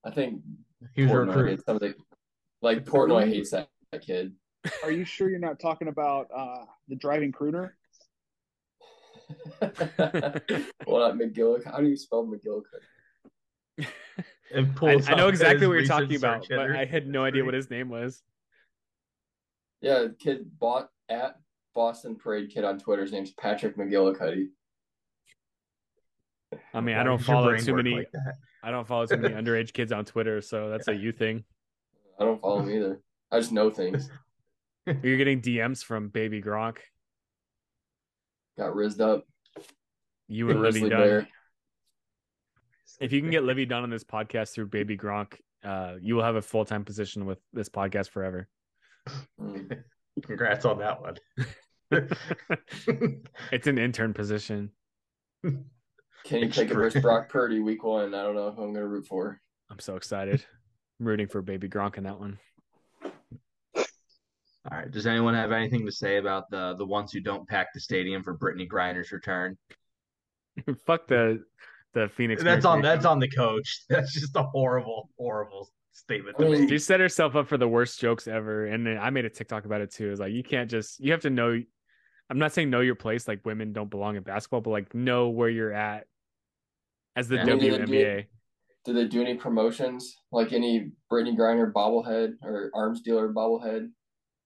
Speaker 3: I think
Speaker 4: He was a recruit.
Speaker 3: hates something like Portnoy hates that, that kid.
Speaker 2: Are you sure you're not talking about uh the driving crooner?
Speaker 3: well, not McGillic. How do you spell McGillicuddy?
Speaker 4: It
Speaker 1: I,
Speaker 4: pulls
Speaker 1: I know exactly what you're talking about, but. I had no idea what his name was.
Speaker 3: Yeah, kid bought at Boston Parade kid on Twitter. His name's Patrick McGillicuddy.
Speaker 1: I mean,
Speaker 4: Why
Speaker 1: I don't follow too many.
Speaker 4: like?
Speaker 1: I don't follow too many underage kids on Twitter, so that's a you thing.
Speaker 3: I don't follow him either. I just know things.
Speaker 1: You're getting DMs from Baby Gronk.
Speaker 3: Got rizzed up.
Speaker 1: You and Livvy
Speaker 3: Grizzly
Speaker 1: Dunne.
Speaker 3: Bear.
Speaker 1: If you can get Livvy Dunne on this podcast through Baby Gronk, uh, you will have a full time position with this podcast forever.
Speaker 3: Mm.
Speaker 4: Congrats on that one.
Speaker 1: it's an intern position.
Speaker 3: Kenny Pickett versus Brock Purdy week one. I don't know who I'm gonna root for.
Speaker 1: I'm so excited. I'm rooting for baby Gronk in that one.
Speaker 4: All right. Does anyone have anything to say about the the ones who don't pack the stadium for Brittney Griner's return?
Speaker 1: Fuck the the Phoenix.
Speaker 4: That's on that's on the coach. That's just a horrible, horrible statement
Speaker 3: I
Speaker 4: to
Speaker 3: mean,
Speaker 4: make.
Speaker 1: She set herself up for the worst jokes ever, and then I made a TikTok about it too. It's like you can't just you have to know. I'm not saying know your place, like women don't belong in basketball, but like know where you're at as the
Speaker 4: Yeah. I mean,
Speaker 3: did
Speaker 1: WNBA.
Speaker 3: Did they do any promotions like any Brittney Griner bobblehead or arms dealer bobblehead?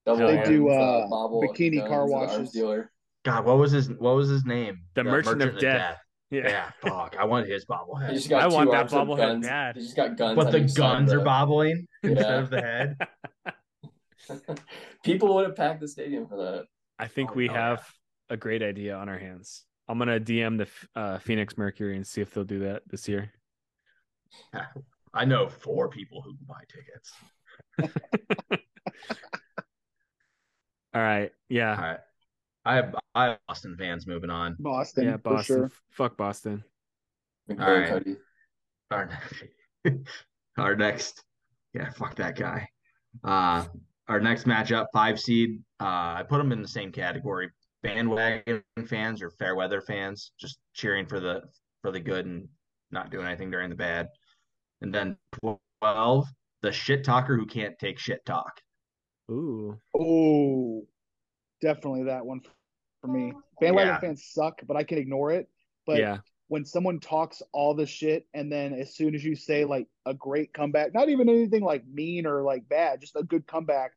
Speaker 3: Double
Speaker 1: They
Speaker 2: do, uh,
Speaker 3: bobble
Speaker 2: bikini
Speaker 3: guns
Speaker 2: car washes.
Speaker 3: dealer.
Speaker 4: God, what was his what was his name?
Speaker 1: The Merchant of Death. Yeah.
Speaker 4: Yeah, fuck. I want his bobblehead.
Speaker 3: just got
Speaker 1: I want that bobblehead
Speaker 3: guns.
Speaker 1: bad.
Speaker 3: He just got guns.
Speaker 4: But the guns
Speaker 3: of
Speaker 4: are bobbling instead of the head.
Speaker 3: People would have packed the stadium for that.
Speaker 1: I think
Speaker 4: Oh,
Speaker 1: we
Speaker 4: hell yeah.
Speaker 1: have a great idea on our hands. I'm gonna DM the uh, Phoenix Mercury and see if they'll do that this year.
Speaker 4: I know four people who can buy tickets.
Speaker 1: All right, yeah,
Speaker 4: All right. I have I have Boston fans moving on.
Speaker 2: Boston,
Speaker 1: yeah,
Speaker 2: for
Speaker 1: Boston.
Speaker 2: sure.
Speaker 1: Fuck Boston.
Speaker 3: McVay
Speaker 4: right. Our next, our next, yeah, fuck that guy. Uh, our next matchup, five seed. Uh, I put them in the same category: bandwagon fans or fair weather fans, just cheering for the for the good and not doing anything during the bad. And then twelve, the shit talker who can't take shit talk.
Speaker 1: Ooh,
Speaker 2: Oh, definitely that one for me. Bandwagon
Speaker 4: Yeah.
Speaker 2: fans suck, but I can ignore it. But
Speaker 1: yeah,
Speaker 2: when someone talks all the shit and then as soon as you say like a great comeback, not even anything like mean or like bad, just a good comeback,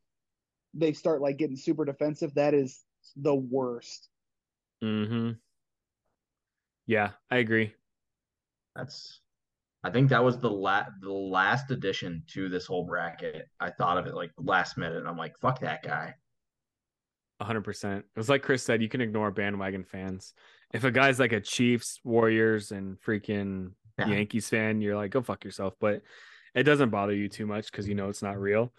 Speaker 2: they start like getting super defensive. That is the worst.
Speaker 1: mm-hmm. Yeah, I agree.
Speaker 4: That's I think that was the la- the last addition to this whole bracket. I thought of it like last minute and I'm like, fuck that guy.
Speaker 1: hundred percent. It was like Chris said, you can ignore bandwagon fans. If a guy's like a Chiefs, Warriors, and freaking
Speaker 4: Yeah.
Speaker 1: Yankees fan, you're like, go fuck yourself. But it doesn't bother you too much because you know it's not real.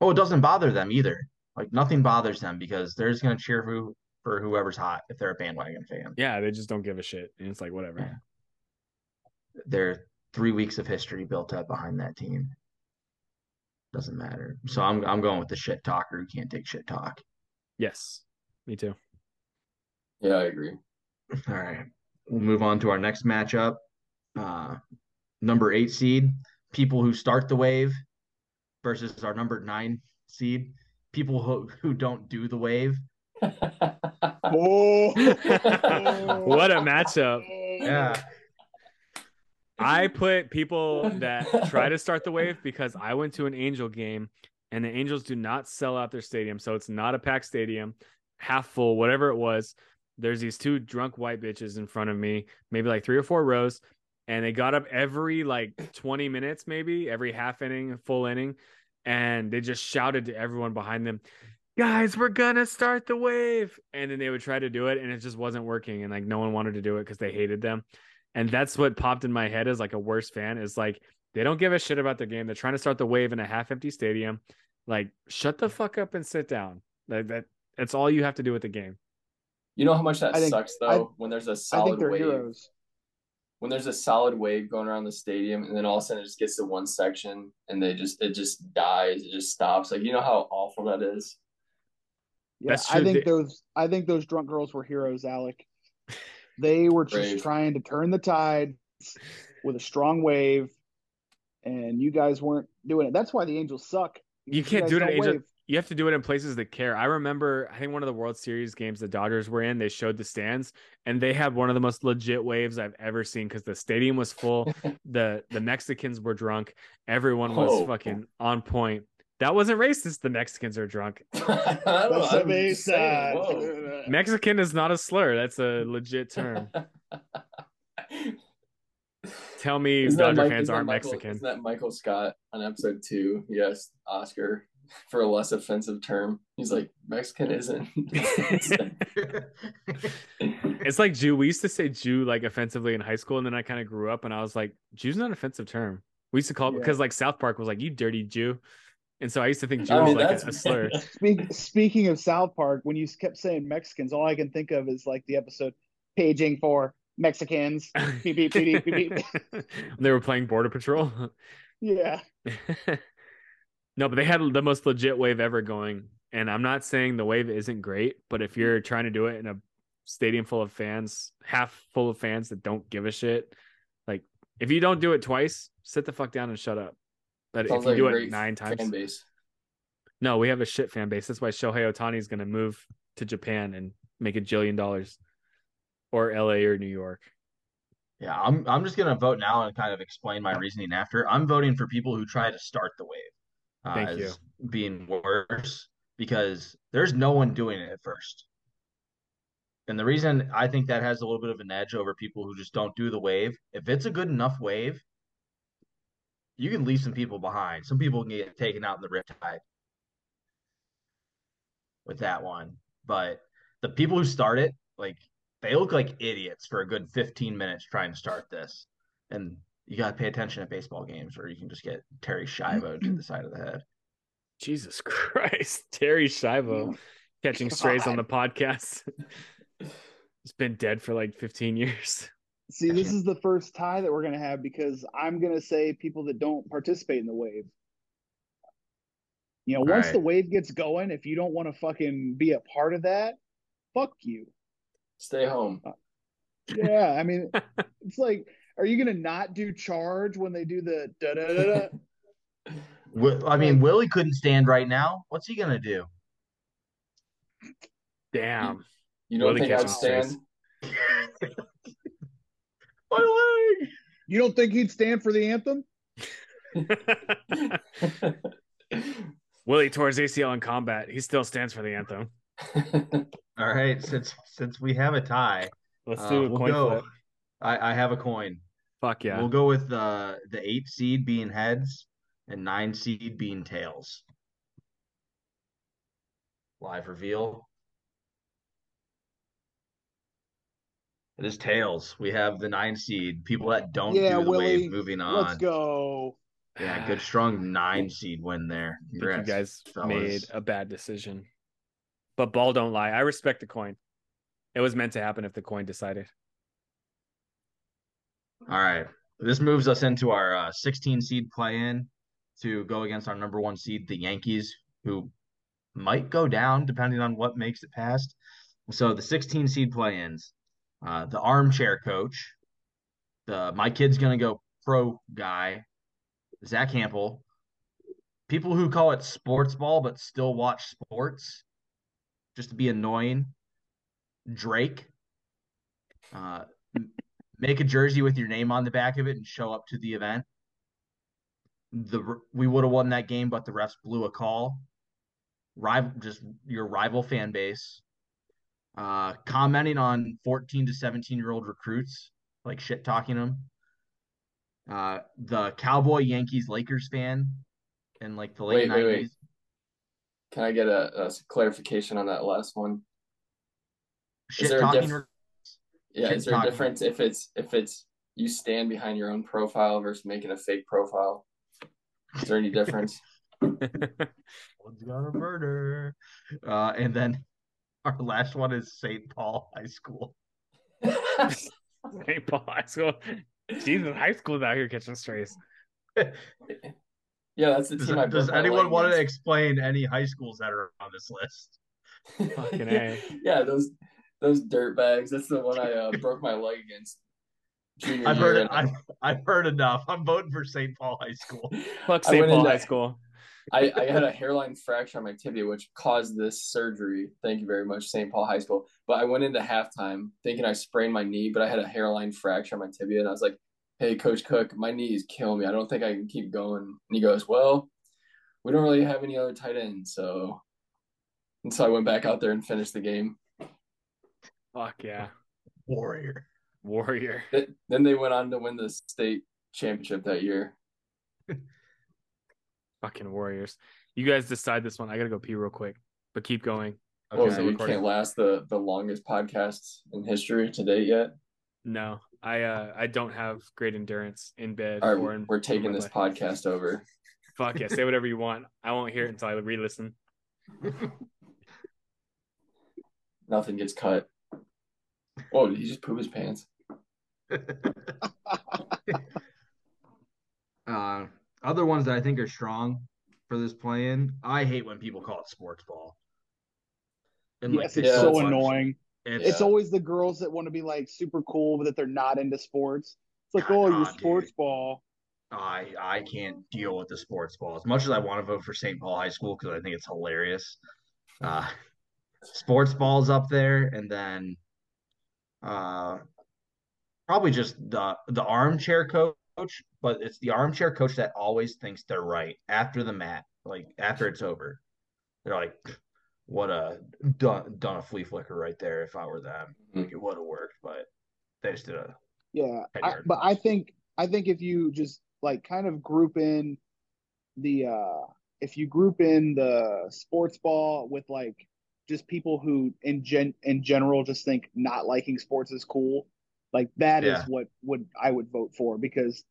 Speaker 4: Oh, it doesn't bother them either. Like nothing bothers them because they're just gonna cheer for for whoever's hot if they're a bandwagon fan.
Speaker 1: Yeah, they just don't give a shit. And it's like whatever.
Speaker 4: Yeah. They're three weeks of history built up behind that team. Doesn't matter. So I'm I'm going with the shit talker who can't take shit talk.
Speaker 1: Yes. Me too.
Speaker 3: Yeah, I agree.
Speaker 4: All right. We'll move on to our next matchup. Uh, number eight seed, people who start the wave versus our number nine seed, people who, who don't do the wave.
Speaker 2: Oh,
Speaker 1: what a matchup.
Speaker 4: Yeah.
Speaker 1: I put people that try to start the wave because I went to an Angel game and the Angels do not sell out their stadium. So it's not a packed stadium, half full, whatever it was. There's these two drunk white bitches in front of me, maybe like three or four rows. And they got up every like 20 minutes, maybe every half inning, full inning. And they just shouted to everyone behind them, guys, we're gonna start the wave. And then they would try to do it and it just wasn't working. And like no one wanted to do it because they hated them. And that's what popped in my head as like a worst fan is like they don't give a shit about their game. They're trying to start the wave in a half empty stadium. Like, shut the fuck up and sit down. Like that that's all you have to do with the game.
Speaker 3: You know how much that
Speaker 2: I think-
Speaker 3: sucks
Speaker 2: I-
Speaker 3: though when there's a solid
Speaker 2: think they're
Speaker 3: wave.
Speaker 2: heroes.
Speaker 3: When there's a solid wave going around the stadium, and then all of a sudden it just gets to one section, and they just it just dies, it just stops. Like you know how awful that is.
Speaker 2: Yeah, I think
Speaker 1: They-
Speaker 2: those I think those drunk girls were heroes, Alec. They were just
Speaker 3: Brave.
Speaker 2: trying to turn the tide with a strong wave, and you guys weren't doing it. That's why the Angels suck.
Speaker 1: You
Speaker 2: because
Speaker 1: can't do it in
Speaker 2: don't
Speaker 1: Angel-
Speaker 2: wave.
Speaker 1: You have to do it in places that care. I remember, I think one of the World Series games the Dodgers were in, they showed the stands and they had one of the most legit waves I've ever seen because the stadium was full. the The Mexicans were drunk. Everyone was
Speaker 3: Whoa.
Speaker 1: fucking on point. That wasn't racist. The Mexicans are drunk.
Speaker 3: I don't know,
Speaker 2: That's the
Speaker 3: I'm just saying, whoa.
Speaker 2: baseline.
Speaker 1: Mexican is not a slur. That's a legit term. Tell me
Speaker 3: Isn't
Speaker 1: Dodger
Speaker 3: Mike-
Speaker 1: fans aren't
Speaker 3: Michael-
Speaker 1: Mexican.
Speaker 3: Isn't that Michael Scott on episode two? Yes, Oscar for a less offensive term. He's like Mexican isn't.
Speaker 1: It's like Jew. We used to say Jew like offensively in high school, and then I kind of grew up and I was like, Jew's not an offensive term. We used to call
Speaker 2: Yeah.
Speaker 1: because like South Park was like you dirty Jew, and so I used to think Jew
Speaker 3: I
Speaker 1: was like a, a slur.
Speaker 2: Speak, speaking of South Park, when you kept saying Mexicans, all I can think of is like the episode paging for Mexicans. Beep, beep, beep, beep, beep.
Speaker 1: they were playing Border Patrol.
Speaker 2: Yeah.
Speaker 1: No, but they had the most legit wave ever going. And I'm not saying the wave isn't great, but if you're trying to do it in a stadium full of fans, half full of fans that don't give a shit, like if you don't do it twice, sit the fuck down and shut up. But
Speaker 3: Sounds
Speaker 1: if you
Speaker 3: like
Speaker 1: do it nine times,
Speaker 3: fan base.
Speaker 1: no, we have a shit fan base. That's why Shohei Ohtani is going to move to Japan and make a jillion dollars, or LA or New York.
Speaker 4: Yeah, I'm I'm just gonna vote now and kind of explain my reasoning after. I'm voting for people who try to start the wave.
Speaker 1: Thank you.
Speaker 4: Being worse because there's no one doing it at first. And the reason I think that has a little bit of an edge over people who just don't do the wave, if it's a good enough wave, you can leave some people behind. Some people can get taken out in the riptide with that one. But the people who start it, like they look like idiots for a good 15 minutes trying to start this. And you got to pay attention at baseball games or you can just get Terri Schiavo to the mm-hmm. side of the head.
Speaker 1: Jesus Christ, Terri Schiavo oh catching strays on the podcast. He's been dead for like 15 years.
Speaker 2: See, this is the first tie that we're going to have because I'm going to say people that don't participate in the wave. You know, once
Speaker 4: right.
Speaker 2: the wave gets going, if you don't want to fucking be a part of that, fuck you.
Speaker 3: Stay home.
Speaker 2: Uh, yeah, I mean, it's like, are you going to not do charge when they do the da da da da?
Speaker 4: Wi- I mean, Willie couldn't stand right now. What's he gonna do?
Speaker 1: Damn.
Speaker 3: You don't
Speaker 1: Willie
Speaker 3: think I'd stand?
Speaker 4: My leg.
Speaker 2: You don't think he'd stand for the anthem?
Speaker 1: Willie tore his ACL in combat. He still stands for the anthem.
Speaker 4: All right, since since we have a tie,
Speaker 1: Let's
Speaker 4: uh,
Speaker 1: do a
Speaker 4: we'll
Speaker 1: coin
Speaker 4: go.
Speaker 1: flip.
Speaker 4: I, I have a coin.
Speaker 1: Fuck yeah.
Speaker 4: We'll go with uh, the the eight seed being heads and nine seed being tails. Live reveal. It is tails. We have the nine seed. People that don't
Speaker 2: Yeah,
Speaker 4: do the
Speaker 2: Willie,
Speaker 4: wave moving on.
Speaker 2: Let's go.
Speaker 4: Yeah, good strong nine seed win there.
Speaker 1: I you guys
Speaker 4: fellas.
Speaker 1: made a bad decision. But ball don't lie. I respect the coin. It was meant to happen if the coin decided.
Speaker 4: All right. This moves us into our uh, 16 seed play in to go against our number one seed, the Yankees, who might go down depending on what makes it past. So the 16 seed play ins, uh, the armchair coach, the my kid's gonna go pro guy, Zach Campbell, people who call it sports ball but still watch sports just to be annoying, Drake, uh, make a jersey with your name on the back of it and show up to the event. The we would have won that game, but the refs blew a call. Rival, just your rival fan base, uh, commenting on 14 to 17 year old recruits, like shit talking them. Uh, the Cowboy Yankees Lakers fan in like the late
Speaker 3: Wait, wait,
Speaker 4: 90s.
Speaker 3: wait. Can I get a, a clarification on that last one?
Speaker 4: Shit talking.
Speaker 3: diff- Yeah, is there a difference if it's if it's you stand behind your own profile versus making a fake profile? Is there any difference?
Speaker 4: One's got a murder. Uh, and then our last one is St. Paul High School.
Speaker 1: St. Paul High School. Jesus, high school's out here catching strays.
Speaker 3: yeah, that's the
Speaker 4: Does,
Speaker 3: team. I
Speaker 4: does anyone want to explain any high schools that are on this list?
Speaker 1: Fucking A.
Speaker 3: yeah, those those dirt bags. That's the one I uh, broke my leg against. Junior
Speaker 4: I've heard
Speaker 3: and
Speaker 4: I've, I've heard enough. I'm voting for St. Paul High School.
Speaker 1: Fuck
Speaker 3: I
Speaker 1: St. Paul
Speaker 3: into-
Speaker 1: High School.
Speaker 3: I, I had a hairline fracture on my tibia, which caused this surgery. Thank you very much, St. Paul High School. But I went into halftime thinking I sprained my knee, but I had a hairline fracture on my tibia, and I was like, "Hey, Coach Cook, my knee is killing me. I don't think I can keep going." And he goes, "Well, we don't really have any other tight ends, so." And so I went back out there and finished the game.
Speaker 1: Fuck yeah.
Speaker 4: Warrior.
Speaker 1: Warrior.
Speaker 3: Then they went on to win the state championship that year.
Speaker 1: Fucking Warriors. You guys decide this one. I gotta go pee real quick, but keep going.
Speaker 3: Well,
Speaker 1: Okay.
Speaker 3: so we can't last the the longest podcast in history to date yet.
Speaker 1: No, I uh I don't have great endurance in bed
Speaker 3: All right,
Speaker 1: or
Speaker 3: right,
Speaker 1: in
Speaker 3: we're taking this
Speaker 1: bike.
Speaker 3: podcast over.
Speaker 1: Fuck yeah, say whatever you want. I won't hear it until I re-listen.
Speaker 3: Nothing gets cut. Oh, did he just poop his pants?
Speaker 4: uh, other ones that I think are strong for this play-in. I hate when people call it sports ball. And
Speaker 2: yes, it's
Speaker 3: yeah,
Speaker 2: so
Speaker 3: it's-
Speaker 2: annoying.
Speaker 4: It's,
Speaker 2: It's
Speaker 3: Yeah.
Speaker 2: always the girls that want to be like super cool, but that they're not into sports. It's like,
Speaker 4: God,
Speaker 2: oh,
Speaker 4: nah,
Speaker 2: you're
Speaker 4: dude.
Speaker 2: sports ball.
Speaker 4: I I can't deal with the sports ball as much as I want to vote for St. Paul High School because I think it's hilarious. Uh, sports balls up there, and then uh, probably just the the armchair coach, but it's the armchair coach that always thinks they're right after the mat, like after it's over. They're like, "What a done done a flea flicker right there. If I were them, like it would have worked, but they just did a
Speaker 2: Yeah, I, but I think I think if you just like kind of group in the uh if you group in the sports ball with like just people who in gen in general just think not liking sports is cool, like that is
Speaker 4: Yeah.
Speaker 2: what would I would vote for because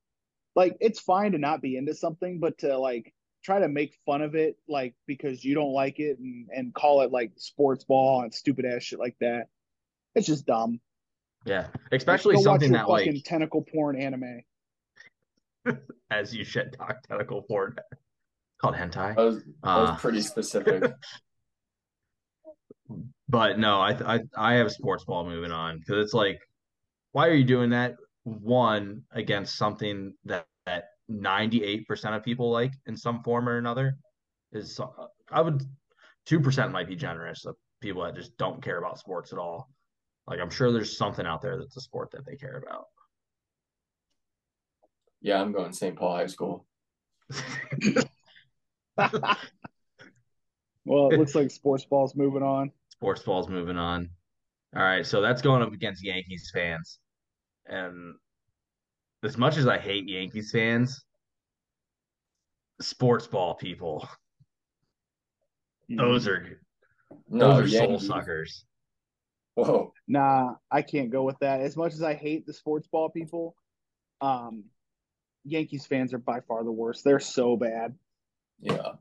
Speaker 2: like it's fine to not be into something, but to like try to make fun of it like because you don't like it and and call it like sports ball and stupid ass shit like that. It's just dumb.
Speaker 4: yeah, especially
Speaker 2: Go
Speaker 4: something that like
Speaker 2: tentacle porn anime.
Speaker 4: as you shit talk tentacle board called hentai.
Speaker 3: That was, that was
Speaker 4: Uh,
Speaker 3: pretty specific.
Speaker 4: But no, I I I have sports ball moving on because it's like, why are you doing that? One against something that that ninety eight percent of people like in some form or another is uh, I would two percent might be generous of people that just don't care about sports at all. Like I'm sure there's something out there that's a sport that they care about.
Speaker 3: Yeah, I'm going to St. Paul High School.
Speaker 2: Well, it looks like sports ball's moving on.
Speaker 4: Sports ball's moving on. All right, so that's going up against Yankees fans. And as much as I hate Yankees fans, sports ball people, those are
Speaker 3: No,
Speaker 4: those are soul suckers.
Speaker 3: Whoa.
Speaker 2: Nah, I can't go with that. As much as I hate the sports ball people, um, Yankees fans are by far the worst. They're so bad.
Speaker 3: Yeah.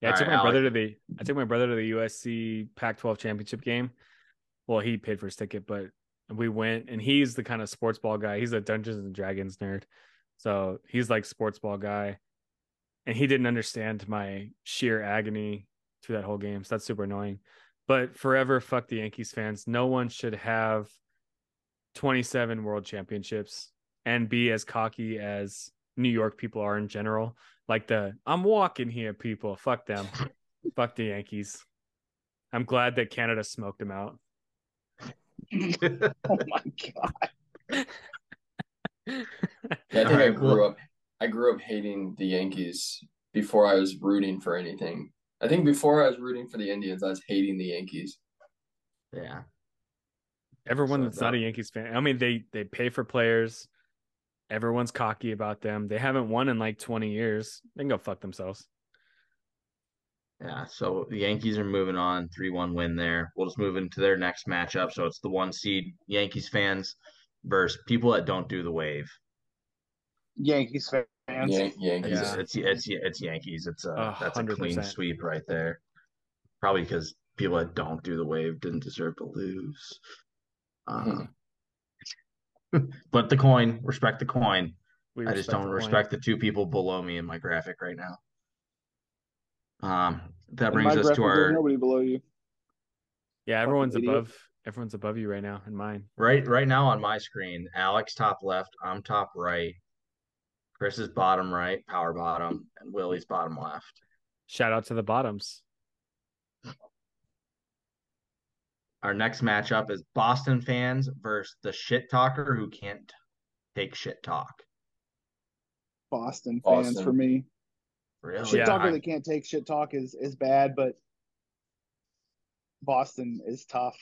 Speaker 1: Yeah, I
Speaker 4: All
Speaker 1: took
Speaker 4: right,
Speaker 1: my brother to the I took my brother to the USC Pac-12 championship game. Well, he paid for his ticket, but we went, and he's the kind of sports ball guy. He's a Dungeons and Dragons nerd, so he's like sports ball guy, and he didn't understand my sheer agony through that whole game. So that's super annoying. But forever, fuck the Yankees fans. No one should have 27 world championships and be as cocky as New York people are in general. Like the I'm walking here people. Fuck them. Fuck the Yankees. I'm glad that Canada smoked them out.
Speaker 2: Oh my god.
Speaker 3: Yeah, I think I grew
Speaker 4: well-
Speaker 3: up I grew up hating the Yankees before I was rooting for anything. I think before I was rooting for the Indians, I was hating the Yankees.
Speaker 4: Yeah.
Speaker 1: Everyone
Speaker 4: So
Speaker 1: that's not a Yankees fan. I mean, they they pay for players. Everyone's cocky about them. They haven't won in like 20 years. They can go fuck themselves.
Speaker 4: Yeah. So the Yankees are moving on, 3 1 win there. We'll just move into their next matchup. So it's the one seed Yankees fans versus people that don't do the wave.
Speaker 2: Yankees fans.
Speaker 3: Yan- Yankees.
Speaker 1: Yeah.
Speaker 4: It's, it's it's it's Yankees. It's a
Speaker 1: A
Speaker 4: that's a clean sweep right there. Probably because people that don't do the wave didn't deserve to lose. Uh, but the coin, respect the coin.
Speaker 1: We
Speaker 4: I just don't
Speaker 1: the coin.
Speaker 4: respect the two people below me in my graphic right now. Um, that
Speaker 2: In
Speaker 4: brings us to our
Speaker 2: nobody below you.
Speaker 1: Yeah, everyone's
Speaker 2: idiot.
Speaker 1: above. Everyone's above you right now in mine.
Speaker 4: right right now on my screen. Alex top left, I'm top right. Chris is bottom right, power bottom, and Willie's bottom left.
Speaker 1: Shout out to the bottoms.
Speaker 4: Our next matchup is Boston fans versus the shit talker who can't take shit talk.
Speaker 2: Boston fans
Speaker 3: Boston.
Speaker 2: for me.
Speaker 4: Really?
Speaker 2: Shit
Speaker 1: Yeah,
Speaker 2: talker
Speaker 4: I-
Speaker 2: that can't take shit talk is is bad, but Boston is tough.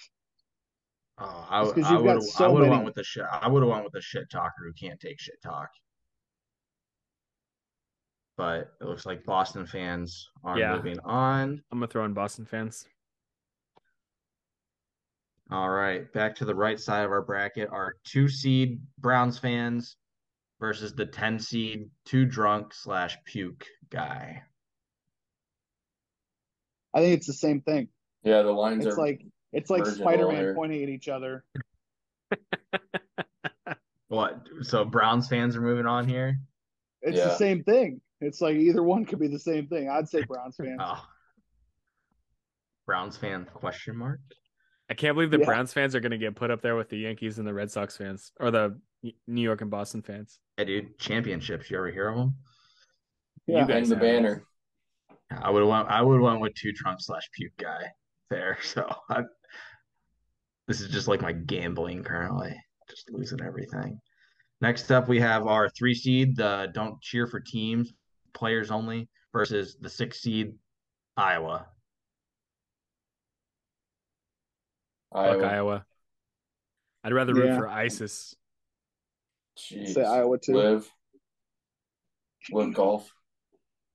Speaker 4: Oh, I,
Speaker 2: Just 'cause
Speaker 4: I
Speaker 2: you've got
Speaker 4: would
Speaker 2: so
Speaker 4: I would have
Speaker 2: many-
Speaker 4: went with the shit. I would have went with the shit talker who can't take shit talk. But it looks like Boston fans are
Speaker 1: Yeah.
Speaker 4: moving on.
Speaker 1: I'm gonna throw in Boston fans.
Speaker 4: All right, back to the right side of our bracket. Our two seed Browns fans versus the 10 seed two drunk slash puke guy.
Speaker 2: I think it's the same thing.
Speaker 3: Yeah, the lines
Speaker 2: It's
Speaker 3: are
Speaker 2: like it's like
Speaker 3: merging
Speaker 2: Spider Man pointing at each other.
Speaker 4: What? So Browns fans are moving on here?
Speaker 2: It's
Speaker 3: Yeah.
Speaker 2: the same thing. It's like either one could be the same thing. I'd say Browns fans.
Speaker 4: Oh. Browns fan question mark?
Speaker 1: I can't believe the
Speaker 2: Yeah.
Speaker 1: Browns fans are going to get put up there with the Yankees and the Red Sox fans or the New York and Boston fans.
Speaker 4: Yeah, dude, championships. You ever hear of them?
Speaker 2: Yeah.
Speaker 1: You guys
Speaker 3: hang the
Speaker 1: have-
Speaker 3: banner.
Speaker 4: I would want. I would want with two Trump slash puke guy there. So I, this is just like my gambling currently, just losing everything. Next up, we have our three seed, the don't cheer for teams, players only, versus the six seed, Iowa.
Speaker 1: Fuck
Speaker 3: Iowa.
Speaker 1: Iowa. I'd rather root
Speaker 2: Yeah.
Speaker 1: for ISIS.
Speaker 3: Jeez.
Speaker 2: Say Iowa too.
Speaker 3: LIV. LIV golf.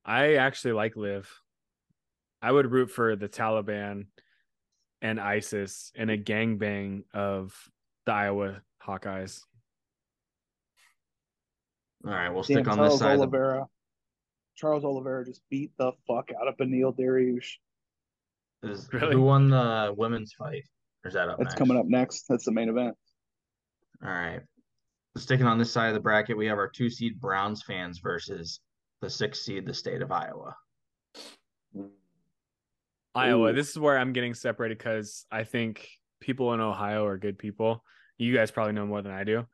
Speaker 1: I actually like LIV. I would root for the Taliban and ISIS and a gangbang of the Iowa Hawkeyes.
Speaker 4: All right, we'll
Speaker 2: Damn,
Speaker 4: stick on
Speaker 2: Charles
Speaker 4: this side. Of the,
Speaker 2: Oliveira. Charles Oliveira just beat the fuck out of Beneil Dariush.
Speaker 4: is,
Speaker 1: Really?
Speaker 4: Who won the women's fight? Or is that up
Speaker 2: That's
Speaker 4: next?
Speaker 2: coming up next. That's the main event.
Speaker 4: All right. Sticking on this side of the bracket, we have our two seed Browns fans versus the six seed, the state of Iowa.
Speaker 1: Iowa.
Speaker 2: Ooh.
Speaker 1: This is where I'm getting separated because I think people in Ohio are good people. You guys probably know more than I do,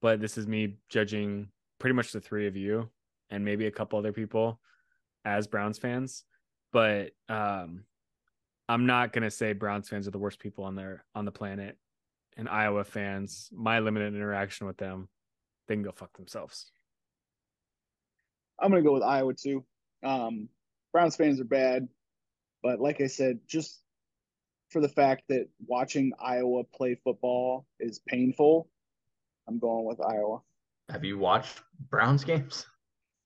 Speaker 1: but this is me judging pretty much the three of you and maybe a couple other people as Browns fans. But um, I'm not gonna say Browns fans are the worst people on their on the planet. And Iowa fans, my limited interaction with them, they can go fuck themselves.
Speaker 2: I'm gonna go with Iowa too. Um, Browns fans are bad, but like I said, just for the fact that watching Iowa play football is painful, I'm going with Iowa.
Speaker 4: Have you watched Browns games?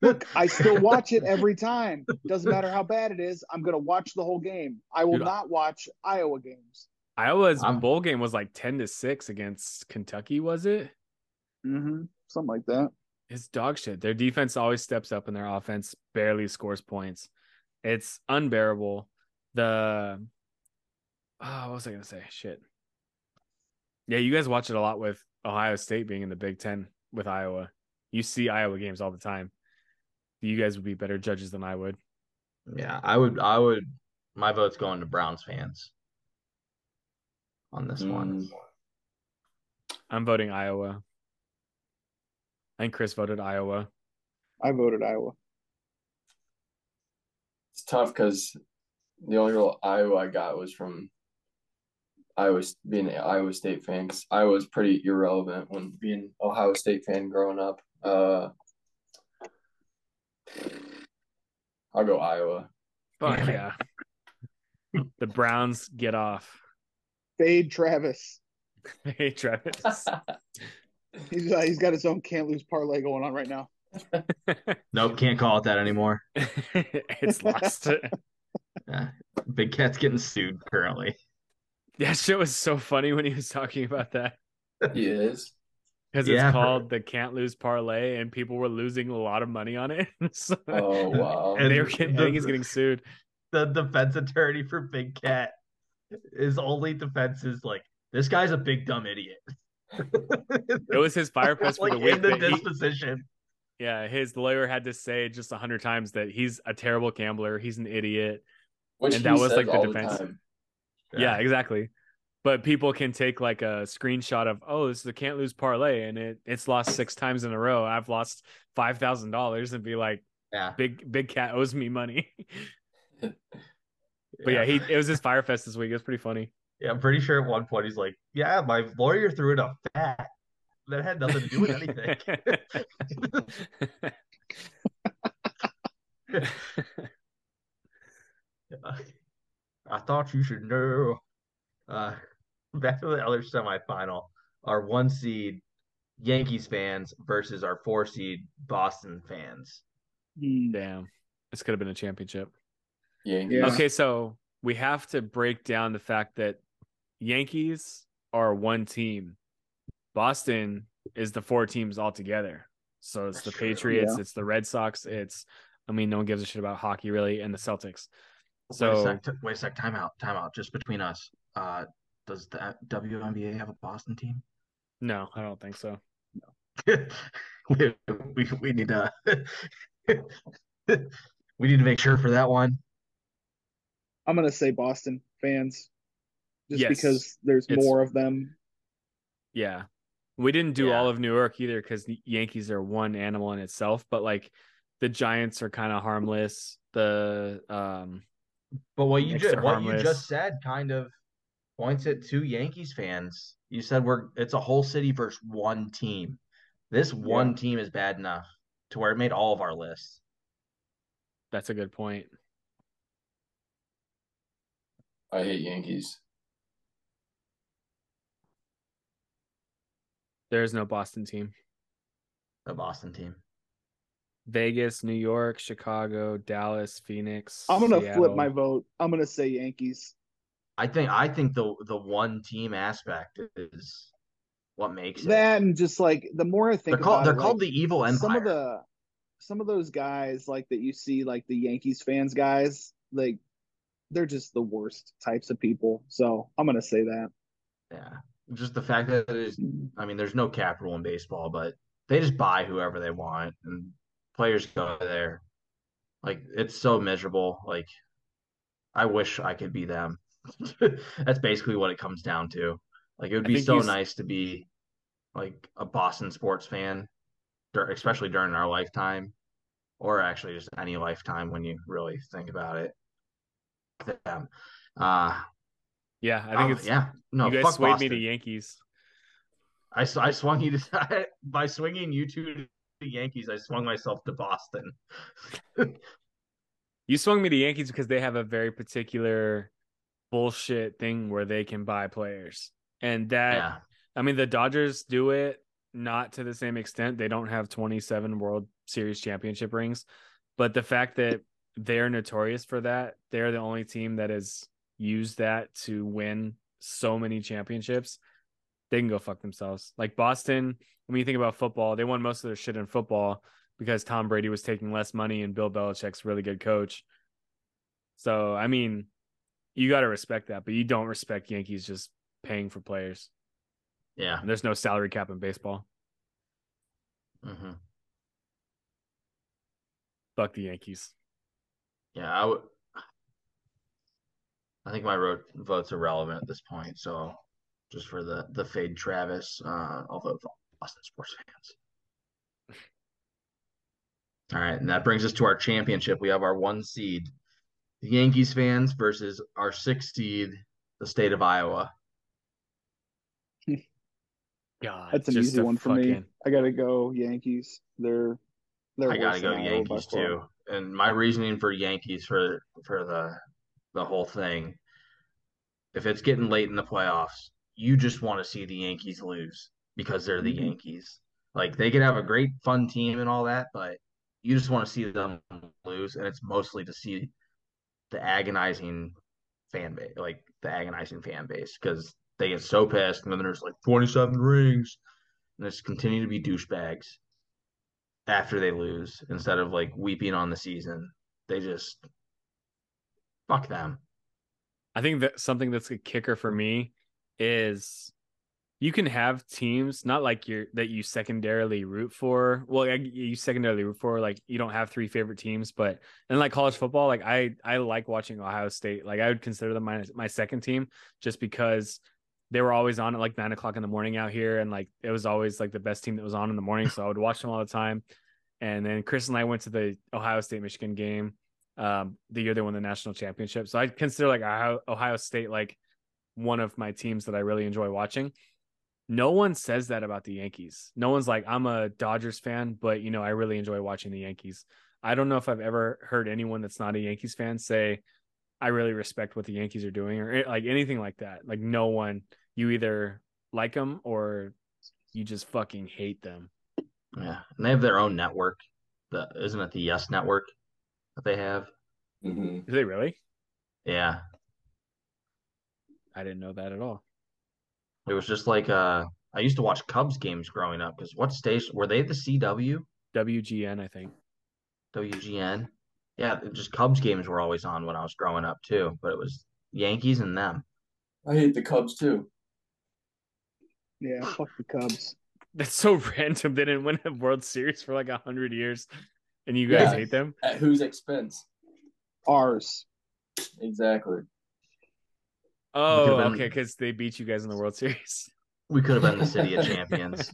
Speaker 2: Look, I still watch it every time. Doesn't matter how bad it is. I'm gonna watch the whole game. I will
Speaker 1: Dude,
Speaker 2: not watch Iowa games.
Speaker 1: Iowa's
Speaker 4: I'm-
Speaker 1: bowl game was like ten to six against Kentucky, was it?
Speaker 2: Mm-hmm. Something like that.
Speaker 1: It's dog shit. Their defense always steps up and their offense barely scores points. It's unbearable. The oh, what was I gonna say? Shit. Yeah, you guys watch it a lot with Ohio State being in the Big Ten with Iowa. You see Iowa games all the time. You guys would be better judges than I would.
Speaker 4: Yeah, I would. I would. My vote's going to Browns fans on this one.
Speaker 3: Mm.
Speaker 1: I'm voting Iowa. I think Chris voted Iowa.
Speaker 2: I voted Iowa.
Speaker 3: It's tough because the only real Iowa I got was from Iowa being an Iowa State fan. 'cause Iowa was pretty irrelevant when being Ohio State fan growing up. Uh, I'll go Iowa.
Speaker 1: Fuck yeah. the Browns get off.
Speaker 2: Fade Travis.
Speaker 1: hey Travis.
Speaker 2: He's uh, he's got his own can't lose parlay going on right now.
Speaker 4: Nope, can't call it that anymore.
Speaker 1: it's lost.
Speaker 4: Yeah. Big Cat's getting sued currently.
Speaker 1: That shit was so funny when he was talking about that
Speaker 3: He is.
Speaker 1: Because
Speaker 4: Yeah.
Speaker 1: it's called the can't lose parlay, and people were losing a lot of money on it. so
Speaker 3: Oh wow.
Speaker 4: And
Speaker 1: they were getting, I think he's getting sued.
Speaker 4: The defense attorney for Big Cat, his only defense is like, this guy's a big dumb idiot.
Speaker 1: It was his fire press for
Speaker 4: like
Speaker 1: the week.
Speaker 4: in the
Speaker 1: that he-
Speaker 4: disposition.
Speaker 1: yeah, his lawyer had to say just a hundred times that he's a terrible gambler. He's an idiot.
Speaker 3: Which
Speaker 1: and that was, like, the
Speaker 3: all
Speaker 1: defense.
Speaker 3: time.
Speaker 1: Yeah. exactly. But people can take like a screenshot of, oh, this is a can't lose parlay, and it it's lost six times in a row. I've lost five thousand dollars, and be like,
Speaker 4: Yeah.
Speaker 1: big big cat owes me money. But yeah, he it was his Firefest this week. It was pretty funny.
Speaker 4: Yeah, I'm pretty sure at one point he's like, "Yeah, my lawyer threw in a fat that had nothing to do with anything." I thought you should know. Uh, back to the other semifinal. Our one seed Yankees fans versus our four seed Boston fans.
Speaker 2: Hmm.
Speaker 1: Damn, this could have been a championship.
Speaker 3: Yankees.
Speaker 2: Yeah.
Speaker 1: Okay, so we have to break down the fact that Yankees are one team. Boston is the four teams all together. So it's
Speaker 4: That's
Speaker 1: the
Speaker 4: true.
Speaker 1: Patriots,
Speaker 2: Yeah.
Speaker 1: it's the Red Sox, it's I mean, no one gives a shit about hockey really, and the Celtics.
Speaker 4: wait a
Speaker 1: So
Speaker 4: sec. t- Wait a sec. Time out. Time out. Just between us. Uh, does the WNBA have a Boston team?
Speaker 1: no, I don't think so.
Speaker 4: we, we we need to we need to make sure for that one.
Speaker 2: I'm gonna say Boston fans, just
Speaker 1: Yes.
Speaker 2: because there's
Speaker 1: It's-
Speaker 2: more of them.
Speaker 1: Yeah. We didn't do all of New York either because the Yankees are one animal in itself, but like the Giants are kind of harmless. The um
Speaker 4: But what you
Speaker 1: Knicks
Speaker 4: just
Speaker 1: are
Speaker 4: what you just said kind of points at two Yankees fans. You said we're it's a whole city versus one team. This one
Speaker 2: Yeah.
Speaker 4: team is bad enough to where it made all of our lists.
Speaker 1: that's a good point.
Speaker 3: I hate Yankees.
Speaker 1: There's no Boston team.
Speaker 4: The Boston team.
Speaker 1: Vegas, New York, Chicago, Dallas, Phoenix.
Speaker 2: I'm gonna flip my vote. I'm gonna say Yankees.
Speaker 4: I think I think the the one team aspect is what makes it.
Speaker 2: That and just like the more I think
Speaker 4: they're called they're
Speaker 2: it,
Speaker 4: called
Speaker 2: like,
Speaker 4: the evil empire.
Speaker 2: some of the some of those guys like that you see like the Yankees fans guys like they're just the worst types of people. So I'm gonna say that.
Speaker 4: yeah. Just the fact that it is I mean, there's no capital in baseball, but they just buy whoever they want and players go there. Like it's so miserable. Like I wish I could be them. That's basically what it comes down to. Like it would be so
Speaker 1: he's-
Speaker 4: nice to be like a Boston sports fan, especially during our lifetime, or actually just any lifetime when you really think about it. Them. Uh,
Speaker 1: Yeah, I think
Speaker 4: oh,
Speaker 1: it's
Speaker 4: yeah. No,
Speaker 1: you guys
Speaker 4: fuck
Speaker 1: swayed
Speaker 4: Boston.
Speaker 1: me to Yankees.
Speaker 4: I, I swung you to by swinging you to the Yankees. I swung myself to Boston.
Speaker 1: You swung me to Yankees because they have a very particular bullshit thing where they can buy players. And that
Speaker 4: yeah,
Speaker 1: I mean the Dodgers do it not to the same extent. They don't have 27 World Series championship rings, but the fact that they're notorious for that, they're the only team that has used that to win so many championships. They can go fuck themselves. Like Boston, when you think about football, they won most of their shit in football because Tom Brady was taking less money and Bill Belichick's really good coach. So, I mean, you got to respect that, but you don't respect Yankees just paying for players.
Speaker 4: yeah.
Speaker 1: There's no salary cap in baseball.
Speaker 4: hmm
Speaker 1: Fuck the Yankees.
Speaker 4: Yeah, I would. I think my ro- vote's irrelevant at this point. So, just for the the fade Travis, uh, I'll vote for Boston sports fans. All right, and that brings us to our championship. We have our one seed, the Yankees fans versus our six seed, the state of Iowa.
Speaker 1: God,
Speaker 2: That's an
Speaker 1: just
Speaker 2: easy one for me. I gotta go Yankees. They're they're
Speaker 4: I gotta go
Speaker 2: than Iowa by
Speaker 4: Yankees too. And my reasoning for Yankees for for the the whole thing, if it's getting late in the playoffs, you just want to see the Yankees lose because they're the
Speaker 2: Mhm.
Speaker 4: Yankees. Like they could have a great fun team and all that, but you just want to see them lose, and it's mostly to see the agonizing fan base, like the agonizing fan base, because they get so pissed, and then there's like 27 rings, and just continue to be douchebags after they lose instead of like weeping on the season. They just fuck them.
Speaker 1: I think that something that's a kicker for me is you can have teams not like you're that you secondarily root for. Well, you secondarily root for like you don't have three favorite teams, but and like college football, like I I like watching Ohio State. Like I would consider them my my second team just because they were always on at like nine o'clock in the morning out here, and like it was always like the best team that was on in the morning, so I would watch them all the time. And then Chris and I went to the Ohio State Michigan game um, the year they won the national championship. So I consider like Ohio, Ohio State like one of my teams that I really enjoy watching. No one says that about the Yankees. No one's like, I'm a Dodgers fan, but you know, I really enjoy watching the Yankees. I don't know if I've ever heard anyone that's not a Yankees fan say, I really respect what the Yankees are doing or like anything like that. Like no one, you either like them or you just fucking hate them.
Speaker 4: Yeah, and they have their own network. The isn't it the Yes Network that they have?
Speaker 3: hmm
Speaker 1: Is they really?
Speaker 4: Yeah,
Speaker 1: I didn't know that at all.
Speaker 4: It was just like uh, I used to watch Cubs games growing up because what station were they? The CW,
Speaker 1: WGN, I think.
Speaker 4: WGN. Yeah, just Cubs games were always on when I was growing up too. But it was Yankees and them.
Speaker 3: I hate the Cubs too.
Speaker 2: Yeah, fuck the Cubs.
Speaker 1: That's so random. They didn't win a World Series for like a hundred years, and you guys
Speaker 3: Yeah.
Speaker 1: hate them.
Speaker 3: At whose expense?
Speaker 2: Ours.
Speaker 3: Exactly.
Speaker 1: Oh,
Speaker 4: been-
Speaker 1: okay, because they beat you guys in the World Series.
Speaker 4: We could have been the city of champions.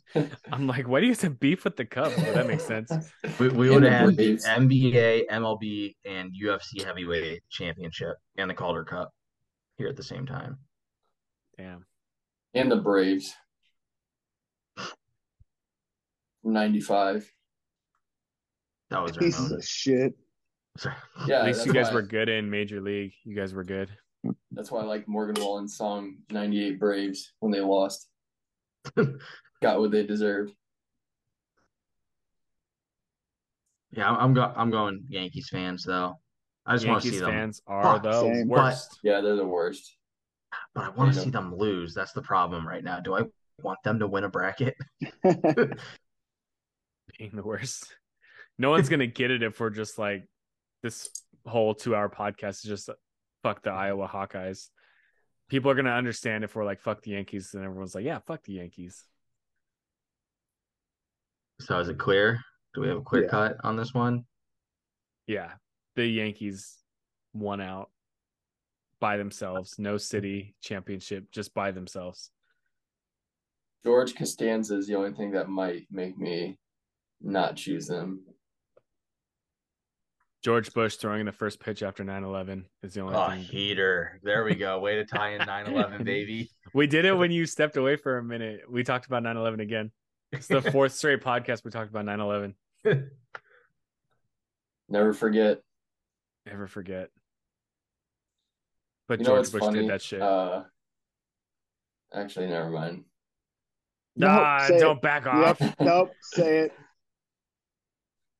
Speaker 1: I'm like, why do you have to beef with the Cubs? Well, that makes sense.
Speaker 4: We, we would have had the NBA, MLB, and UFC heavyweight championship and the Calder Cup here at the same time.
Speaker 1: Damn.
Speaker 3: and the Braves. 95.
Speaker 4: That was our
Speaker 2: Pieces of shit.
Speaker 4: Sorry.
Speaker 3: Yeah,
Speaker 1: At least you guys
Speaker 3: why,
Speaker 1: were good in Major League. You guys were good.
Speaker 3: That's why I like Morgan Wallen's song 98 Braves when they lost. Got what they deserved.
Speaker 4: Yeah, I'm I'm, go, I'm going Yankees fans though. I just want to see them,
Speaker 1: fans are
Speaker 4: Fuck,
Speaker 1: the
Speaker 2: same.
Speaker 1: worst.
Speaker 3: Yeah, they're the worst.
Speaker 4: but I want to see them lose. That's the problem right now. Do I want them to win a bracket?
Speaker 1: Being the worst. No one's gonna get it if we're just like this whole two-hour podcast is just fuck the Iowa Hawkeyes. People are gonna understand if we're like fuck the Yankees, and everyone's like, yeah, fuck the Yankees.
Speaker 4: So is it clear? Do we have a clear
Speaker 2: Yeah.
Speaker 4: cut on this one?
Speaker 1: Yeah, the Yankees won out by themselves. No city championship, just by themselves.
Speaker 3: George Costanza is the only thing that might make me not choose them.
Speaker 1: George Bush throwing the first pitch after 9-11 is the only
Speaker 4: Oh,
Speaker 1: thing.
Speaker 4: heater. There we go. Way to tie in 9-11, baby.
Speaker 1: We did it when you stepped away for a minute. We talked about 9-11 again. It's the fourth straight podcast we talked about 9-11.
Speaker 3: Never forget.
Speaker 1: Never forget. But
Speaker 3: You
Speaker 1: George Bush
Speaker 3: funny?
Speaker 1: did that shit.
Speaker 3: Uh, actually, never mind.
Speaker 2: Nope,
Speaker 1: nah,
Speaker 2: say
Speaker 1: don't
Speaker 2: it.
Speaker 1: back off.
Speaker 2: Yep. Nope. Say it.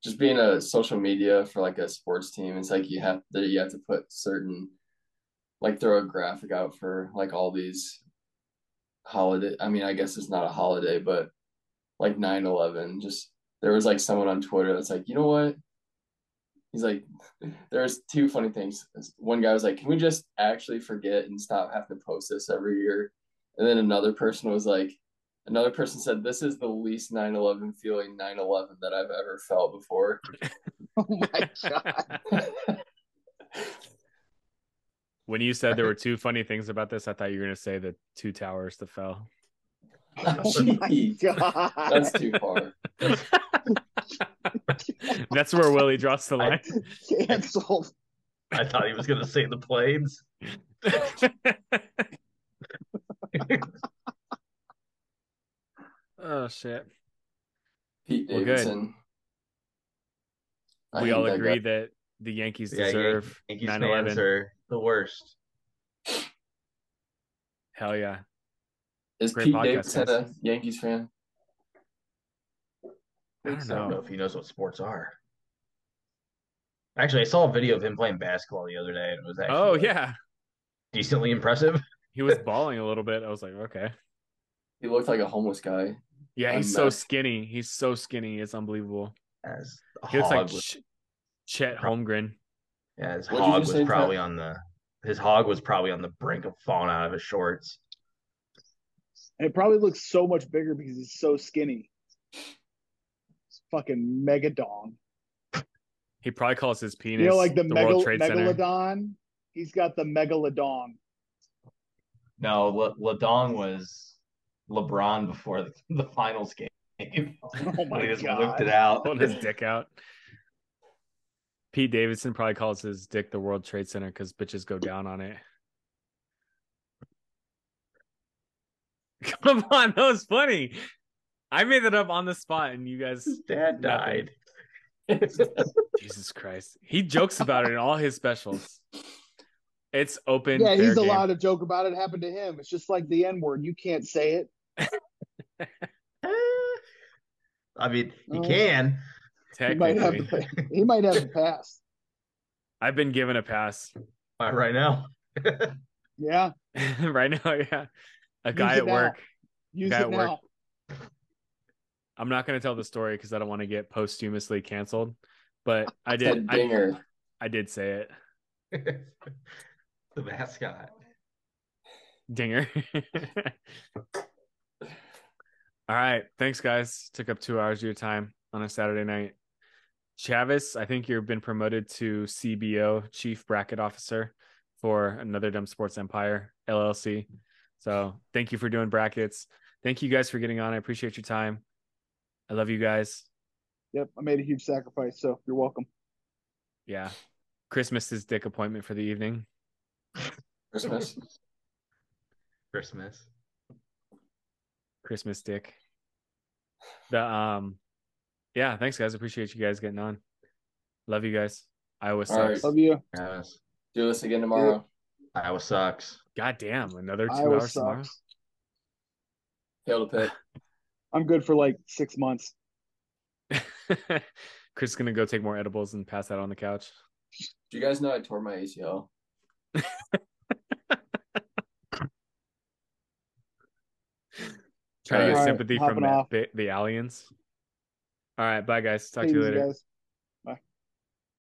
Speaker 3: Just being a social media for like a sports team, it's like you have that you have to put certain, like throw a graphic out for like all these holiday. I mean, I guess it's not a holiday, but like 9-11, just there was like someone on Twitter that's like, you know what? He's like, there's two funny things. One guy was like, can we just actually forget and stop having to post this every year? And then another person was like, another person said, this is the least 9-11 feeling 9-11 that I've ever felt before.
Speaker 2: Oh my god.
Speaker 1: When you said there were two funny things about this, I thought you were gonna say the two towers that fell.
Speaker 2: Oh my god.
Speaker 3: that's too far.
Speaker 1: That's where Willie draws the line.
Speaker 2: Canceled.
Speaker 4: I thought he was going to say the planes.
Speaker 1: Oh shit.
Speaker 3: Pete
Speaker 1: Well.
Speaker 3: Davidson. I
Speaker 1: we all
Speaker 3: that
Speaker 1: agree
Speaker 3: guy.
Speaker 1: that the Yankees
Speaker 4: Yeah,
Speaker 1: deserve
Speaker 4: Yankees
Speaker 1: 9
Speaker 4: fans
Speaker 1: 11.
Speaker 4: are the worst.
Speaker 1: Hell yeah.
Speaker 3: Is
Speaker 1: Great
Speaker 3: Pete
Speaker 1: podcast,
Speaker 3: Davidson a Yankees fan?
Speaker 1: I don't
Speaker 4: I don't know
Speaker 1: know.
Speaker 4: if he knows what sports are. Actually, I saw a video of him playing basketball the other day, and it was actually
Speaker 1: Oh
Speaker 4: like,
Speaker 1: yeah.
Speaker 4: decently impressive.
Speaker 1: He was balling a little bit. I was like, okay.
Speaker 3: He looked like a homeless guy.
Speaker 1: Yeah, he's so skinny. He's so skinny. It's unbelievable.
Speaker 4: As
Speaker 1: He looks
Speaker 4: hog
Speaker 1: like
Speaker 4: was,
Speaker 1: Ch- Chet Holmgren.
Speaker 4: yeah, his
Speaker 3: What'd
Speaker 4: hog was probably
Speaker 3: Pat?
Speaker 4: on the his hog was probably on the brink of falling out of his shorts.
Speaker 2: And it probably looks so much bigger because he's so skinny. It's fucking megadong.
Speaker 1: He probably calls his penis
Speaker 2: You know, like the,
Speaker 1: World
Speaker 2: megal-
Speaker 1: Trade Center.
Speaker 2: megalodon. He's got the megalodon.
Speaker 4: No, Le- Ladong was LeBron before the, the finals game.
Speaker 2: Oh my
Speaker 4: he just
Speaker 2: God.
Speaker 4: whipped it out.
Speaker 1: Pulling his dick out. Pete Davidson probably calls his dick the World Trade Center because bitches go down on it. Come on, that was funny. I made that up on the spot, and you guys,
Speaker 4: His dad died.
Speaker 1: Jesus Christ, he jokes about it in all his specials. It's open.
Speaker 2: Yeah, he's
Speaker 1: game.
Speaker 2: allowed to joke about it. Happened to him. It's just like the N word. You can't say it.
Speaker 4: I mean, he
Speaker 2: Oh.
Speaker 4: Uh, can.
Speaker 2: He might have.
Speaker 1: Technically,
Speaker 2: He might have a pass.
Speaker 1: I've been given a pass
Speaker 4: Not right now.
Speaker 2: Yeah.
Speaker 1: right now. Yeah, a
Speaker 2: Use
Speaker 1: guy
Speaker 2: it
Speaker 1: at
Speaker 2: now.
Speaker 1: work.
Speaker 2: Use
Speaker 1: Guy
Speaker 2: it
Speaker 1: at work.
Speaker 2: now.
Speaker 1: I'm not going to tell the story because I don't want to get posthumously canceled. But I did. I,
Speaker 3: dinger.
Speaker 1: I did say it.
Speaker 4: the mascot.
Speaker 1: Dinger. All right. Thanks, guys. Took up two hours of your time on a Saturday night. Chavis, I think you've been promoted to CBO, Chief Bracket Officer for another Dumb Sports Empire LLC. So thank you for doing brackets. Thank you guys for getting on. I appreciate your time. I love you guys.
Speaker 2: Yep, I made a huge sacrifice, so you're welcome.
Speaker 1: Yeah. Chris missed his dick appointment for the evening.
Speaker 3: Christmas.
Speaker 4: Christmas.
Speaker 1: Christmas dick. The um yeah, thanks guys. Appreciate you guys getting on. Love you guys. Iowa
Speaker 3: All right.
Speaker 1: sucks.
Speaker 2: Love you.
Speaker 4: Yes.
Speaker 3: Do this again tomorrow.
Speaker 4: Iowa sucks.
Speaker 1: God damn, another two
Speaker 2: Iowa
Speaker 1: hours tomorrow.
Speaker 2: sucks.
Speaker 3: Hail to pick.
Speaker 2: I'm good for like six months.
Speaker 1: Chris is gonna go take more edibles and pass out on the couch.
Speaker 3: Do you guys know I tore my ACL?
Speaker 1: Trying to get
Speaker 2: All right,
Speaker 1: sympathy from the, the, aliens. All right, bye guys. Talk to you later.